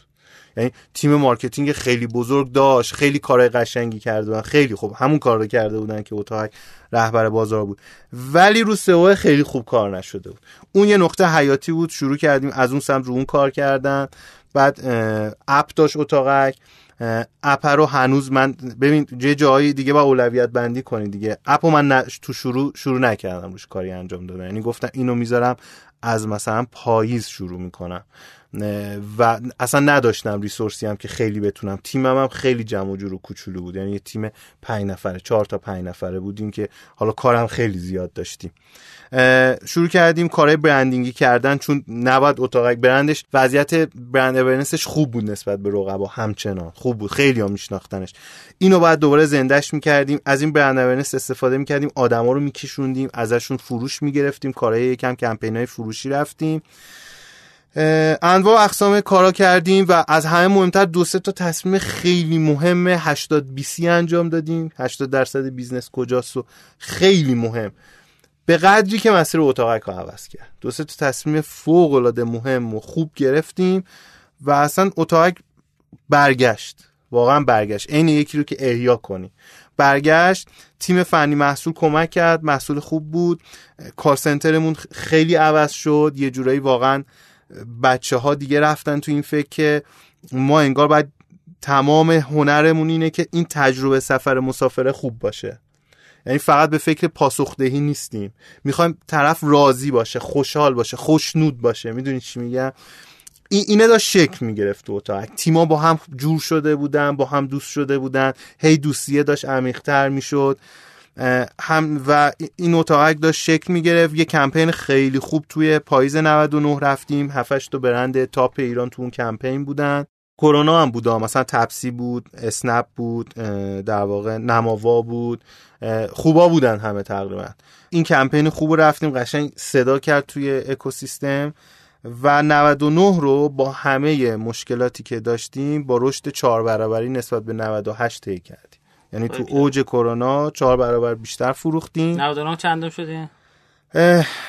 یعنی تیم marketing خیلی بزرگ داشت خیلی کارهای قشنگی کرده بودن خیلی خوب همون کار رو کرده بودن که اتاقک رهبر بازار بود. ولی رو سئو خیلی خوب کار نشده بود. اون یه نقطه حیاتی بود شروع کردیم از اون سمت رو اون کار کردن. بعد اپ داشت اتاقک. اپ رو هنوز من ببین یه جایی دیگه با اولویت بندی کنید دیگه. اپو من نه- تو شروع شروع نکردم روش کاری انجام دادم یعنی گفتم اینو می‌ذارم از مثلا پاییز شروع می‌کنم. و اصلا نداشتم ریسورسی هم که خیلی بتونم. تیمم هم خیلی جمع و جور و کوچولو بود. یعنی یه تیم پنج نفره چهار تا پنج نفره بودیم که حالا کارم خیلی زیاد داشتیم. شروع کردیم کارهای branding ی کردن چون نباید اتاقک برندش وضعیت brand awareness ش خوب بود نسبت به رقبا همچنان. خوب بود. خیلی ها میشناختنش. اینو باید دوباره زندهش می‌کردیم. از این brand awareness استفاده می‌کردیم. آدما رو میکشوندیم ازشون فروش می‌گرفتیم کارهای یکم کمپین های فروشی رفتیم. انواع اقسام کارا کردیم و از همه مهمتر دو سه تا تصمیم خیلی مهم 80 بیستی انجام دادیم. 80 درصد business کجاست و خیلی مهم. به قدری که مسیر اتاقک رو عوض کرد. دو سه تا تصمیم فوق العاده مهم و خوب گرفتیم و اصلا اتاقک برگشت. واقعا برگشت. عین یکی رو که احیا کنی. برگشت تیم فنی محصول کمک کرد. محصول خوب بود. کار سنترمون خیلی عوض شد. یه جورایی واقعا بچه ها دیگه رفتن تو این فکر که ما انگار باید تمام هنرمون اینه که این تجربه سفر مسافره خوب باشه. یعنی فقط به فکر پاسخدهی نیستیم. می‌خوایم طرف راضی باشه خوشحال باشه خوشنود باشه. می‌دونی چی میگم؟ این اینه داشت شکل می‌گرفت تو اتاق. تیما با هم جور شده بودن با هم دوست شده بودن. هی دوستیه داشت عمیقتر می‌شد. هم و این اتاقک داشت شکل می‌گرفت یه کمپین خیلی خوب توی پاییز 99 رفتیم. 7 تا برند تاپ ایران تو اون کمپین بودن. کرونا هم بود مثلا تپسی بود اسنپ بود در واقع نماوا بود. خوبا بودن همه تقریبا. این کمپین خوب رفتیم قشنگ صدا کرد توی اکوسیستم و 99 رو با همه مشکلاتی که داشتیم با رشد چهار برابری نسبت به 98 طی کردیم یعنی تو اوج کرونا چهار برابر بیشتر فروختیم. 99 چندم شدیم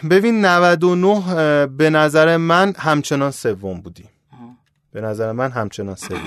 ببین 99 به نظر من همچنان سوم بودیم. به نظر من همچنان سوم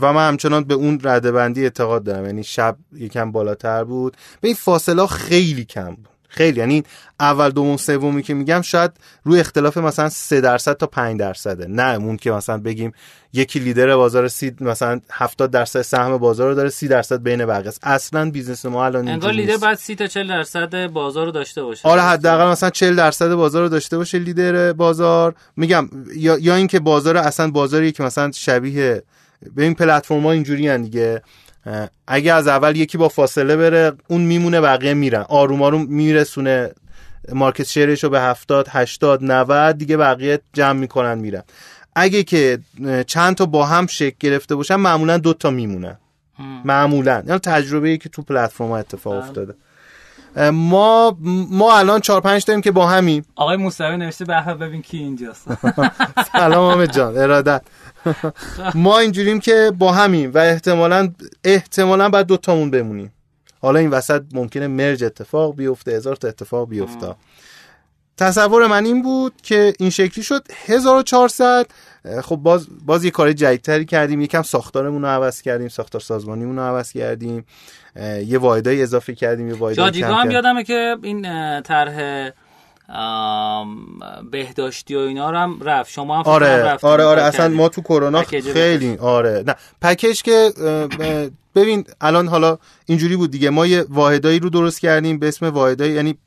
و من همچنان به اون رده بندی اعتقاد دارم. یعنی شب یکم بالاتر بود. به این فاصله خیلی کم بود. خیلی یعنی اول دوم سومی که میگم شاید روی اختلاف مثلا 3 درصد تا 5 درصده. نه اون که مثلا بگیم یکی لیدر بازار سی مثلا 70 درصد سهم بازار رو داره 30 درصد بین بقیه است. اصلا business ما الان انگار لیدر بعد 30 تا 40 درصد بازار رو داشته باشه. آره حداقل مثلا 40 درصد بازار رو داشته باشه لیدر بازار. میگم یا یا اینکه بازار اصلا بازاری که مثلا شبیه به این پلتفرم ها اینجوری دیگه. اگه از اول یکی با فاصله بره اون میمونه بقیه میرن. آروم آروم میرسونه مارکت شیرش رو به 70 80 90 دیگه بقیه جمع می‌کنن میرن. اگه که چند تا با هم شکل گرفته باشن معمولا دو تا میمونن معمولا. یعنی تجربه ای که تو پلتفرم ها اتفاق افتاده. ما ما الان 4 5 داریم که با همیم. آقای موسوی نوشته به ببین کی اینجاست. سلام حامد جان. ارادت. ما اینجوریم که با همیم و احتمالا احتمالا بعد دو تامون بمونیم. حالا این وسط ممکنه مرج اتفاق بیفته هزار تا اتفاق بیفته. تصور من این بود که این شکلی شد. 1400 خب باز باز یه کار جدیدتری کردیم. یکم ساختارمون رو عوض کردیم ساختار سازمانیمون رو عوض کردیم. یه واحدای اضافه کردیم یه واحدای هم یادمه که این طرح بهداشتی و اینا رو هم رفت. شما هم آره آره آره اصلا ما تو کرونا خیلی آره نه. پکیج که ببین الان حالا اینجوری بود دیگه. ما یه واحدایی رو درست کردیم به اسم واحدایی یعنی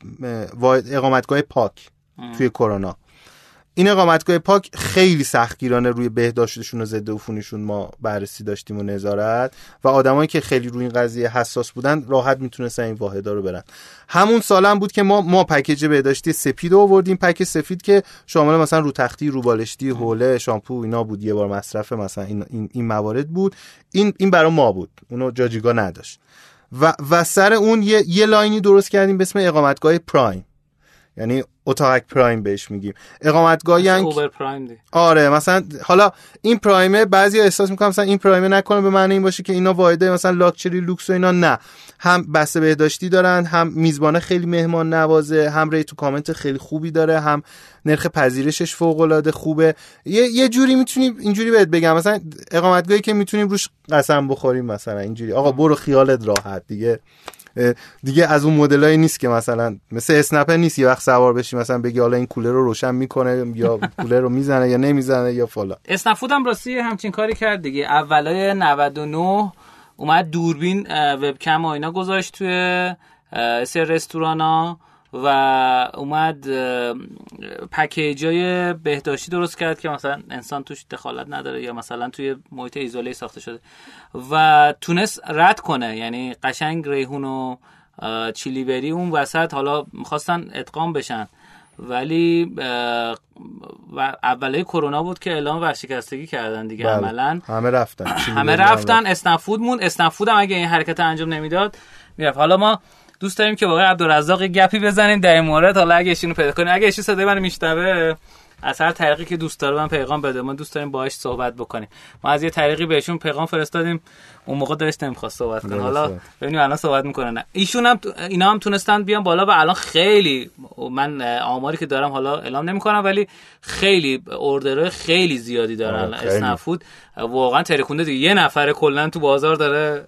واحد اقامتگاه پاک توی کرونا. این اقامتگاه پاک خیلی سختگیرانه روی بهداشتشون و ضد عفونیشون ما بررسی داشتیم و نظارت. و آدمایی که خیلی روی این قضیه حساس بودن راحت می‌تونستن این واحدا رو برن. همون سالم بود که ما ما پکیج بهداشتی سپید رو آوردیم. پک سفید که شامل مثلا رو تختی رو بالشتی حوله شامپو اینا بود. یه بار مصرف مثلا این, این, این موارد بود. این این برای ما بود. اونو جاجیگا نداشت. و و سر اون یه, یه لاینی درست کردیم به اسم اقامتگاه پرایم. یعنی اتاق پرایم بهش میگیم. اقامتگاه یعنی پرایم دی. آره مثلا حالا این پرایمه بعضی احساس می‌کنم مثلا این پرایمه نکنه به معنی این باشه که اینا واحده مثلا لاکچری لوکس و اینا نه. هم بسته بهداشتی دارن هم میزبانه خیلی مهمان نوازه هم ری تو کامنت خیلی خوبی داره هم نرخ پذیرشش فوق العاده خوبه. یه, یه جوری می‌تونیم اینجوری بهت بگم. مثلا اقامتگاهی که می‌تونیم روش قسم بخوریم مثلا اینجوری. آقا برو خیالت راحت دیگه. دیگه از اون مدلایی نیست که مثلا مثل اسنپر نیست یه وقت سوار بشی مثلا بگی حالا این کولر رو روشن می‌کنه یا کولر رو می‌زنه یا نمی‌زنه یا فلان. اسنفود هم راستی همچین کاری کرد دیگه. اولای 99 اومد دوربین وبکم و اینا گذاشت توی سر رستوران ها و اومد پکیجای بهداشتی درست کرد که مثلا انسان توش دخالت نداره یا مثلا توی محیط ایزوله ساخته شده و تونست رد کنه. یعنی قشنگ ریحون و چیلی بری اون وسط حالا می‌خواستن ادغام بشن. ولی و اوله کرونا بود که اعلام ورشکستگی کردن دیگه بله. عملا. همه رفتن. همه رفتن. اسنفود مون اسنفود هم اگه این حرکت انجام نمی‌داد می‌رفت. حالا ما دوست داریم که واقعا عبدالرزاق گپی بزنیم در این مورد. حالا اگه ایشونو پیدا کنیم. اگه ایشون صدای منو میشنوه از هر طریقی که دوست داره من پیغام بده. ما دوست داریم باهاش صحبت بکنیم. ما از یه طریقی بهشون پیغام فرستادیم. اون موقع داشت نمی‌خواست صحبت کنه. حالا ببینیم الان صحبت می‌کنه ایشون هم اینا هم تونستن بیان بالا و الان خیلی من آماری که دارم حالا اعلام نمی‌کنم ولی خیلی اوردرهای خیلی زیادی دارن. اسنفود واقعا ترکونده دیگه. یه نفر کلا تو بازار داره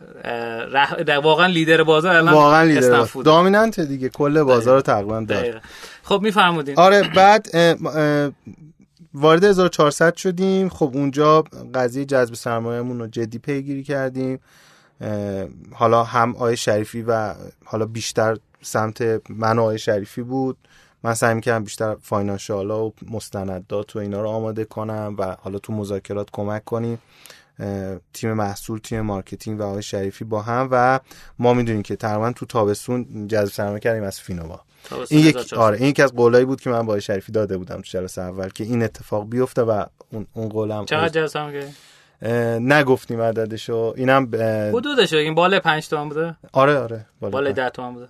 رح... واقعا لیدر بازار الان واقعا لیدر دامیننت دیگه. کل بازار رو تقریبا داره. خب میفرمودین. آره بعد وارد 1400 شدیم. خب اونجا قضیه جذب سرمایه‌مون رو جدی پیگیری کردیم. حالا هم آقای شریفی و حالا بیشتر سمت من آقای شریفی بود. من سعی می‌کردم بیشتر financial ا و مستندات و اینا رو آماده کنم و حالا تو مذاکرات کمک کنیم. تیم محصول تیم marketing و آقای شریفی با هم و ما می‌دونیم که تقریبا تو تابستون جذب سرمایه کردیم از فینووا. این یک آره این یکی از قولایی بود که من با شریفی داده بودم تو جلسه اول که این اتفاق بیفته و اون اون قولم چقدر جلسه هم نگفتیم عددشو. اینم ب... حدودش این بالا 5 تومن بوده؟ آره آره بالا 10 تومن بوده.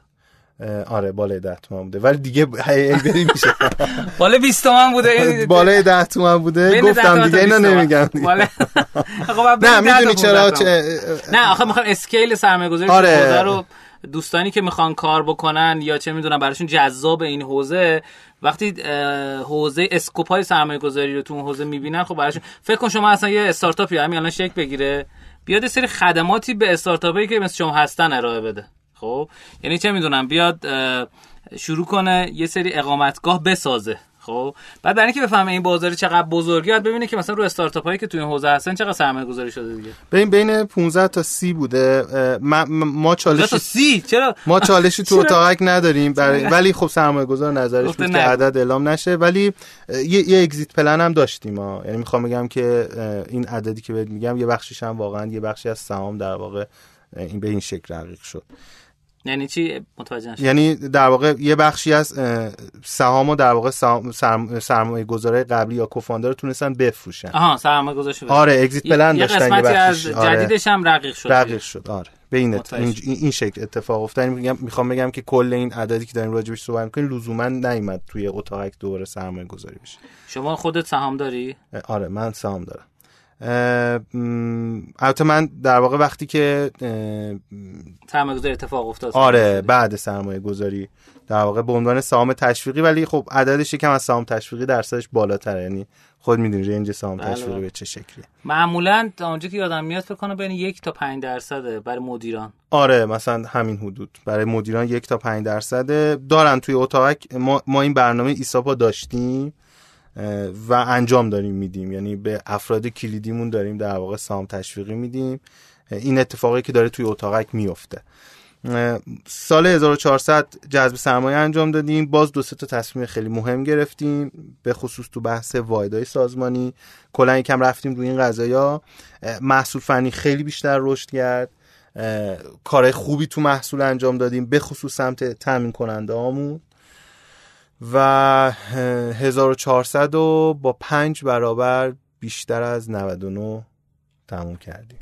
آره بالای 10 تومن بوده. ولی دیگه هی میشه. بالای 20 تومن بوده بالای 10 تومن بوده. گفتم دیگه اینا نمیگم خب نه می‌دونی چرا نه آخه می‌خوام scale سرمایه‌گذاری آره. رو دوستانی که می‌خوان کار بکنن یا چه می‌دونم براشون جذاب این حوزه وقتی حوزه scope های سرمایه گذاری رو تو اون حوزه می‌بینن خب براشون فکر کن شما اصلا یه استارتاپی همین الان شکل بگیره. بیاد سری خدماتی به استارتاپی که مثل شما هستن ارائه بده. خب؟ یعنی چه می‌دونم بیاد شروع کنه یه سری اقامتگاه بسازه. خب بعد برای اینکه بفهمه این بازار چقدر بزرگه بعد ببینه که مثلا رو استارتاپ هایی که تو این حوزه هستن چقدر سرمایه گذاری شده دیگه. ببین بین 15 تا 30 بوده. ما, ما چالش تا 30 چرا؟ ما چالشی تو اتاقک نداریم برای ولی خب سرمایه گذار نظرش بود که عدد اعلام نشه. ولی یه, یه اگزییت پلن هم داشتیم ما. یعنی می‌خوام بگم که این عددی که بهت میگم یه بخشش هم واقعا یه بخشی از سهام در واقع این به این شکل رقیق شد. یعنی چی متوجه نشد یعنی در واقع یه بخشی از سهامو در واقع سرمایه گذاره قبلی یا کوفاندر تونستن بفروشن. آها سرمایه گذاری آره اگزییت پلن داشتن یه از جدیدش هم رقیق شد. رقیق شد آره. به این, این, این شکل اتفاق افتاد. میگم می‌خوام بگم که کل این عددی که داریم راجبش صحبت می‌کنیم لزوما نیومد توی اتاق دوباره سرمایه گذاری بشه. شما خودت سهام داری آره من سهام دارم. البته من در واقع وقتی که سرمایه گذاری اتفاق افتاد آره بعد سرمایه گذاری در واقع به عنوان سهام تشویقی ولی خب عددش یکم از سهام تشویقی درصدش بالاتره. یعنی خود می‌دونی رنج سهام بله. تشویقی. به چه شکلی معمولا اونجا که یادم میاد فکر کنم بین یک تا 5 درصده برای مدیران. آره مثلا همین حدود. برای مدیران یک تا 5 درصده. دارن توی اتاق. ما, ما این برنامه ایساپا داشتیم. و انجام داریم میدیم. یعنی به افراد کلیدیمون داریم در واقع سهام تشویقی میدیم. این اتفاقی که داره توی اتاقک میفته سال 1400 جذب سرمایه انجام دادیم. باز دو سه تا تصمیم خیلی مهم گرفتیم. به خصوص تو بحث واحدهای سازمانی. کلا یکم رفتیم روی این قضايا محصول فنی خیلی بیشتر رشد کرد. کار خوبی تو محصول انجام دادیم. به خصوص سمت تامین کننده هامون. و 1400 رو با پنج برابر بیشتر از 99 تموم کردیم.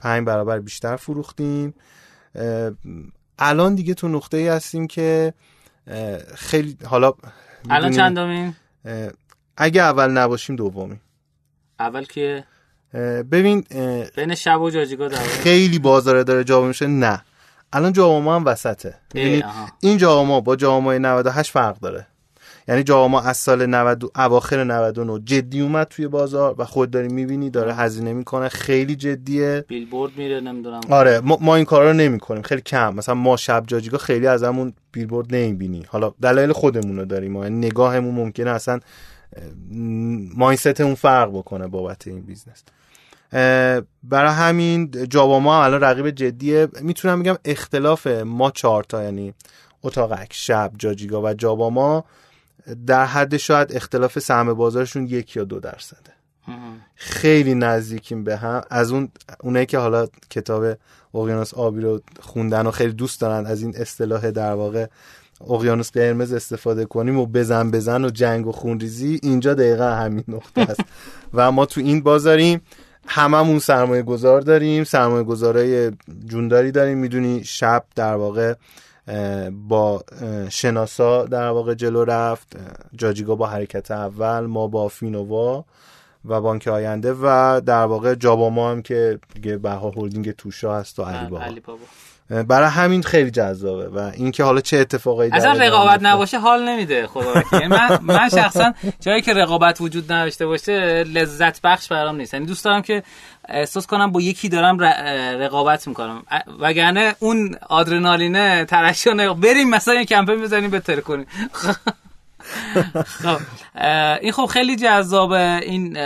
پنج برابر بیشتر فروختیم. الان دیگه تو نقطه ای هستیم که خیلی حالا الان چندمین اگه اول نباشیم دومی اول که؟ ببین بین شب و جاجیگا خیلی بازاره داره جا میشه نه. الان جاباما هم وسطه. این جاباما با جاباما 98 فرق داره. یعنی جاباما از سال 90 اواخر 99 جدی اومد توی بازار و خب داری می‌بینی داره هزینه می‌کنه. خیلی جدیه. بیلبورد میره نمی‌دونم. آره ما, ما این کارا رو نمی‌کنیم. خیلی کم. مثلا ما شب جاجیگا خیلی از همون بیلبورد نمی‌بینی. حالا دلایل خودمون رو داریم. ما یعنی نگاهمون ممکنه اصلا mindset مون فرق بکنه بابت این business. برای همین جاواما هم الان رقیب جدیه. می‌تونم بگم اختلاف ما چهارتا یعنی اتاقک شب جاجیگا و جاواما در حد شاید اختلاف سهم بازارشون یک یا دو درصده خیلی نزدیکیم به هم. از اون اونایی که حالا کتاب اقیانوس آبی رو خوندن و خیلی دوست دارن از این اصطلاح در واقع اقیانوس قرمز استفاده کنیم و بزن بزن و جنگ و خونریزی اینجا دقیقا همین نقطه است. و ما تو این بازاریم هممون سرمایه گذار داریم سرمایه گذارای جونداری داریم. می‌دونی شب در واقع با شناسا در واقع جلو رفت. جاجیگا با حرکت اول ما با فینووا و بانک آینده و در واقع جاباما هم که دیگه بها هولدینگ توشا هست و علی بابا. برای همین خیلی جذابه و اینکه حالا چه اتفاقایی اصلا رقابت نباشه حال نمیده خدا من من شخصا جایی که رقابت وجود نداشته باشه لذت بخش برام نیست. یعنی دوست دارم که احساس کنم با یکی دارم رقابت می‌کنم. وگرنه اون آدرنالینه ترشح بریم مثلا یه کمپین بزنیم بهتر کنیم. خب این خب خیلی جذابه این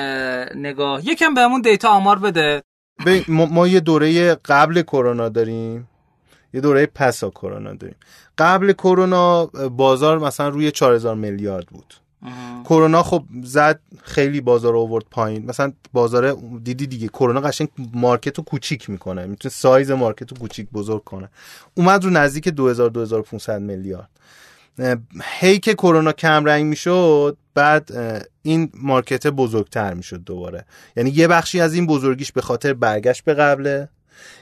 نگاه. یکم بهمون دیتا آمار بده. ما یه دوره قبل کرونا داریم. یه دوره پسا کرونا داریم. قبل کرونا بازار مثلا روی 4000 میلیارد بود. کرونا خب زد خیلی بازار آورد پایین. مثلا بازار دیدی دیگه کرونا قشنگ market رو کوچیک می‌کنه. می‌تونه size market رو کوچیک بزرگ کنه. اومد رو نزدیک 2000 2500 میلیارد. هی که کرونا کم رنگ می‌شد بعد این market بزرگتر می‌شد دوباره. یعنی یه بخشی از این بزرگیش به خاطر برگشت به قبله.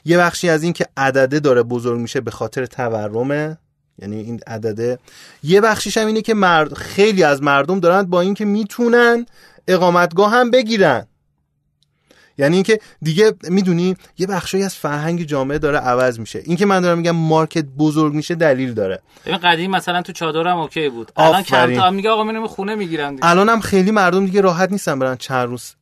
یه بخشی از این که عدده داره بزرگ میشه به خاطر تورمه. یعنی این عدده. یه بخشیش هم اینه که مرد خیلی از مردم دارن با اینکه می‌تونن اقامتگاه هم بگیرن. یعنی اینکه دیگه می‌دونی یه بخشی از فرهنگ جامعه داره عوض میشه. اینکه من دارم میگم مارکت بزرگ میشه دلیل داره. ببین قدیم مثلا تو چادرم اوکی بود. الان کم میگه آقا میرم خونه می‌گیرن الان هم خیلی مردم دیگه راحت نیستن برن چند روز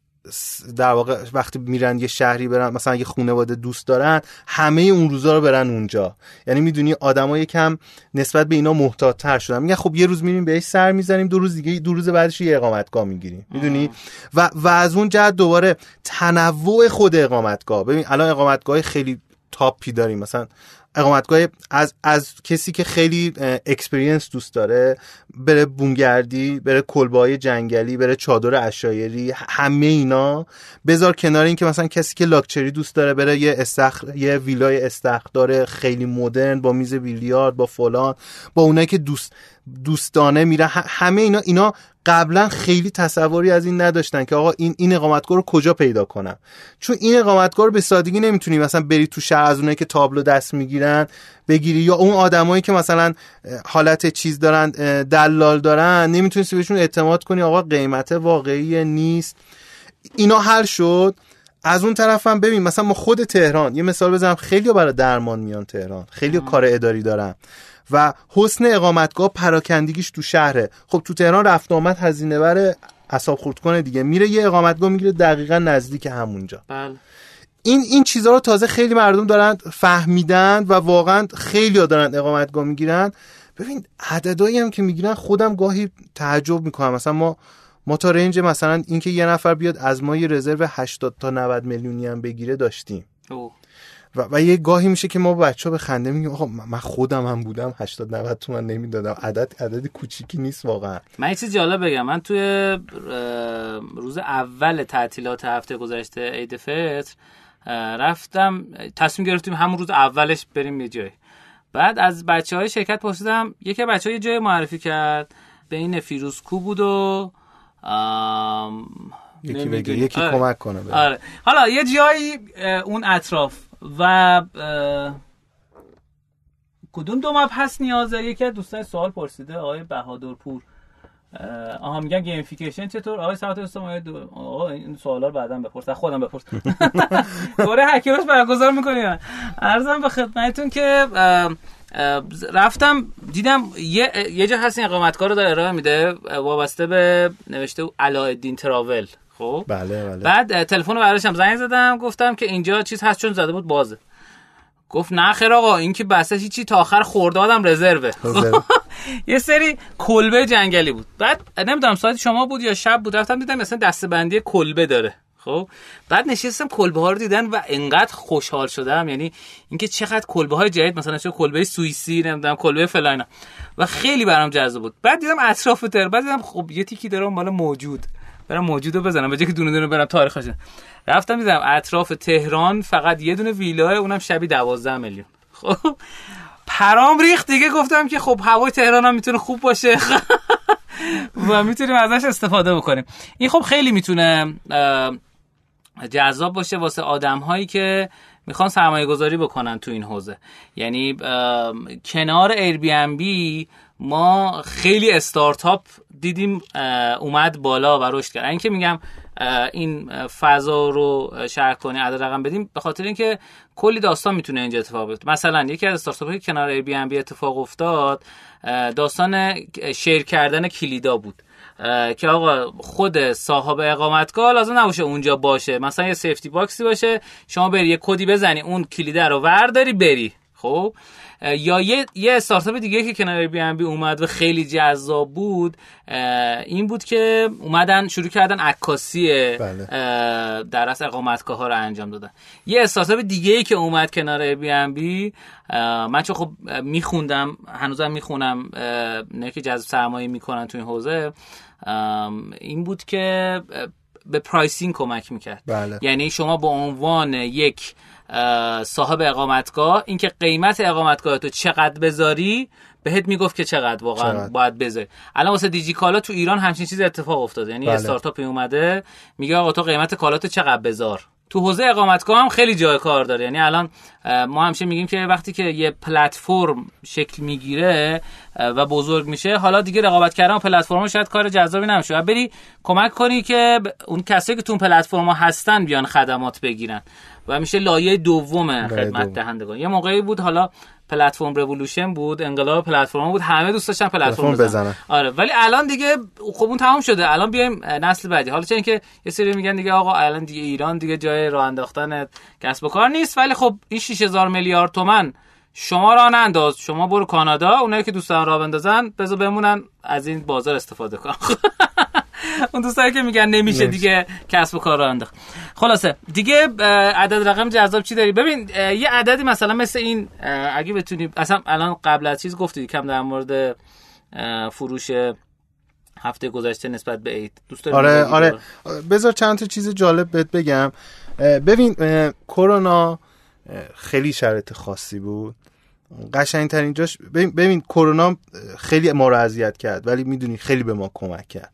در واقع وقتی میرن یه شهری برن مثلا یه خانواده دوست دارن همه اون روزا رو برن اونجا. یعنی می‌دونی آدما یکم نسبت به اینا محتاط تر شدن. میگن خب یه روز میریم بهش سر می‌زنیم دو روز دیگه دو روز بعدش یه اقامتگاه می‌گیریم. می‌دونی؟ و و از اون جهت دوباره تنوع خود اقامتگاه. ببین الان اقامتگاه خیلی top ی داریم. مثلا اقامتگاه از از کسی که خیلی experience دوست داره بره بوم‌گردی بره کلبه‌ی جنگلی بره چادر عشایری همه اینا. بذار کنار این که مثلا کسی که لاکچری دوست داره بره یه استخر یه ویلای استخر داره خیلی مدرن با میز بیلیارد با فلان با اونایی که دوست دوستانه میره. همه اینا اینا قبلا خیلی تصوری از این نداشتن که آقا این این اقامتگاه رو کجا پیدا کنم. چون این اقامتگاه رو به سادگی نمی‌تونی مثلا بری تو شهر از اونایی که تابلو دست می‌گیرن بگیری یا اون آدمایی که مثلا حالت چیز دارن دلال دارن نمی‌تونی بهشون اعتماد کنی آقا قیمت واقعی نیست. اینا حل شد. از اون طرفم ببین مثلا ما خود تهران یه مثال بزنم خیلی برای درمان میان تهران. خیلی کار اداری دارن. و حسن اقامتگاه پراکندگیش تو شهره. خب تو تهران رفت آمد هزینه بر اصاب خورد کنه دیگه. میره یه اقامتگاه می‌گیره دقیقا نزدیک همونجا. بله. این این چیزها رو تازه خیلی مردم دارن فهمیدن و واقعا خیلی ها دارن اقامتگاه می‌گیرن. ببین عددهایی هم که می‌گیرن خودم گاهی تعجب می‌کنم. مثلا ما ما تا رنج مثلا اینکه یه نفر بیاد از ما یه رزرو 80 تا 90 میلیونی هم بگیره داشتیم. و, و یه گاهی میشه که ما بچه ها به خنده میگیم آقا من خودم هم بودم 80 90 تومن نمی‌دادم. عدد عدد کوچیکی نیست واقعا. من یه چیز جالب بگم. من توی روز اول تعطیلات هفته گذشته عید فطر رفتم تصمیم گرفتیم همون روز اولش بریم یه جایی. بعد از بچه های شرکت پرسیدم یکی بچه های جای معرفی کرد. بین فیروز کو بود و یکی بگه یکی آره. کمک کنه آره. حالا یه جایی اون اطراف و کدوم دو مپ هست نیازه یکی از دوستان سوال پرسیده آقای بهادرپور. آها میگن گیمفیکیشن چطور؟ آقای ساعت استم آقا این سوالا رو بعدا بپرس خودم بپرس. دوره هکرش برگزار می‌کنیم ارزم به خدمتتون که رفتم دیدم یه, یه جا هست این اقامتگاه رو داره ارائه میده وابسته به نوشته علاءالدین تراول. خب. بله بله. بعد تلفن رو براشم زنگ زدم گفتم که اینجا چیز هست چون زده بود بازه. گفت نه خیر آقا این که بسته چی تا آخر خوردادم رزروه. یه سری کلبه جنگلی بود. بعد نمی‌دونم ساعت شما بود یا شب بود رفتم دیدم مثلا دستبندی کلبه داره. خب بعد نشستم کلبه ها رو دیدن و انقدر خوشحال شدم. یعنی اینکه چقدر کلبه های جدید مثلا چه کلبه سوئیسی نمی‌دونم کلبه فلاینا و خیلی برام جذاب بود. بعد دیدم اطراف تر بعد دیدم خب یه تیکی داره مال موجود. برم موجودو بزنم به که دونه دونه برم تاریخش رفتم دیدم اطراف تهران فقط یه دونه ویلاه اونم شبی 12 میلیون. خب پرام ریخت دیگه. گفتم که خب هوای تهران هم می‌تونه خوب باشه. و می‌تونیم ازش استفاده بکنیم. این خب خیلی می‌تونه جذاب باشه واسه آدم هایی که می‌خوان سرمایه گذاری بکنن تو این حوزه. یعنی کنار Airbnb ما خیلی استارتاپ دیدیم اومد بالا و رشد کرد. اینکه میگم این فضا رو شرح کنی عدد رقم بدیم به خاطر اینکه کلی داستان می‌تونه اینجا اتفاق بیفته. مثلا یکی از استارتاپ که کنار Airbnb اتفاق افتاد داستان share کردن کلیدا بود. که آقا خود صاحب اقامتگاه لازم نباشه اونجا باشه. مثلا یه safety box ی باشه شما بری یه کدی بزنی اون کلیده رو ورداری بری. خب؟ یا یه یه استارتاپ دیگه که کنار Airbnb اومد و خیلی جذاب بود این بود که اومدن شروع کردن عکاسی بله. در اصل اقامتگاه ها رو انجام دادن یه استارتاپ دیگه که اومد کنار Airbnb من چون خب میخوندم هنوزم می‌خونم نه که جذب سرمایه می‌کنن تو این حوزه این بود که به pricing کمک می‌کرد بله. یعنی شما به عنوان یک صاحب اقامتگاه اینکه قیمت اقامتگاه تو چقدر بذاری بهت می‌گفت که چقدر واقعا چقدر. باید بذاری. الان واسه دیجی کالا تو ایران همچین چیز اتفاق افتاده. یعنی بله. استارتاپی اومده میگه آقا تو قیمت کالاتو چقدر بذار. تو حوزه اقامتگاه هم خیلی جای کار داره. یعنی الان ما همیشه میگیم که وقتی که یه پلتفرم شکل می‌گیره و بزرگ میشه حالا دیگه رقابت کردن پلتفرم شاید کار جذابی نمیشه. بری کمک کنی که اون کسایی که تو پلتفرم هستن بیان خدمات بگیرن. و میشه لایه دوم خدمت دهندگان. یه موقعی بود حالا پلتفرم رولوشن بود انقلاب پلتفرم بود همه دوست داشتن پلتفرم بزنن. آره ولی الان دیگه خب اون تمام شده. الان بیایم نسل بعدی. حالا چون اینکه یه سری میگن دیگه آقا الان دیگه ایران دیگه جای راه انداختن کسب و کار نیست ولی خب این 6000 میلیارد تومن شما راه ننداز شما برو کانادا اونایی که دوستان راه بندازن بذار بمونن از این بازار استفاده کن. اون دوستایی که میگن نمیشه دیگه کسب و کار رو انداخت. خلاصه دیگه عدد رقم جذاب چی داری؟ ببین یه عددی مثلا مثل این اگه بتونی اصلا الان قبل از چیز گفتی کم در مورد فروش هفته گذشته نسبت به عید. دوست آره آره. بذار چند تا چیز جالب بهت بگم. ببین کرونا خیلی شرط خاصی بود. قشنگترین جاش ببین, ببین کرونا خیلی ما رو اذیت کرد ولی می‌دونی خیلی به ما کمک کرد.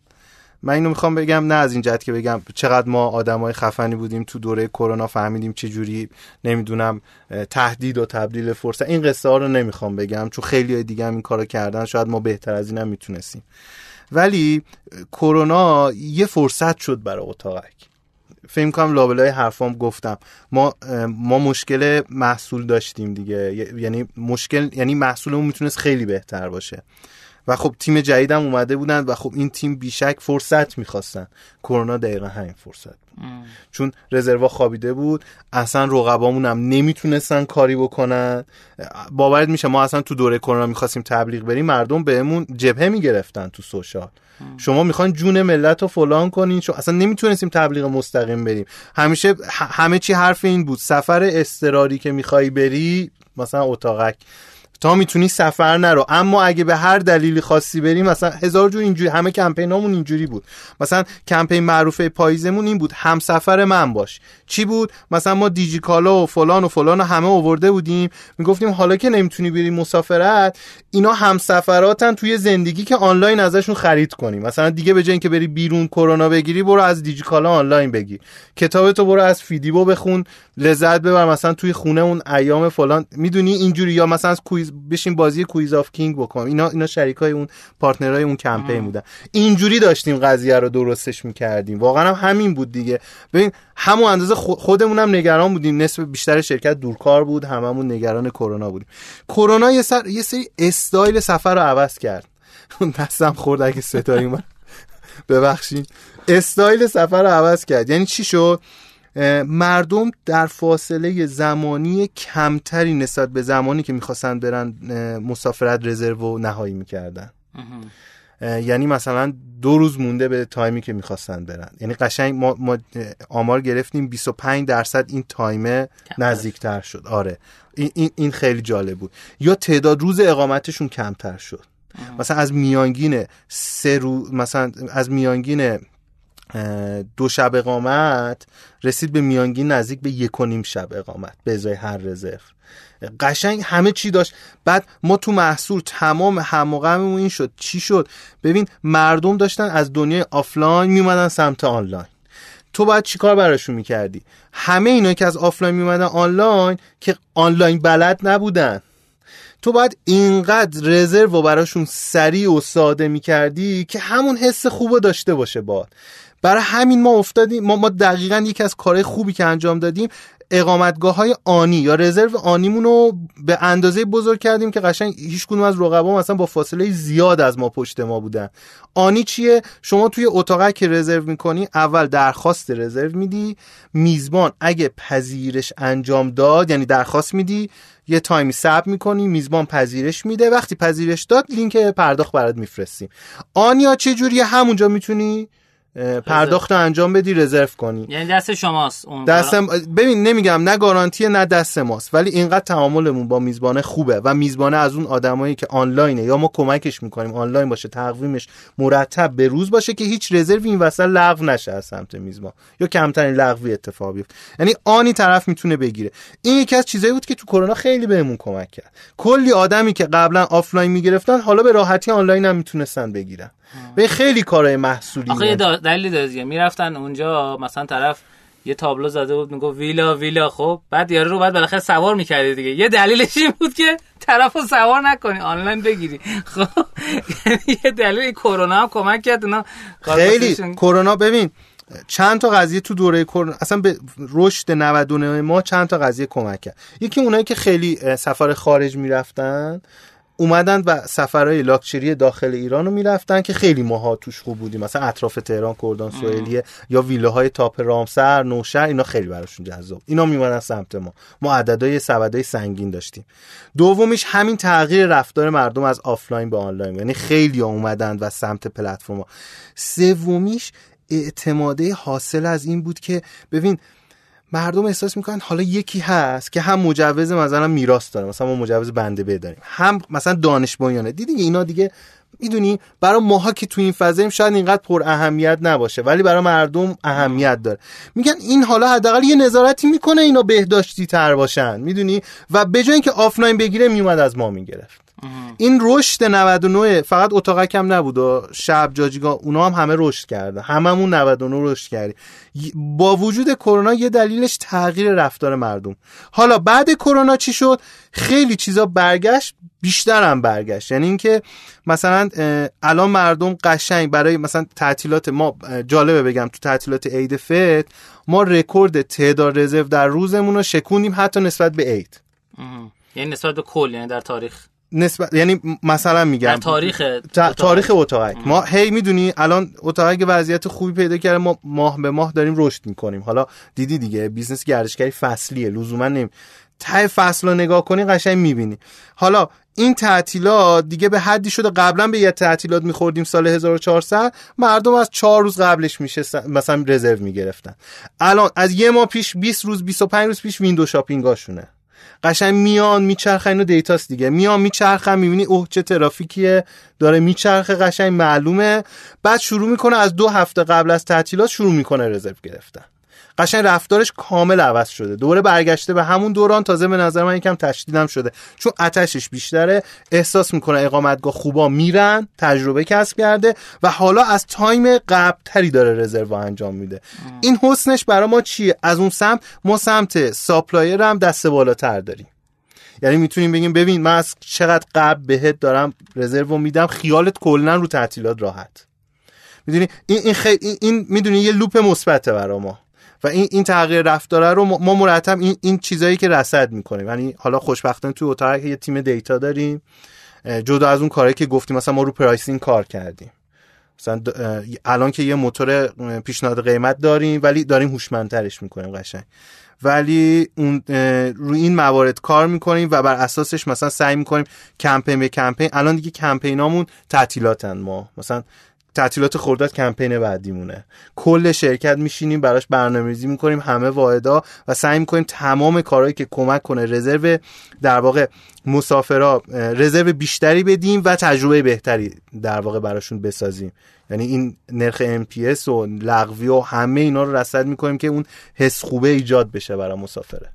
من اینو می‌خوام بگم نه از این جهت که بگم چقدر ما آدمای خفنی بودیم تو دوره کرونا فهمیدیم چه جوری نمی‌دونم تهدید و تبدیل فرصت. این قصه ها رو نمی‌خوام بگم چون خیلی دیگه هم این کارو کردن شاید ما بهتر از این هم می‌تونستیم. ولی کرونا یه فرصت شد برای اتاقک. فکر کنم لابلای حرفام گفتم. ما ما مشکل محصول داشتیم دیگه. یعنی مشکل یعنی محصولمون می‌تونست خیلی بهتر باشه. و خب تیم جدیدم اومده بودن و خب این تیم بیشک فرصت می‌خواستن. کرونا دقیقا همین فرصت بود. چون رزروا خوابیده بود اصلا رقبامون هم نمی‌تونستن کاری بکنن. باورت میشه ما اصلا تو دوره کرونا می‌خواستیم تبلیغ بریم مردم بهمون جبهه می‌گرفتن تو سوشال. شما می‌خواین جون ملت رو فلان کنین شما اصلا نمی‌تونستیم تبلیغ مستقیم بریم. همیشه همه چی حرف این بود. سفر استراری که می‌خوای بری مثلا اتاقک. تا می‌تونی سفر نرو. اما اگه به هر دلیلی خاصی بریم مثلا هزار جور اینجوری همه کمپینامون اینجوری بود. مثلا کمپین معروفه پاییزمون این بود هم سفر من باش. چی بود؟ مثلا ما دیجیکالا و فلان و فلان و همه آورده بودیم. می‌گفتیم حالا که نمی‌تونی بری مسافرت اینا همسفراتن توی زندگی که آنلاین ازشون خرید کنیم مثلا دیگه به جای اینکه بری بیرون کرونا بگیری برو از دیجیکالا آنلاین بگیر. کتابتو برو از فیدیبو بخون لذت ببر مثلا توی خونه اون ایام فلان. می‌دونی اینجوری؟ یا مثلا از بشین بازی Quiz of Kings بکن اینا اینا شریکای اون partner ای اون کمپین بودن. اینجوری داشتیم قضیه رو درستش می‌کردیم. واقعا هم همین بود دیگه. ببین همون اندازه خودمون هم نگران بودیم. نصف بیشتر شرکت دورکار بود هممون نگران کرونا بودیم. کرونا یه سر یه سری استایل سفر رو عوض کرد. دستم خورد اگه ستایی من ببخشید. استایل سفر رو عوض کرد. یعنی چی شد؟ مردم در فاصله زمانی کمتری نسبت به زمانی که می‌خواستن برن مسافرت رزروو نهایی می‌کردن. یعنی مثلا دو روز مونده به time ی که می‌خواستن برن. یعنی قشنگ ما, ما آمار گرفتیم 25 درصد این time ه نزدیکتر شد. آره. این, این خیلی جالب بود. یا تعداد روز اقامتشون کمتر شد. مثلا از میانگین سه روز مثلا از میانگین دو شب اقامت رسید به میانگین نزدیک به یک و نیم شب اقامت به ازای هر رزرو. قشنگ همه چی داشت. بعد ما تو محصول تمام هم و غممون این شد. چی شد؟ ببین مردم داشتن از دنیای آفلاین میومدن سمت آنلاین. تو باید چیکار براشون می‌کردی؟ همه اینا که از آفلاین میومدن آنلاین که آنلاین بلد نبودن. تو باید اینقدر رزروو براشون سریع و ساده می‌کردی که همون حس خوب داشته باشه باد. برای همین ما افتادیم ما, ما دقیقا یکی از کارهای خوبی که انجام دادیم اقامتگاه های آنی یا رزرو آنیمون رو به اندازه بزرگ کردیم که قشنگ هیچ کدوم از رقبا مثلا با فاصله زیاد از ما پشت ما بودن. آنی چیه؟ شما توی اتاق که رزرو می‌کنی اول درخواست رزرو میدی میزبان اگه پذیرش انجام داد یعنی درخواست میدی یه تایمی ثبت می‌کنی میزبان پذیرش میده وقتی پذیرش داد لینک پرداخت برات میفرستیم. آنیا چه جوریه همونجا می‌تونی؟ پرداخت انجام بدی رزرو کنی. یعنی دست شماست اون دست ببین نمیگم نه گارانتی نه دست ماست ولی اینقدر تعاملمون با میزبانه خوبه و میزبانه از اون آدمایی که آنلاینه. یا ما کمکش می‌کنیم آنلاین باشه تقویمش مرتب به روز باشه که هیچ رزرو این وسط لغو نشه از سمت میزبان. یا کمترین لغوی اتفاق بیفته. یعنی آنی طرف می‌تونه بگیره. این یکی از چیزایی بود که تو کرونا خیلی بهمون کمک کرد. کلی آدمی که قبلا آفلاین می‌گرفتن حالا به راحتی آنلاین هم می‌تونستن بگیرن. به خیلی کارهای محصولی آخه یه دلیلی داره دیگه. می‌رفتن اونجا مثلا طرف یه تابلو زده بود میگه ویلا ویلا. خب بعد یارو رو بعد بالاخره سوار می‌کردی دیگه. یه دلیلش این بود که طرفو سوار نکنی آنلاین بگیری. خب یه دلیل کرونا هم کمک کرد اونا خیلی. کرونا ببین چند تا قضیه تو دوره کرونا اصلا به رشد 99 ما چند تا قضیه کمک کرد. یکی اونایی که خیلی سفر خارج می‌رفتن اومدن و سفرهای لاکچری داخل ایران رو می‌رفتن که خیلی ماها توش خوب بودیم. مثلا اطراف تهران کردان سوئیلیه یا ویلاهای تاپ رامسر نوشهر اینا خیلی براشون جذاب. اینا میمونن سمت ما. ما عددهای سبدهای سنگین داشتیم. دومیش همین تغییر رفتار مردم از آفلاین به آنلاین. یعنی خیلی اومدن و سمت پلتفرم سومیش اعتماد حاصل از این بود که ببین مردم احساس می‌کنن حالا یکی هست که هم مجوز مثلا میراث داره مثلا ما مجوز بند ب داریم هم مثلا دانش بنیانه. دیدی اینا دیگه می‌دونی برای ماها که تو این فضاییم شاید اینقدر پر اهمیت نباشه ولی برای مردم اهمیت داره. میگن این حالا حداقل یه نظارتی می‌کنه اینا بهداشتی تر باشن می‌دونی؟ و به جای اینکه آفلاین بگیره میومد از ما می‌گرفت. این رشد 99 فقط اتاق کم نبود و شب جاجیگا اونا هم همه رشد کرده هممون 99 رشد کردیم. با وجود کرونا یه دلیلش تغییر رفتار مردم. حالا بعد کرونا چی شد؟ خیلی چیزا برگشت بیشتر هم برگشت. یعنی اینکه مثلا الان مردم قشنگ برای مثلا تعطیلات ما جالبه بگم تو تعطیلات عید فطر ما رکورد تعداد رزرو در روزمون رو شکونیم حتی نسبت به عید. یعنی نسبت به کل یعنی در تاریخ. نسبت یعنی مثلا میگم. در تاریخ تاریخ اتاقک ما هی می‌دونی الان اتاقک وضعیت خوبی پیدا کرده ما ماه به ماه داریم رشد می‌کنیم. حالا دیدی دیگه business گردشگری فصلیه. لزوما نیم ته فصل رو نگاه کنی قشنگ می‌بینی. حالا این تعطیلات دیگه به حدی شده قبلا به یه تعطیلات میخوردیم سال 1400 مردم از چهار روز قبلش میشه مثلا رزرو می‌گرفتن. الان از یه ماه پیش 20 روز 25 روز پیش ویندو شاپینگاشونه. قشنگ میان میچرخه اینو دیتاست دیگه. میان میچرخن می‌بینی اوه چه ترافیکیه. داره میچرخه قشنگ معلومه. بعد شروع می‌کنه از دو هفته قبل از تعطیلات شروع می‌کنه رزرو گرفتن. قشنگ رفتارش کامل عوض شده. دوره برگشته به همون دوران تازه به نظر من یکم تشدیدم شده. چون آتشش بیشتره احساس می‌کنه اقامتگاه خوبا میرن تجربه کسب کرده و حالا از time قبلتری داره رزرو انجام میده. این حسنش برای ما چیه؟ از اون سمت ما سمت supplier هم دست بالاتر داریم. یعنی می‌تونیم بگیم ببین من از چقدر قبل بهت دارم رزرو میدم خیالت کلا رو تعطیلات راحت. می‌دونی؟ این این, خی... این می‌دونی یه loop مثبته برای ما. و این این تغییر رفتاره رو ما مرتب این این چیزایی که رصد می‌کنیم. یعنی حالا خوشبختانه توی اتاقک یه تیم data داریم جدا از اون کاری که گفتیم مثلا ما رو pricing کار کردیم. مثلا الان که یه موتور پیشنهاد قیمت داریم ولی داریم هوشمندترش می‌کنیم قشنگ. ولی اون روی این موارد کار می‌کنیم و بر اساسش مثلا سعی می‌کنیم کمپین به کمپین الان دیگه کمپینامون تعطیلاتن ما. مثلا تعطیلات خرداد کمپین بعدیمونه. کل شرکت میشینیم براش برنامه‌ریزی می‌کنیم همه واحدا و سعی می‌کنیم تمام کارهایی که کمک کنه رزرو در واقع مسافرا رزرو بیشتری بدیم و تجربه بهتری در واقع براشون بسازیم. یعنی این نرخ MPS و لغوی و همه اینا رو رصد می‌کنیم که اون حس خوبه ایجاد بشه برای مسافره.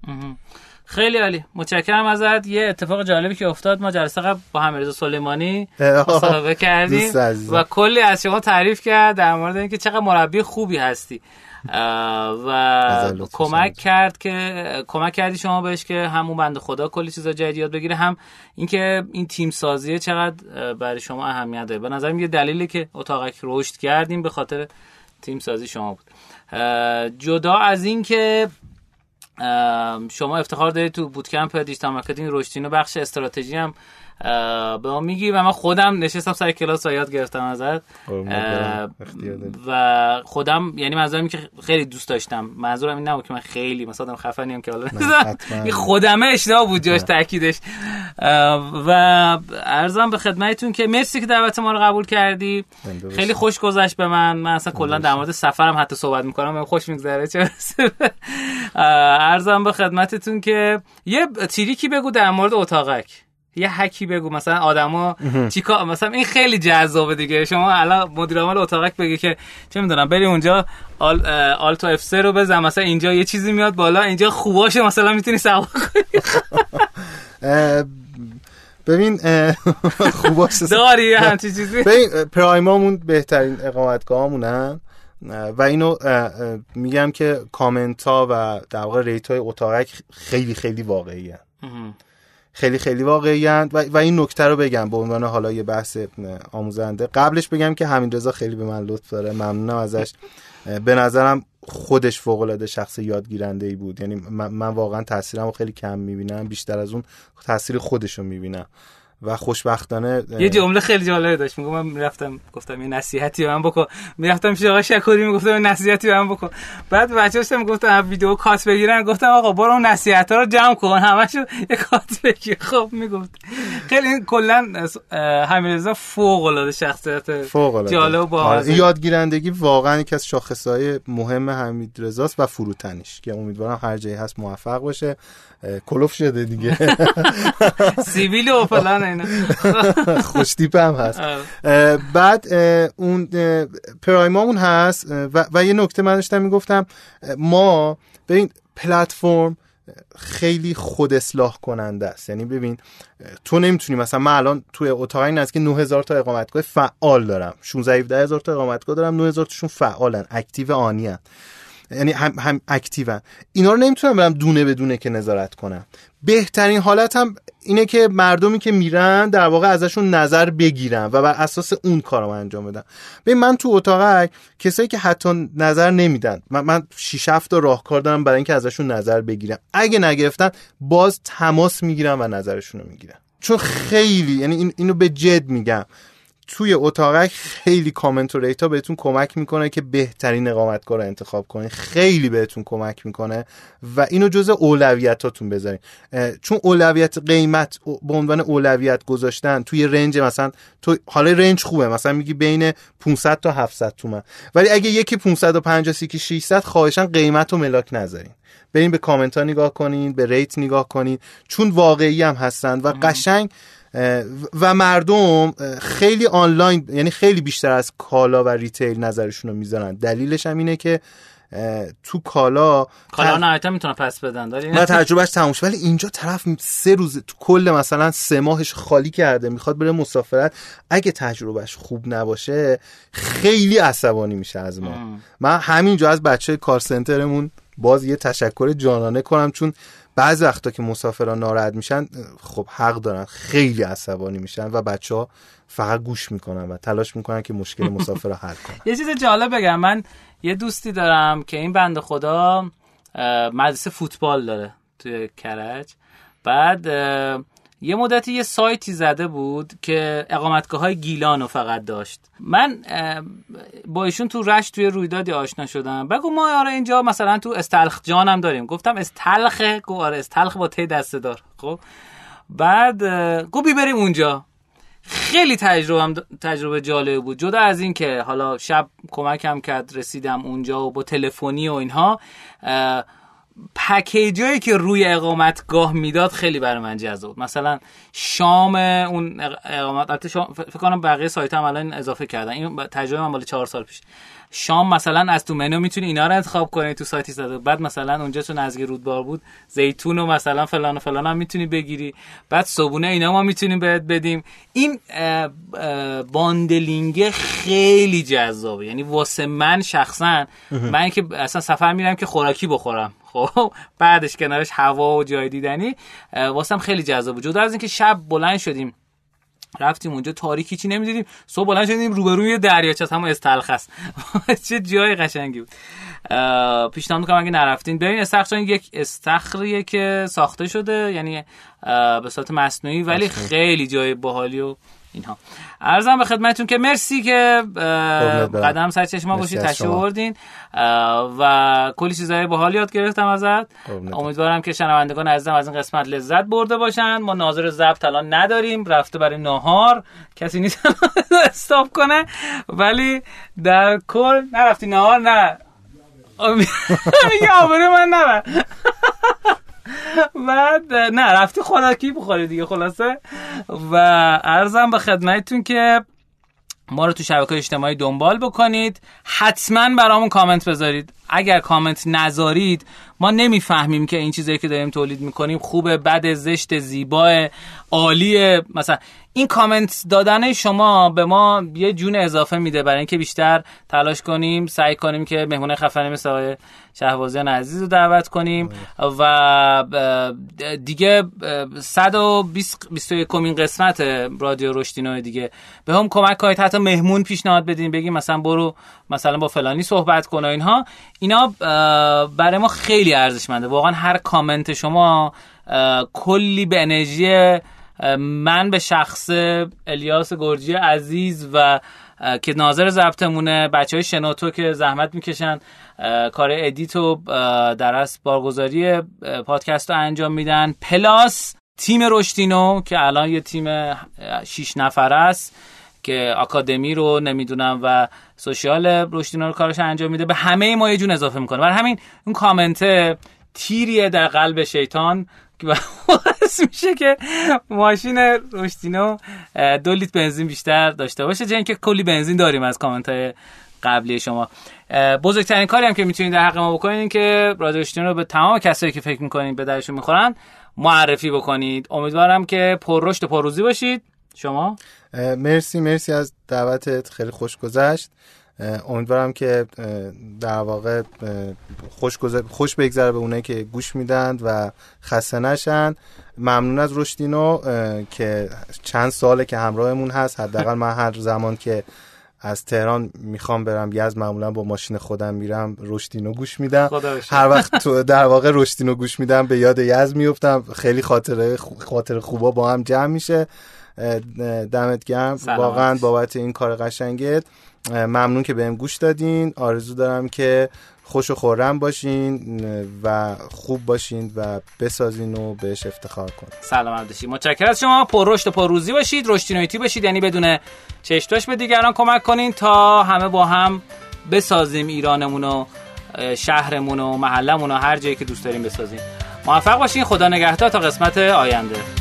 خیلی عالی. متشکرم ازت. یه اتفاق جالبی که افتاد. ما جلسه قبل با حمیدرضا سلیمانی مصاحبه کردیم و کلی از شما تعریف کرد در مورد اینکه چقدر مربی خوبی هستی. و کمک کرد که کمک کردی شما بهش که همون بند خدا کلی چیزا جدید یاد بگیره هم اینکه این تیم سازیه چقدر برای شما اهمیت داره. به نظرم یه دلیلی که اتاقک رشد کردیم به خاطر تیم سازی شما بود. جدا از اینکه شما افتخار دارید تو bootcamp digital marketing رشدین و بخش استراتژی هم به ما میگی و من خودم نشستم سر کلاس و یاد گرفتم ازت. و خودم یعنی منظورم که خیلی دوست داشتم. منظورم این نبود که من خیلی مثلا خفنیم که حالا این خودمه اشتباه بود جاش تاکیدش. و ارزم به خدمتتون که مرسی که دعوت ما رو قبول کردی. خیلی خوش گذشت به من. من اصلا کلا در مورد سفرم حتی صحبت می‌کنم. خوش میگذره. چه ارزم به خدمتتون که یه تیریکی بگو در مورد اتاقک. یه حکی بگو مثلا آدما چیکار مثلا این خیلی جذابه دیگه. شما الان مدیر عامل اتاقک بگه که چه می‌دونم بری اونجا Alt ... Alt و F 3 رو بزن مثلا اینجا یه چیزی میاد بالا اینجا خوباشه مثلا می‌تونی سوار کنی. ببین خوباشه داری همچی چیزی؟ ببین پرایمامون بهترین اقامتگاهامونن و اینو میگم که کامنت ها و در واقع rate های اتاقک خیلی خیلی واقعیه. خیلی خیلی واقعیند و, و این نکته رو بگم به عنوان حالا یه بحث آموزنده. قبلش بگم که همین رضا خیلی به من لطف داره. ممنونم ازش. به نظرم خودش فوق العاده شخص یادگیرنده ای بود. یعنی من, من واقعا تاثیرم رو خیلی کم می‌بینم. بیشتر از اون تاثیر خودش رو می‌بینم. و خوشبختانه یه جمله خیلی جالبه داشت. میگم من می‌رفتم گفتم یه نصیحتی به من بکن. می‌رفتم پیش آقا شکوری می‌گفتم یه نصیحتی به من بکن. بعد بچه‌ها می‌گفتن ویدیو کات بگیرن. گفتم آقا برو اون نصیحت ها رو جمع کن. همشو یه کات بگیر. خب می‌گفت. خیلی این کلا حمیدرضا فوق العاده شخصیت فوق العاده جالب با آره، یادگیرندگی واقعا یکی از شاخصهای مهم حمیدرضاست و فروتنیش که امیدوارم هر جایی هست موفق باشه. کلوف شده دیگه. سیویل و فلان اینا. خوش هم هست. بعد اون پرایمامون هست و, یه نکته من داشتم می‌گفتم ما به این پلتفرم خیلی خود اصلاح کننده است. یعنی ببین تو نمی‌تونی مثلا من الان توی اتاق این که 9000 تا اقامتگاه فعال دارم. 16 17 هزار تا اقامتگاه دارم 9000 تاشون فعالن اکتیو آنی هن. یعنی هم, هم اکتیون. اینا رو نمی‌تونم برم دونه به که نظارت کنم. بهترین حالت هم اینه که مردمی که میرن در واقع ازشون نظر بگیرم و بر اساس اون کارم انجام بدم. ببین من تو اتاق کسایی که حتی نظر نمیدن من, من 6 7 راهکار دارم برای اینکه ازشون نظر بگیرم. اگه نگرفتن باز تماس می‌گیرم و نظرشون رو می‌گیرم چون خیلی یعنی این اینو به جد میگم. توی اتاقک خیلی کامنت و ریتا بهتون کمک می‌کنه که بهترین اقامتگاه رو انتخاب کنید خیلی بهتون کمک می‌کنه و اینو جز اولویتاتون بذارین. چون اولویت قیمت به عنوان اولویت گذاشتن توی رنج مثلا تو حالا رنج خوبه مثلا میگی بین 500 تا 700 تومن. ولی اگه یکی 550 یکی 600 خواهشان قیمت رو ملاک نذارین. برین به کامنت ها نگاه کنین به rate نگاه کنین. چون واقعی هم هستن و قشنگ و مردم خیلی آنلاین یعنی خیلی بیشتر از کالا و retail نظرشون رو می‌ذارن. دلیلش هم اینه که تو کالا کالا نهایتا می‌تونن پس بدن داری و تجربهش تموم ولی اینجا طرف سه روز تو کل مثلا سه ماهش خالی کرده می‌خواد بره مسافرت. اگه تجربهش خوب نباشه خیلی عصبانی میشه از ما. من همینجا از بچه call center مون باز یه تشکر جانانه کنم چون بعض وقتا که مسافران ناراحت میشن خب حق دارن خیلی عصبانی میشن و بچه ها فقط گوش می‌کنن و تلاش می‌کنن که مشکل مسافر رو حل کنن. یه چیز جالب بگم. من یه دوستی دارم که این بند خدا مدرسه فوتبال داره توی کرج. بعد یه مدتی یه سایتی زده بود که اقامتگاه های گیلان رو فقط داشت. من با ایشون تو رشت توی رویدادی آشنا شدم. بگو ما آره اینجا مثلا تو استلخ جان هم داریم. گفتم استلخه گو آره استلخ با تی دسته دار. خب. بعد گو بریم اونجا. خیلی تجربه تجربه جالب بود. جدا از این که حالا شب کمکم کرد رسیدم اونجا و با تلفنی و اینها پکیجایی که روی اقامتگاه می‌داد خیلی برای من جذاب. مثلا شام اون اقامت فکر کنم بقیه سایت هم الان اضافه کردن. این تجربه من مال چهار سال پیش. شام مثلا از تو منو می‌تونی اینا رو انتخاب کنی تو سایتی زده. بعد مثلا اونجا تو نزدیک رودبار بود زیتون و مثلا فلان و فلان هم می‌تونی بگیری. بعد صبونه اینا ما می‌تونیم بهت بدیم. این باندلینگ خیلی جذابه. یعنی واسه من شخصا من که اصلا سفر میرم که خوراکی بخورم. خب بعدش کنارش هوا و جای دیدنی واسم خیلی جذاب جدا از اینکه شب بلند شدیم رفتیم اونجا تاریکی چی نمی‌دیدیم صبح بلند شدیم روبروی دریاچه همون استلخ است. چه جای قشنگی بود. پیشنهاد می‌کنم اگه نرفتین ببین استخر یک استخریه که ساخته شده یعنی به صورت مصنوعی ولی خیلی جای باحالی و اینها. ارزم به خدمتتون که مرسی که قدم سر چشما باشید تشریف آوردین. و کلی چیزای باحال یاد گرفتم ازت. امیدوارم که شنوندگان عزیزم از این قسمت لذت برده باشن. ما ناظر ضبط الان نداریم. رفته برای ناهار. کسی نیست استاپ کنه. ولی در کل نرفتی ناهار نه. میگه من نبر. بعد نه رفتی خوراکی بخوری دیگه خلاصه. و ارزم به خدمتتون که ما رو تو شبکه اجتماعی دنبال بکنید. حتما برامون کامنت بذارید. اگر کامنت نذارید ما نمی‌فهمیم که این چیزایی که داریم تولید می‌کنیم خوبه بد زشت زیبا عالیه. مثلا این کامنت دادن شما به ما یه جون اضافه میده. برای اینکه بیشتر تلاش کنیم سعی کنیم که مهمون خفنه مثل آقای شهبازیان عزیز رو دعوت کنیم. و دیگه 121 کمین قسمت رادیو رشدینو دیگه. به هم کمک کنید. حتی مهمون پیشنهاد بدین بگیم مثلا برو مثلا با فلانی صحبت کن و اینها. اینا برای ما خیلی ارزشمنده. واقعا هر کامنت شما کلی به انرژی من به شخص الیاس گرجی عزیز و که ناظر ضبطمونه بچه های شنوتو که زحمت می‌کشن کار edit و در از بارگذاری پادکست رو انجام میدن. plus تیم رشدینو که الان یه تیم شیش نفر است که آکادمی رو نمی‌دونم و social رشدینو رو کارش انجام میده. به همه ما یه جون اضافه می‌کنه. برای همین اون کامنت تیریه در قلب شیطان باعث میشه که ماشین رشدینو دو لیتر بنزین بیشتر داشته باشه. چون که کلی بنزین داریم از کامنت های قبلی شما. بزرگترین کاری هم که می‌تونید در حق ما بکنید که رادیو رو به تمام کسایی که فکر می‌کنید به درشون می‌خورن معرفی بکنید. امیدوارم که پر و پرروزی باشید. شما؟ مرسی مرسی از دعوتت. خیلی خوش گذشت. امیدوارم که در واقع خوش, خوش بگذره به اونایی که گوش میدن و خسته نشن. ممنون از رشدینو که چند ساله که همراهمون هست. حداقل من هر زمان که از تهران می‌خوام برم یزد معمولا با ماشین خودم میرم رشدینو گوش میدم. هر وقت تو در واقع رشدینو گوش میدم به یاد یزد میفتم. خیلی خاطره خاطر خوبا با هم جمع میشه. دمت گرم. واقعا بابت این کار قشنگت ممنون که بهم گوش دادین. آرزو دارم که خوش و خورم باشین و خوب باشین و بسازین و بهش افتخار کنین. سلامت باشید متشکرم از شما. پر رشد و پر روزی باشید. رشدینویتی باشید. یعنی بدون چشتاش به دیگران کمک کنین تا همه با هم بسازیم ایرانمون و شهرمون و محلمون و هر جایی که دوست داریم بسازیم. موفق باشین. خدا نگهدار. تا قسمت آینده.